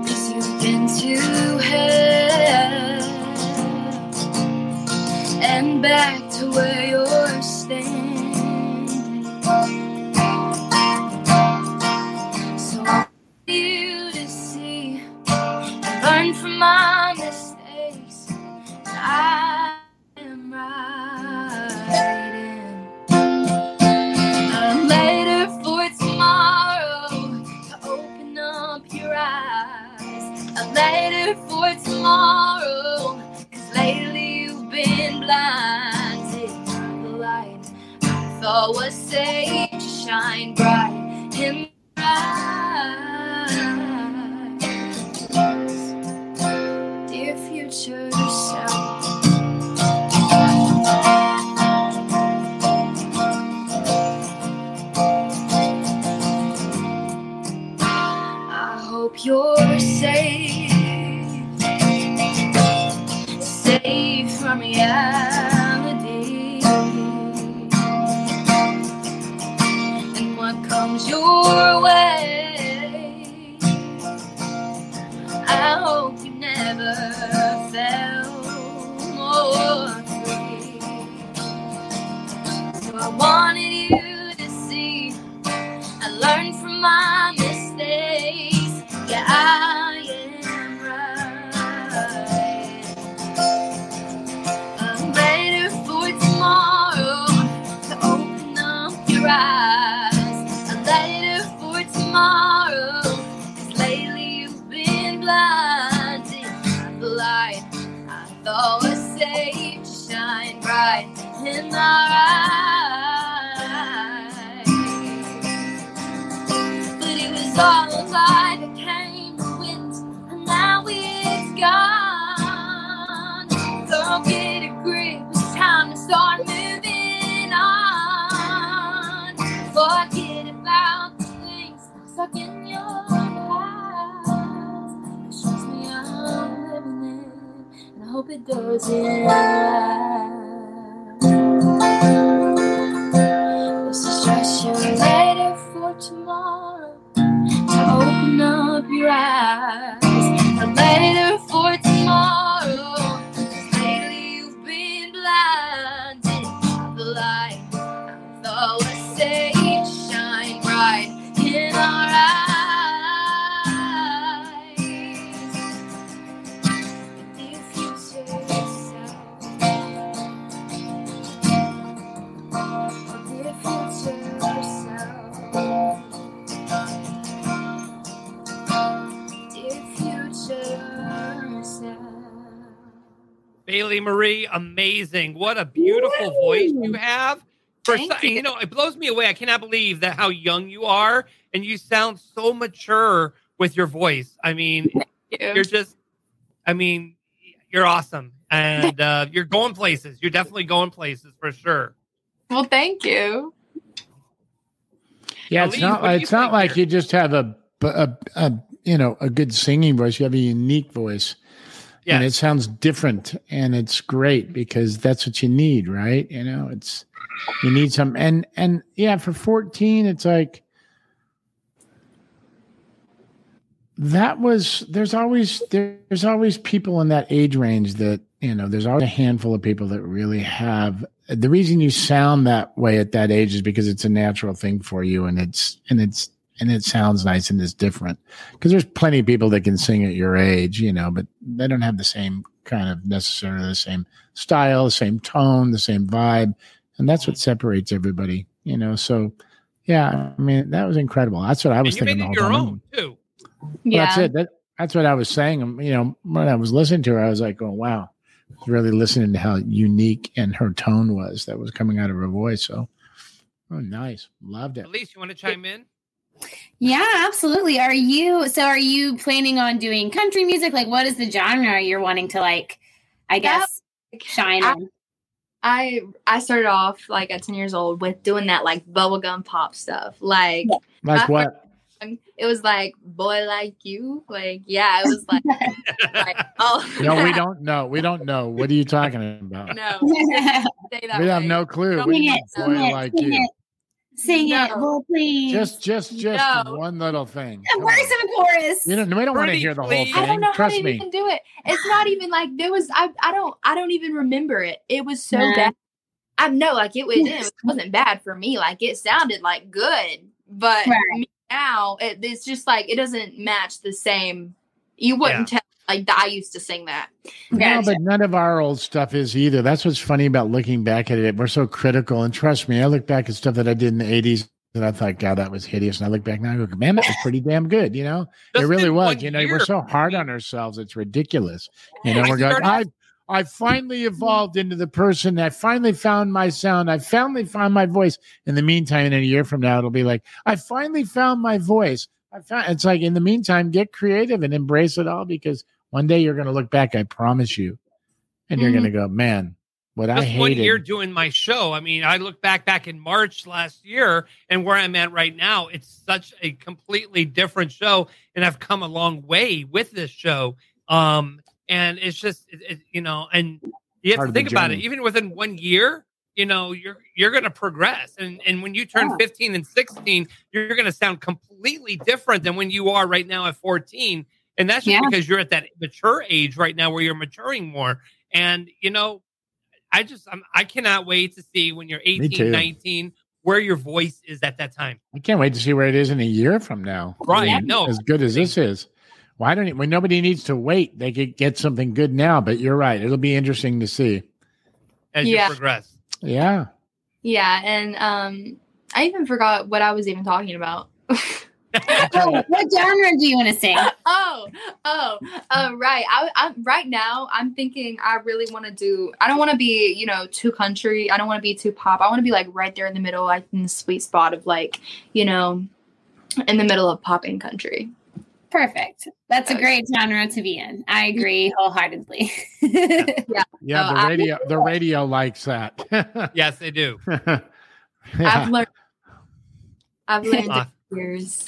[SPEAKER 12] Cause you've been to hell and back to where
[SPEAKER 4] Bailey Marie, amazing. What a beautiful voice you have. For
[SPEAKER 12] Thank
[SPEAKER 4] so- you. know, it blows me away. I cannot believe that how young you are and you sound so mature with your voice. I mean, you're just I mean, you're awesome. And uh, you're going places. You're definitely going places for sure.
[SPEAKER 12] Well, thank you.
[SPEAKER 6] Yeah,
[SPEAKER 4] Now,
[SPEAKER 6] it's not.
[SPEAKER 4] what do you
[SPEAKER 6] It's not like
[SPEAKER 4] here?
[SPEAKER 6] you just have a, a, a, you know, a good singing voice. You have a unique voice, and it sounds different, and it's great because that's what you need, right? You know, it's you need some, and and yeah, for fourteen, it's like that was. There's always there's always people in that age range that you know. There's always a handful of people that really have the reason you sound that way at that age is because it's a natural thing for you and it's and it's and it sounds nice and it's different. Because there's plenty of people that can sing at your age you know but they don't have the same kind of necessarily the same style the same tone the same vibe. And that's what separates everybody you know? So yeah i mean that was incredible. That's what i was
[SPEAKER 4] And you
[SPEAKER 6] thinking
[SPEAKER 4] made
[SPEAKER 6] the
[SPEAKER 4] it
[SPEAKER 6] whole
[SPEAKER 4] your
[SPEAKER 6] time
[SPEAKER 4] own too.
[SPEAKER 6] well,
[SPEAKER 12] Yeah.
[SPEAKER 6] that's it. That, that's what i was saying. Um, you know when i was listening to her i was like oh wow. Really listening to how unique and her tone was that was coming out of her voice. So oh nice. Loved it.
[SPEAKER 4] Elise, you want to chime in?
[SPEAKER 5] Yeah, absolutely. Are you so are you planning on doing country music? Like what is the genre you're wanting to like I guess shine
[SPEAKER 12] I-
[SPEAKER 5] in?
[SPEAKER 12] I I started off like at 10 years old with doing that like bubblegum pop stuff. Like
[SPEAKER 6] like
[SPEAKER 12] my
[SPEAKER 6] what
[SPEAKER 12] it was like boy like you. Like yeah, it was like, like oh
[SPEAKER 6] no we don't know we don't know what are you talking about
[SPEAKER 12] no. Say that
[SPEAKER 6] we have no clue we
[SPEAKER 5] Sing
[SPEAKER 6] boy
[SPEAKER 5] it,
[SPEAKER 6] like you
[SPEAKER 5] it. Sing it,
[SPEAKER 12] No.
[SPEAKER 5] well, please.
[SPEAKER 6] just just just
[SPEAKER 12] No.
[SPEAKER 6] one little thing
[SPEAKER 5] a
[SPEAKER 6] Come
[SPEAKER 5] verse
[SPEAKER 6] on.
[SPEAKER 5] and a chorus.
[SPEAKER 6] you know we don't want to hear the whole thing
[SPEAKER 12] I don't know how
[SPEAKER 6] trust
[SPEAKER 12] to
[SPEAKER 6] me
[SPEAKER 12] even do it. It's not even like there was I I don't I don't even remember it. It was so
[SPEAKER 5] Nah.
[SPEAKER 12] bad. I know like it was it wasn't bad for me. Like it sounded like good, but
[SPEAKER 5] Right.
[SPEAKER 12] now it, it's just like it doesn't match the same. You wouldn't tell like I used to sing that.
[SPEAKER 6] No, but none of our old stuff is either. That's what's funny about looking back at it. We're so critical. And trust me, I look back at stuff that I did in the 80s and I thought, God, that was hideous. And I look back now and I go, man, that was pretty damn good. You know, it really was. You know,
[SPEAKER 4] year.
[SPEAKER 6] we're so hard on ourselves. It's ridiculous. You know,
[SPEAKER 4] I
[SPEAKER 6] we're going, I, I finally evolved into the person. I finally found my sound. I finally found my voice. In the meantime, in a year from now, it'll be like, I finally found my voice. I found it's like in the meantime, get creative and embrace it all because one day you're going to look back, I promise you, and you're going to go, man, what I
[SPEAKER 4] Just one year doing my show. I mean, I look back back in March last year and where I'm at right now, it's such a completely different show, and I've come a long way with this show. Um, and it's just, it, it- you know, and you have
[SPEAKER 6] Part
[SPEAKER 4] to think about it. Even within one year, you know, you're you're going to progress, and and when you turn 15 and 16, you're going to sound completely different than when you are right now at 14. And that's just
[SPEAKER 5] Yeah.
[SPEAKER 4] because you're at that mature age right now where you're maturing more. And you know, I just I'm, I cannot wait to see when you're
[SPEAKER 6] too.
[SPEAKER 4] 18, 19 where your voice is at that time.
[SPEAKER 6] I can't wait to see where it is in a year from now.
[SPEAKER 4] Right,
[SPEAKER 6] I mean,
[SPEAKER 4] no.
[SPEAKER 6] as good as this is. Why don't when nobody needs to wait, they could get something good now. But you're right; it'll be interesting to see.
[SPEAKER 4] As
[SPEAKER 12] Yeah.
[SPEAKER 4] you progress.
[SPEAKER 6] Yeah,
[SPEAKER 12] Yeah, and um I even forgot what I was even talking about.
[SPEAKER 5] Oh, what genre do you want to sing?
[SPEAKER 12] oh, oh, uh, right. I, I, right now, I'm thinking I really want to do. I don't want to be, you know, too country. I don't want to be too pop. I want to be like right there in the middle, like in the sweet spot of like, you know, in the middle of pop and country.
[SPEAKER 5] Perfect. That's a great genre to be in. I agree wholeheartedly.
[SPEAKER 12] yeah.
[SPEAKER 6] Yeah,
[SPEAKER 12] So
[SPEAKER 6] the
[SPEAKER 12] I-
[SPEAKER 6] radio the radio likes that.
[SPEAKER 4] yes, they do.
[SPEAKER 12] I've learned. I've learned years.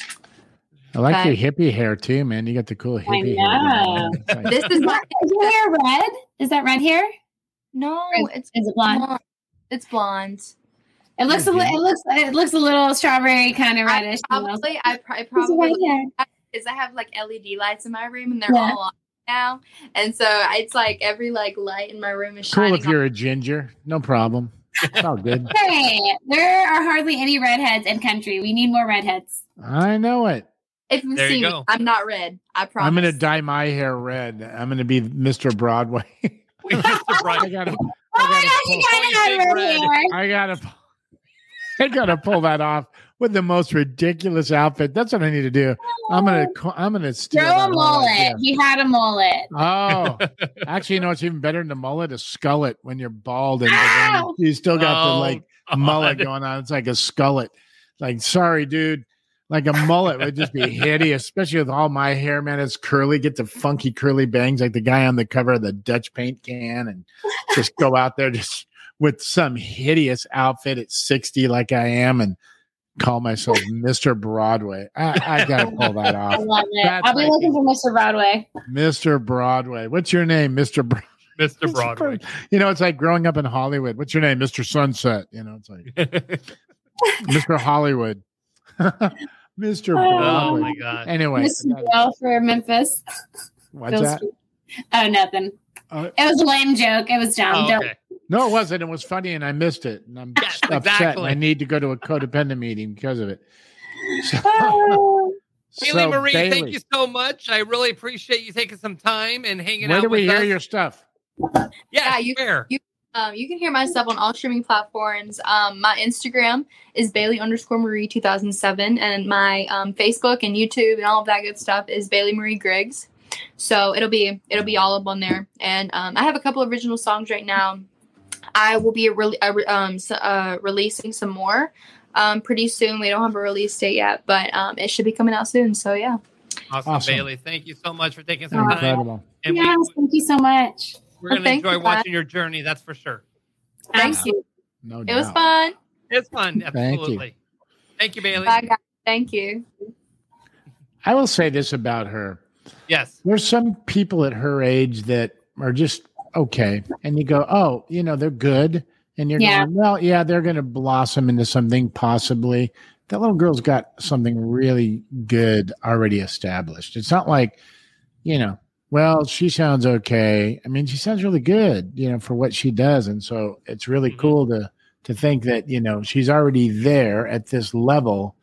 [SPEAKER 6] I like
[SPEAKER 12] Okay.
[SPEAKER 6] your hippie hair too, man. You got the cool
[SPEAKER 5] I
[SPEAKER 6] hippie
[SPEAKER 5] know.
[SPEAKER 6] hair. Like-
[SPEAKER 12] This is my
[SPEAKER 5] Is your hair red? Is that red hair?
[SPEAKER 12] no.
[SPEAKER 5] Or
[SPEAKER 12] It's
[SPEAKER 5] Is it blonde?
[SPEAKER 12] blonde. It's blonde.
[SPEAKER 5] It looks a li- it looks it looks a little strawberry kind of
[SPEAKER 12] I
[SPEAKER 5] reddish. you know.
[SPEAKER 12] probably, I, pr- I probably
[SPEAKER 5] hair.
[SPEAKER 12] is I have like LED lights in my room and they're
[SPEAKER 5] Yeah.
[SPEAKER 12] all on now, and so it's like every like light in my room is
[SPEAKER 6] cool if you're a ginger. No problem. It's all good.
[SPEAKER 5] Hey, there are hardly any redheads in country. We need more redheads.
[SPEAKER 6] I know it.
[SPEAKER 12] If you
[SPEAKER 4] There you
[SPEAKER 12] see me,
[SPEAKER 4] go.
[SPEAKER 12] I'm not red. I promise.
[SPEAKER 6] I'm gonna dye my hair red. I'm gonna be Mr. Broadway.
[SPEAKER 4] Mr. Bright.
[SPEAKER 6] I gotta
[SPEAKER 5] Oh my gotta have
[SPEAKER 4] Big
[SPEAKER 5] red
[SPEAKER 4] red.
[SPEAKER 5] hair.
[SPEAKER 6] I gotta I gotta pull that off with the most ridiculous outfit. That's what I need to do. I'm gonna oh. co- I'm gonna steal
[SPEAKER 5] Grow
[SPEAKER 6] that
[SPEAKER 5] a mullet.
[SPEAKER 6] idea.
[SPEAKER 5] He had a mullet.
[SPEAKER 6] Oh, actually, you know what's even better than the mullet? A skullet when you're bald and
[SPEAKER 5] Ow!
[SPEAKER 6] you still got the
[SPEAKER 4] Oh,
[SPEAKER 6] like
[SPEAKER 4] God.
[SPEAKER 6] Oh, mullet going on. It's like a skullet. Like, sorry, dude. Like a mullet would just be hideous, especially with all my hair, man. It's curly, get the funky curly bangs like the guy on the cover of the Dutch paint can, and just go out there just with some hideous outfit at 60 like I am and call myself Mr. Broadway. I, I gotta pull that
[SPEAKER 5] I
[SPEAKER 6] off.
[SPEAKER 5] love it.
[SPEAKER 6] That's
[SPEAKER 5] I'll be
[SPEAKER 6] like-
[SPEAKER 5] looking for Mr. Broadway.
[SPEAKER 6] Mr. Broadway. What's your name, Mr. Bro-
[SPEAKER 4] Mr. Broadway.
[SPEAKER 6] You know, it's like growing up in Hollywood. What's your name, Mr. Sunset? You know, it's like Mr. Hollywood, Mr.
[SPEAKER 4] oh
[SPEAKER 6] Broadway.
[SPEAKER 4] my god.
[SPEAKER 6] Anyway,
[SPEAKER 5] Mr. Bell for Memphis.
[SPEAKER 6] what's
[SPEAKER 5] Bill
[SPEAKER 6] that?
[SPEAKER 5] Street. Oh, nothing.
[SPEAKER 6] Uh,
[SPEAKER 5] It was a lame joke. It was dumb.
[SPEAKER 4] Oh, okay.
[SPEAKER 6] no, it wasn't. It was funny, and I missed it. And I'm
[SPEAKER 4] Yes,
[SPEAKER 6] upset.
[SPEAKER 4] exactly.
[SPEAKER 6] And I need to go to a codependent meeting because of it. So,
[SPEAKER 5] Oh.
[SPEAKER 4] Bailey
[SPEAKER 6] so,
[SPEAKER 4] Marie, thank you so much. I really appreciate you taking some time and hanging
[SPEAKER 6] Where
[SPEAKER 4] out
[SPEAKER 6] do we
[SPEAKER 4] with
[SPEAKER 6] hear
[SPEAKER 4] us.
[SPEAKER 6] your stuff?
[SPEAKER 4] yeah,
[SPEAKER 12] Yeah, you-
[SPEAKER 4] where?
[SPEAKER 12] you- Um, you can hear my stuff on all streaming platforms. Um, my Instagram is Bailey underscore Marie 2007, and my um, Facebook and YouTube and all of that good stuff is Bailey Marie Griggs. So it'll be it'll be all up on there. And um, I have a couple original songs right now. I will be re- uh, re- um, s- uh, releasing some more um, pretty soon. We don't have a release date yet, but um, it should be coming out soon. So yeah.
[SPEAKER 4] Awesome,
[SPEAKER 6] Awesome.
[SPEAKER 4] Bailey. Thank you so much for taking some time.
[SPEAKER 6] Incredible.
[SPEAKER 4] And
[SPEAKER 5] yes,
[SPEAKER 4] we,
[SPEAKER 5] thank you so much.
[SPEAKER 4] We're
[SPEAKER 12] Well,
[SPEAKER 4] going to enjoy
[SPEAKER 12] you,
[SPEAKER 4] watching your journey, that's for sure.
[SPEAKER 12] Thank
[SPEAKER 5] Absolutely.
[SPEAKER 12] you.
[SPEAKER 6] No
[SPEAKER 12] It was fun.
[SPEAKER 4] It's fun.
[SPEAKER 6] Thank you.
[SPEAKER 4] Absolutely. Thank you, Bailey.
[SPEAKER 12] Bye, guys. Thank you.
[SPEAKER 6] I will say this about her.
[SPEAKER 4] Yes.
[SPEAKER 6] There's some people at her age that are just okay. And you go, oh, you know, they're good. And you're
[SPEAKER 5] Yeah.
[SPEAKER 6] going, well, yeah, they're going to blossom into something possibly. That little girl's got something really good already established. It's not like, you know, well, she sounds okay. I mean, she sounds really good, you know, for what she does. And so it's really
[SPEAKER 4] Mhm.
[SPEAKER 6] cool to to think that, you know, she's already there at this level.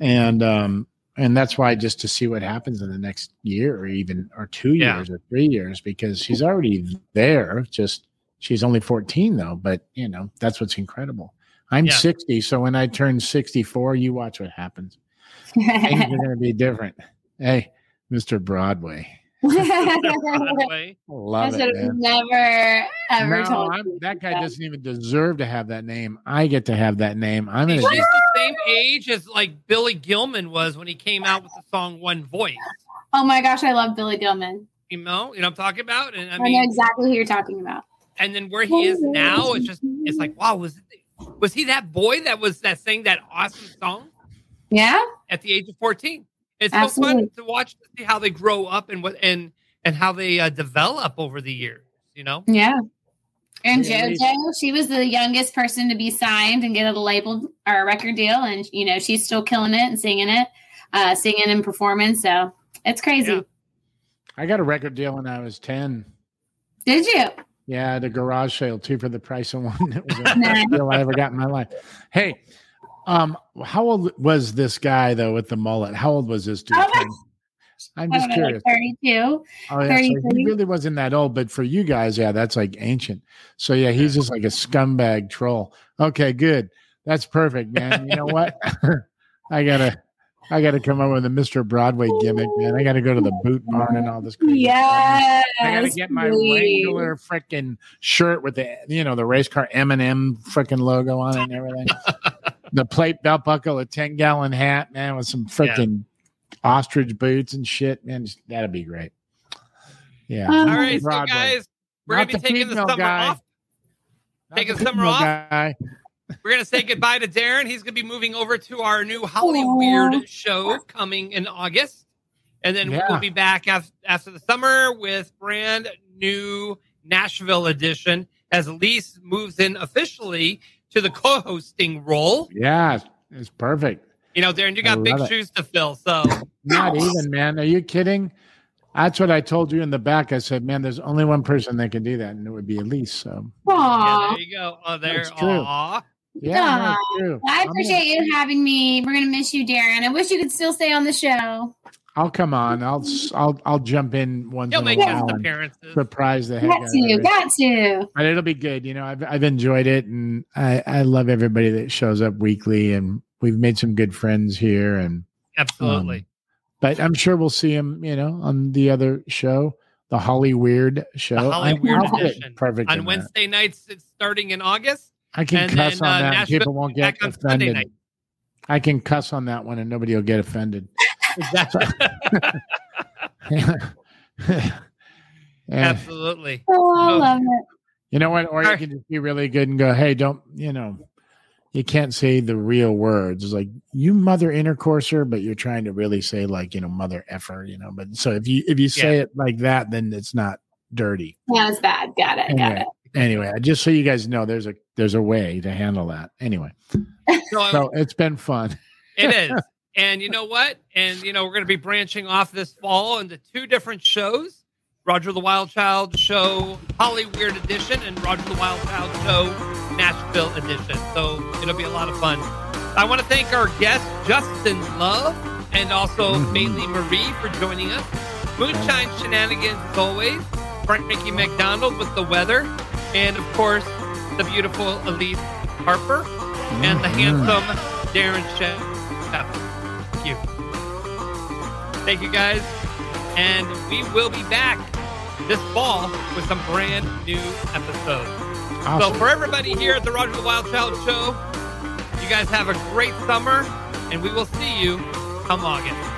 [SPEAKER 6] And um and that's why just to see what happens in the next year or even or two
[SPEAKER 4] Yeah.
[SPEAKER 6] years or three years because she's already there just she's only 14 though but you know that's what's incredible i'm
[SPEAKER 4] Yeah.
[SPEAKER 6] 60 so when i turn 64 you watch what happens things are going to be different hey mr broadway
[SPEAKER 4] Broadway.
[SPEAKER 5] I
[SPEAKER 6] love
[SPEAKER 5] should
[SPEAKER 6] it
[SPEAKER 5] have
[SPEAKER 6] man.
[SPEAKER 5] never ever
[SPEAKER 6] No,
[SPEAKER 5] told
[SPEAKER 6] I'm, that guy
[SPEAKER 5] that.
[SPEAKER 6] doesn't even deserve to have that name. I get to have that name. I'm
[SPEAKER 4] She's
[SPEAKER 6] gonna.
[SPEAKER 4] the same age as like Billy Gilman was when he came out with the song One Voice.
[SPEAKER 5] Oh my gosh, I love Billy Gilman.
[SPEAKER 4] You know, you know what I'm talking about? And I
[SPEAKER 5] I, know exactly who you're talking about.
[SPEAKER 4] and then where he is now, it's just it's like, wow, was was he that boy that was that sang that awesome song
[SPEAKER 5] Yeah,
[SPEAKER 4] at the age of 14? It's so fun to watch to see how they grow up and what and and how they uh, develop over the years. You know,
[SPEAKER 5] yeah. And
[SPEAKER 6] Yeah, at
[SPEAKER 5] JoJo, she was the youngest person to be signed and get a label or a record deal, and you know she's still killing it and singing it, uh, singing and performing. So it's crazy.
[SPEAKER 4] Yeah.
[SPEAKER 6] I got a record deal when I was 10.
[SPEAKER 5] Did you?
[SPEAKER 6] Yeah, the garage sale, two for the price of one. It was the
[SPEAKER 5] Nice.
[SPEAKER 6] best deal I ever got in my life. Hey, um, how old was this guy though with the mullet? How old was this dude?
[SPEAKER 5] Oh?
[SPEAKER 6] I'm just curious.
[SPEAKER 5] like 32.
[SPEAKER 6] Oh, yeah, so he really wasn't that old, but for you guys, yeah, that's like ancient. So yeah, he's just like a scumbag troll. Okay, good. That's perfect, man. You know what? I gotta I got to come up with a Mr. Broadway gimmick, man. I got to go to the boot barn and all this. crazy.
[SPEAKER 5] Yes.
[SPEAKER 6] I got to get my
[SPEAKER 5] please.
[SPEAKER 6] regular freaking shirt with the you know the race car M and M freaking logo on it and everything. The plate belt buckle, a ten gallon hat, man, with some freaking ostrich boots and shit, man. just- That'd be great. Yeah.
[SPEAKER 5] Um,
[SPEAKER 4] All right, so guys, we're
[SPEAKER 6] Not
[SPEAKER 4] gonna be
[SPEAKER 6] the
[SPEAKER 4] taking the summer
[SPEAKER 6] guy.
[SPEAKER 4] off.
[SPEAKER 6] Not
[SPEAKER 4] taking
[SPEAKER 6] the
[SPEAKER 4] summer off.
[SPEAKER 6] guy.
[SPEAKER 4] We're gonna say goodbye to Darren. He's gonna be moving over to our new Holly
[SPEAKER 5] Aw.
[SPEAKER 4] Weird show coming in August, and then
[SPEAKER 6] Yeah.
[SPEAKER 4] we'll be back af- after the summer with brand new Nashville edition as Lise moves in officially to the co-hosting role.
[SPEAKER 6] Yeah, it's perfect.
[SPEAKER 4] You know, Darren, you got big
[SPEAKER 6] it.
[SPEAKER 4] shoes to fill. So
[SPEAKER 6] Not even, man. Are you kidding? That's what I told you in the back. I said, man, there's only one person that can do that, and it would be Elise. So,
[SPEAKER 4] yeah, there you go. Oh, there.
[SPEAKER 6] That's true.
[SPEAKER 4] Aw.
[SPEAKER 6] yeah, no, true.
[SPEAKER 5] I
[SPEAKER 6] I'm
[SPEAKER 5] appreciate you having me. We're gonna miss you, Darren. I wish you could still stay on the show.
[SPEAKER 6] I'll come on. I'll I'll I'll jump in once
[SPEAKER 4] He'll
[SPEAKER 6] in
[SPEAKER 4] make
[SPEAKER 6] a
[SPEAKER 4] his
[SPEAKER 6] while and
[SPEAKER 4] appearances.
[SPEAKER 6] surprise the heck out
[SPEAKER 5] Got
[SPEAKER 6] of
[SPEAKER 5] to,
[SPEAKER 6] everybody.
[SPEAKER 5] got to.
[SPEAKER 6] But it'll be good. You know, I've I've enjoyed it, and I I love everybody that shows up weekly, and we've made some good friends here, and
[SPEAKER 4] Absolutely.
[SPEAKER 6] um, but I'm sure we'll see him. You know, on the other show, the Holly Weird show.
[SPEAKER 4] The Holly
[SPEAKER 6] I-
[SPEAKER 4] Weird edition.
[SPEAKER 6] perfect
[SPEAKER 4] on
[SPEAKER 6] in that.
[SPEAKER 4] Wednesday nights, it's starting in August.
[SPEAKER 6] I can
[SPEAKER 4] and
[SPEAKER 6] cuss
[SPEAKER 4] then,
[SPEAKER 6] on
[SPEAKER 4] uh,
[SPEAKER 6] that, and
[SPEAKER 4] Nashville
[SPEAKER 6] people won't get
[SPEAKER 4] back on Sunday
[SPEAKER 6] offended. I can cuss on that one, and nobody will get offended. Yeah.
[SPEAKER 4] Absolutely.
[SPEAKER 5] Oh, I love it.
[SPEAKER 6] You know what? Or you can just be really good and go, hey, don't, you know, you can't say the real words. It's like you mother intercourser, but you're trying to really say like, you know, mother effer, you know. But so if you if you say it like that, then it's not dirty.
[SPEAKER 5] Yeah, it's bad. Got it. Got it.
[SPEAKER 6] anyway, just so you guys know there's a there's a way to handle that. Anyway.
[SPEAKER 4] So, um,
[SPEAKER 6] So it's been fun.
[SPEAKER 4] It is. And you know what? And you know, we're going to be branching off this fall into two different shows. Roger the Wild Child show Holly Weird Edition and Roger the Wild Child show Nashville Edition. So it'll be a lot of fun. I want to thank our guest Justin Love and also mm-hmm. Bailey Marie for joining us. Moonshine Shenanigans as always. Frankie McDonald with the weather. And of course, the beautiful Elise Harper and the mm-hmm. handsome Darren Shep. Thank you. Thank you guys. And we will be back this fall with some brand new episodes. So for everybody here at the Roger the Wild Child Show, you guys have a great summer, and we will see you come August.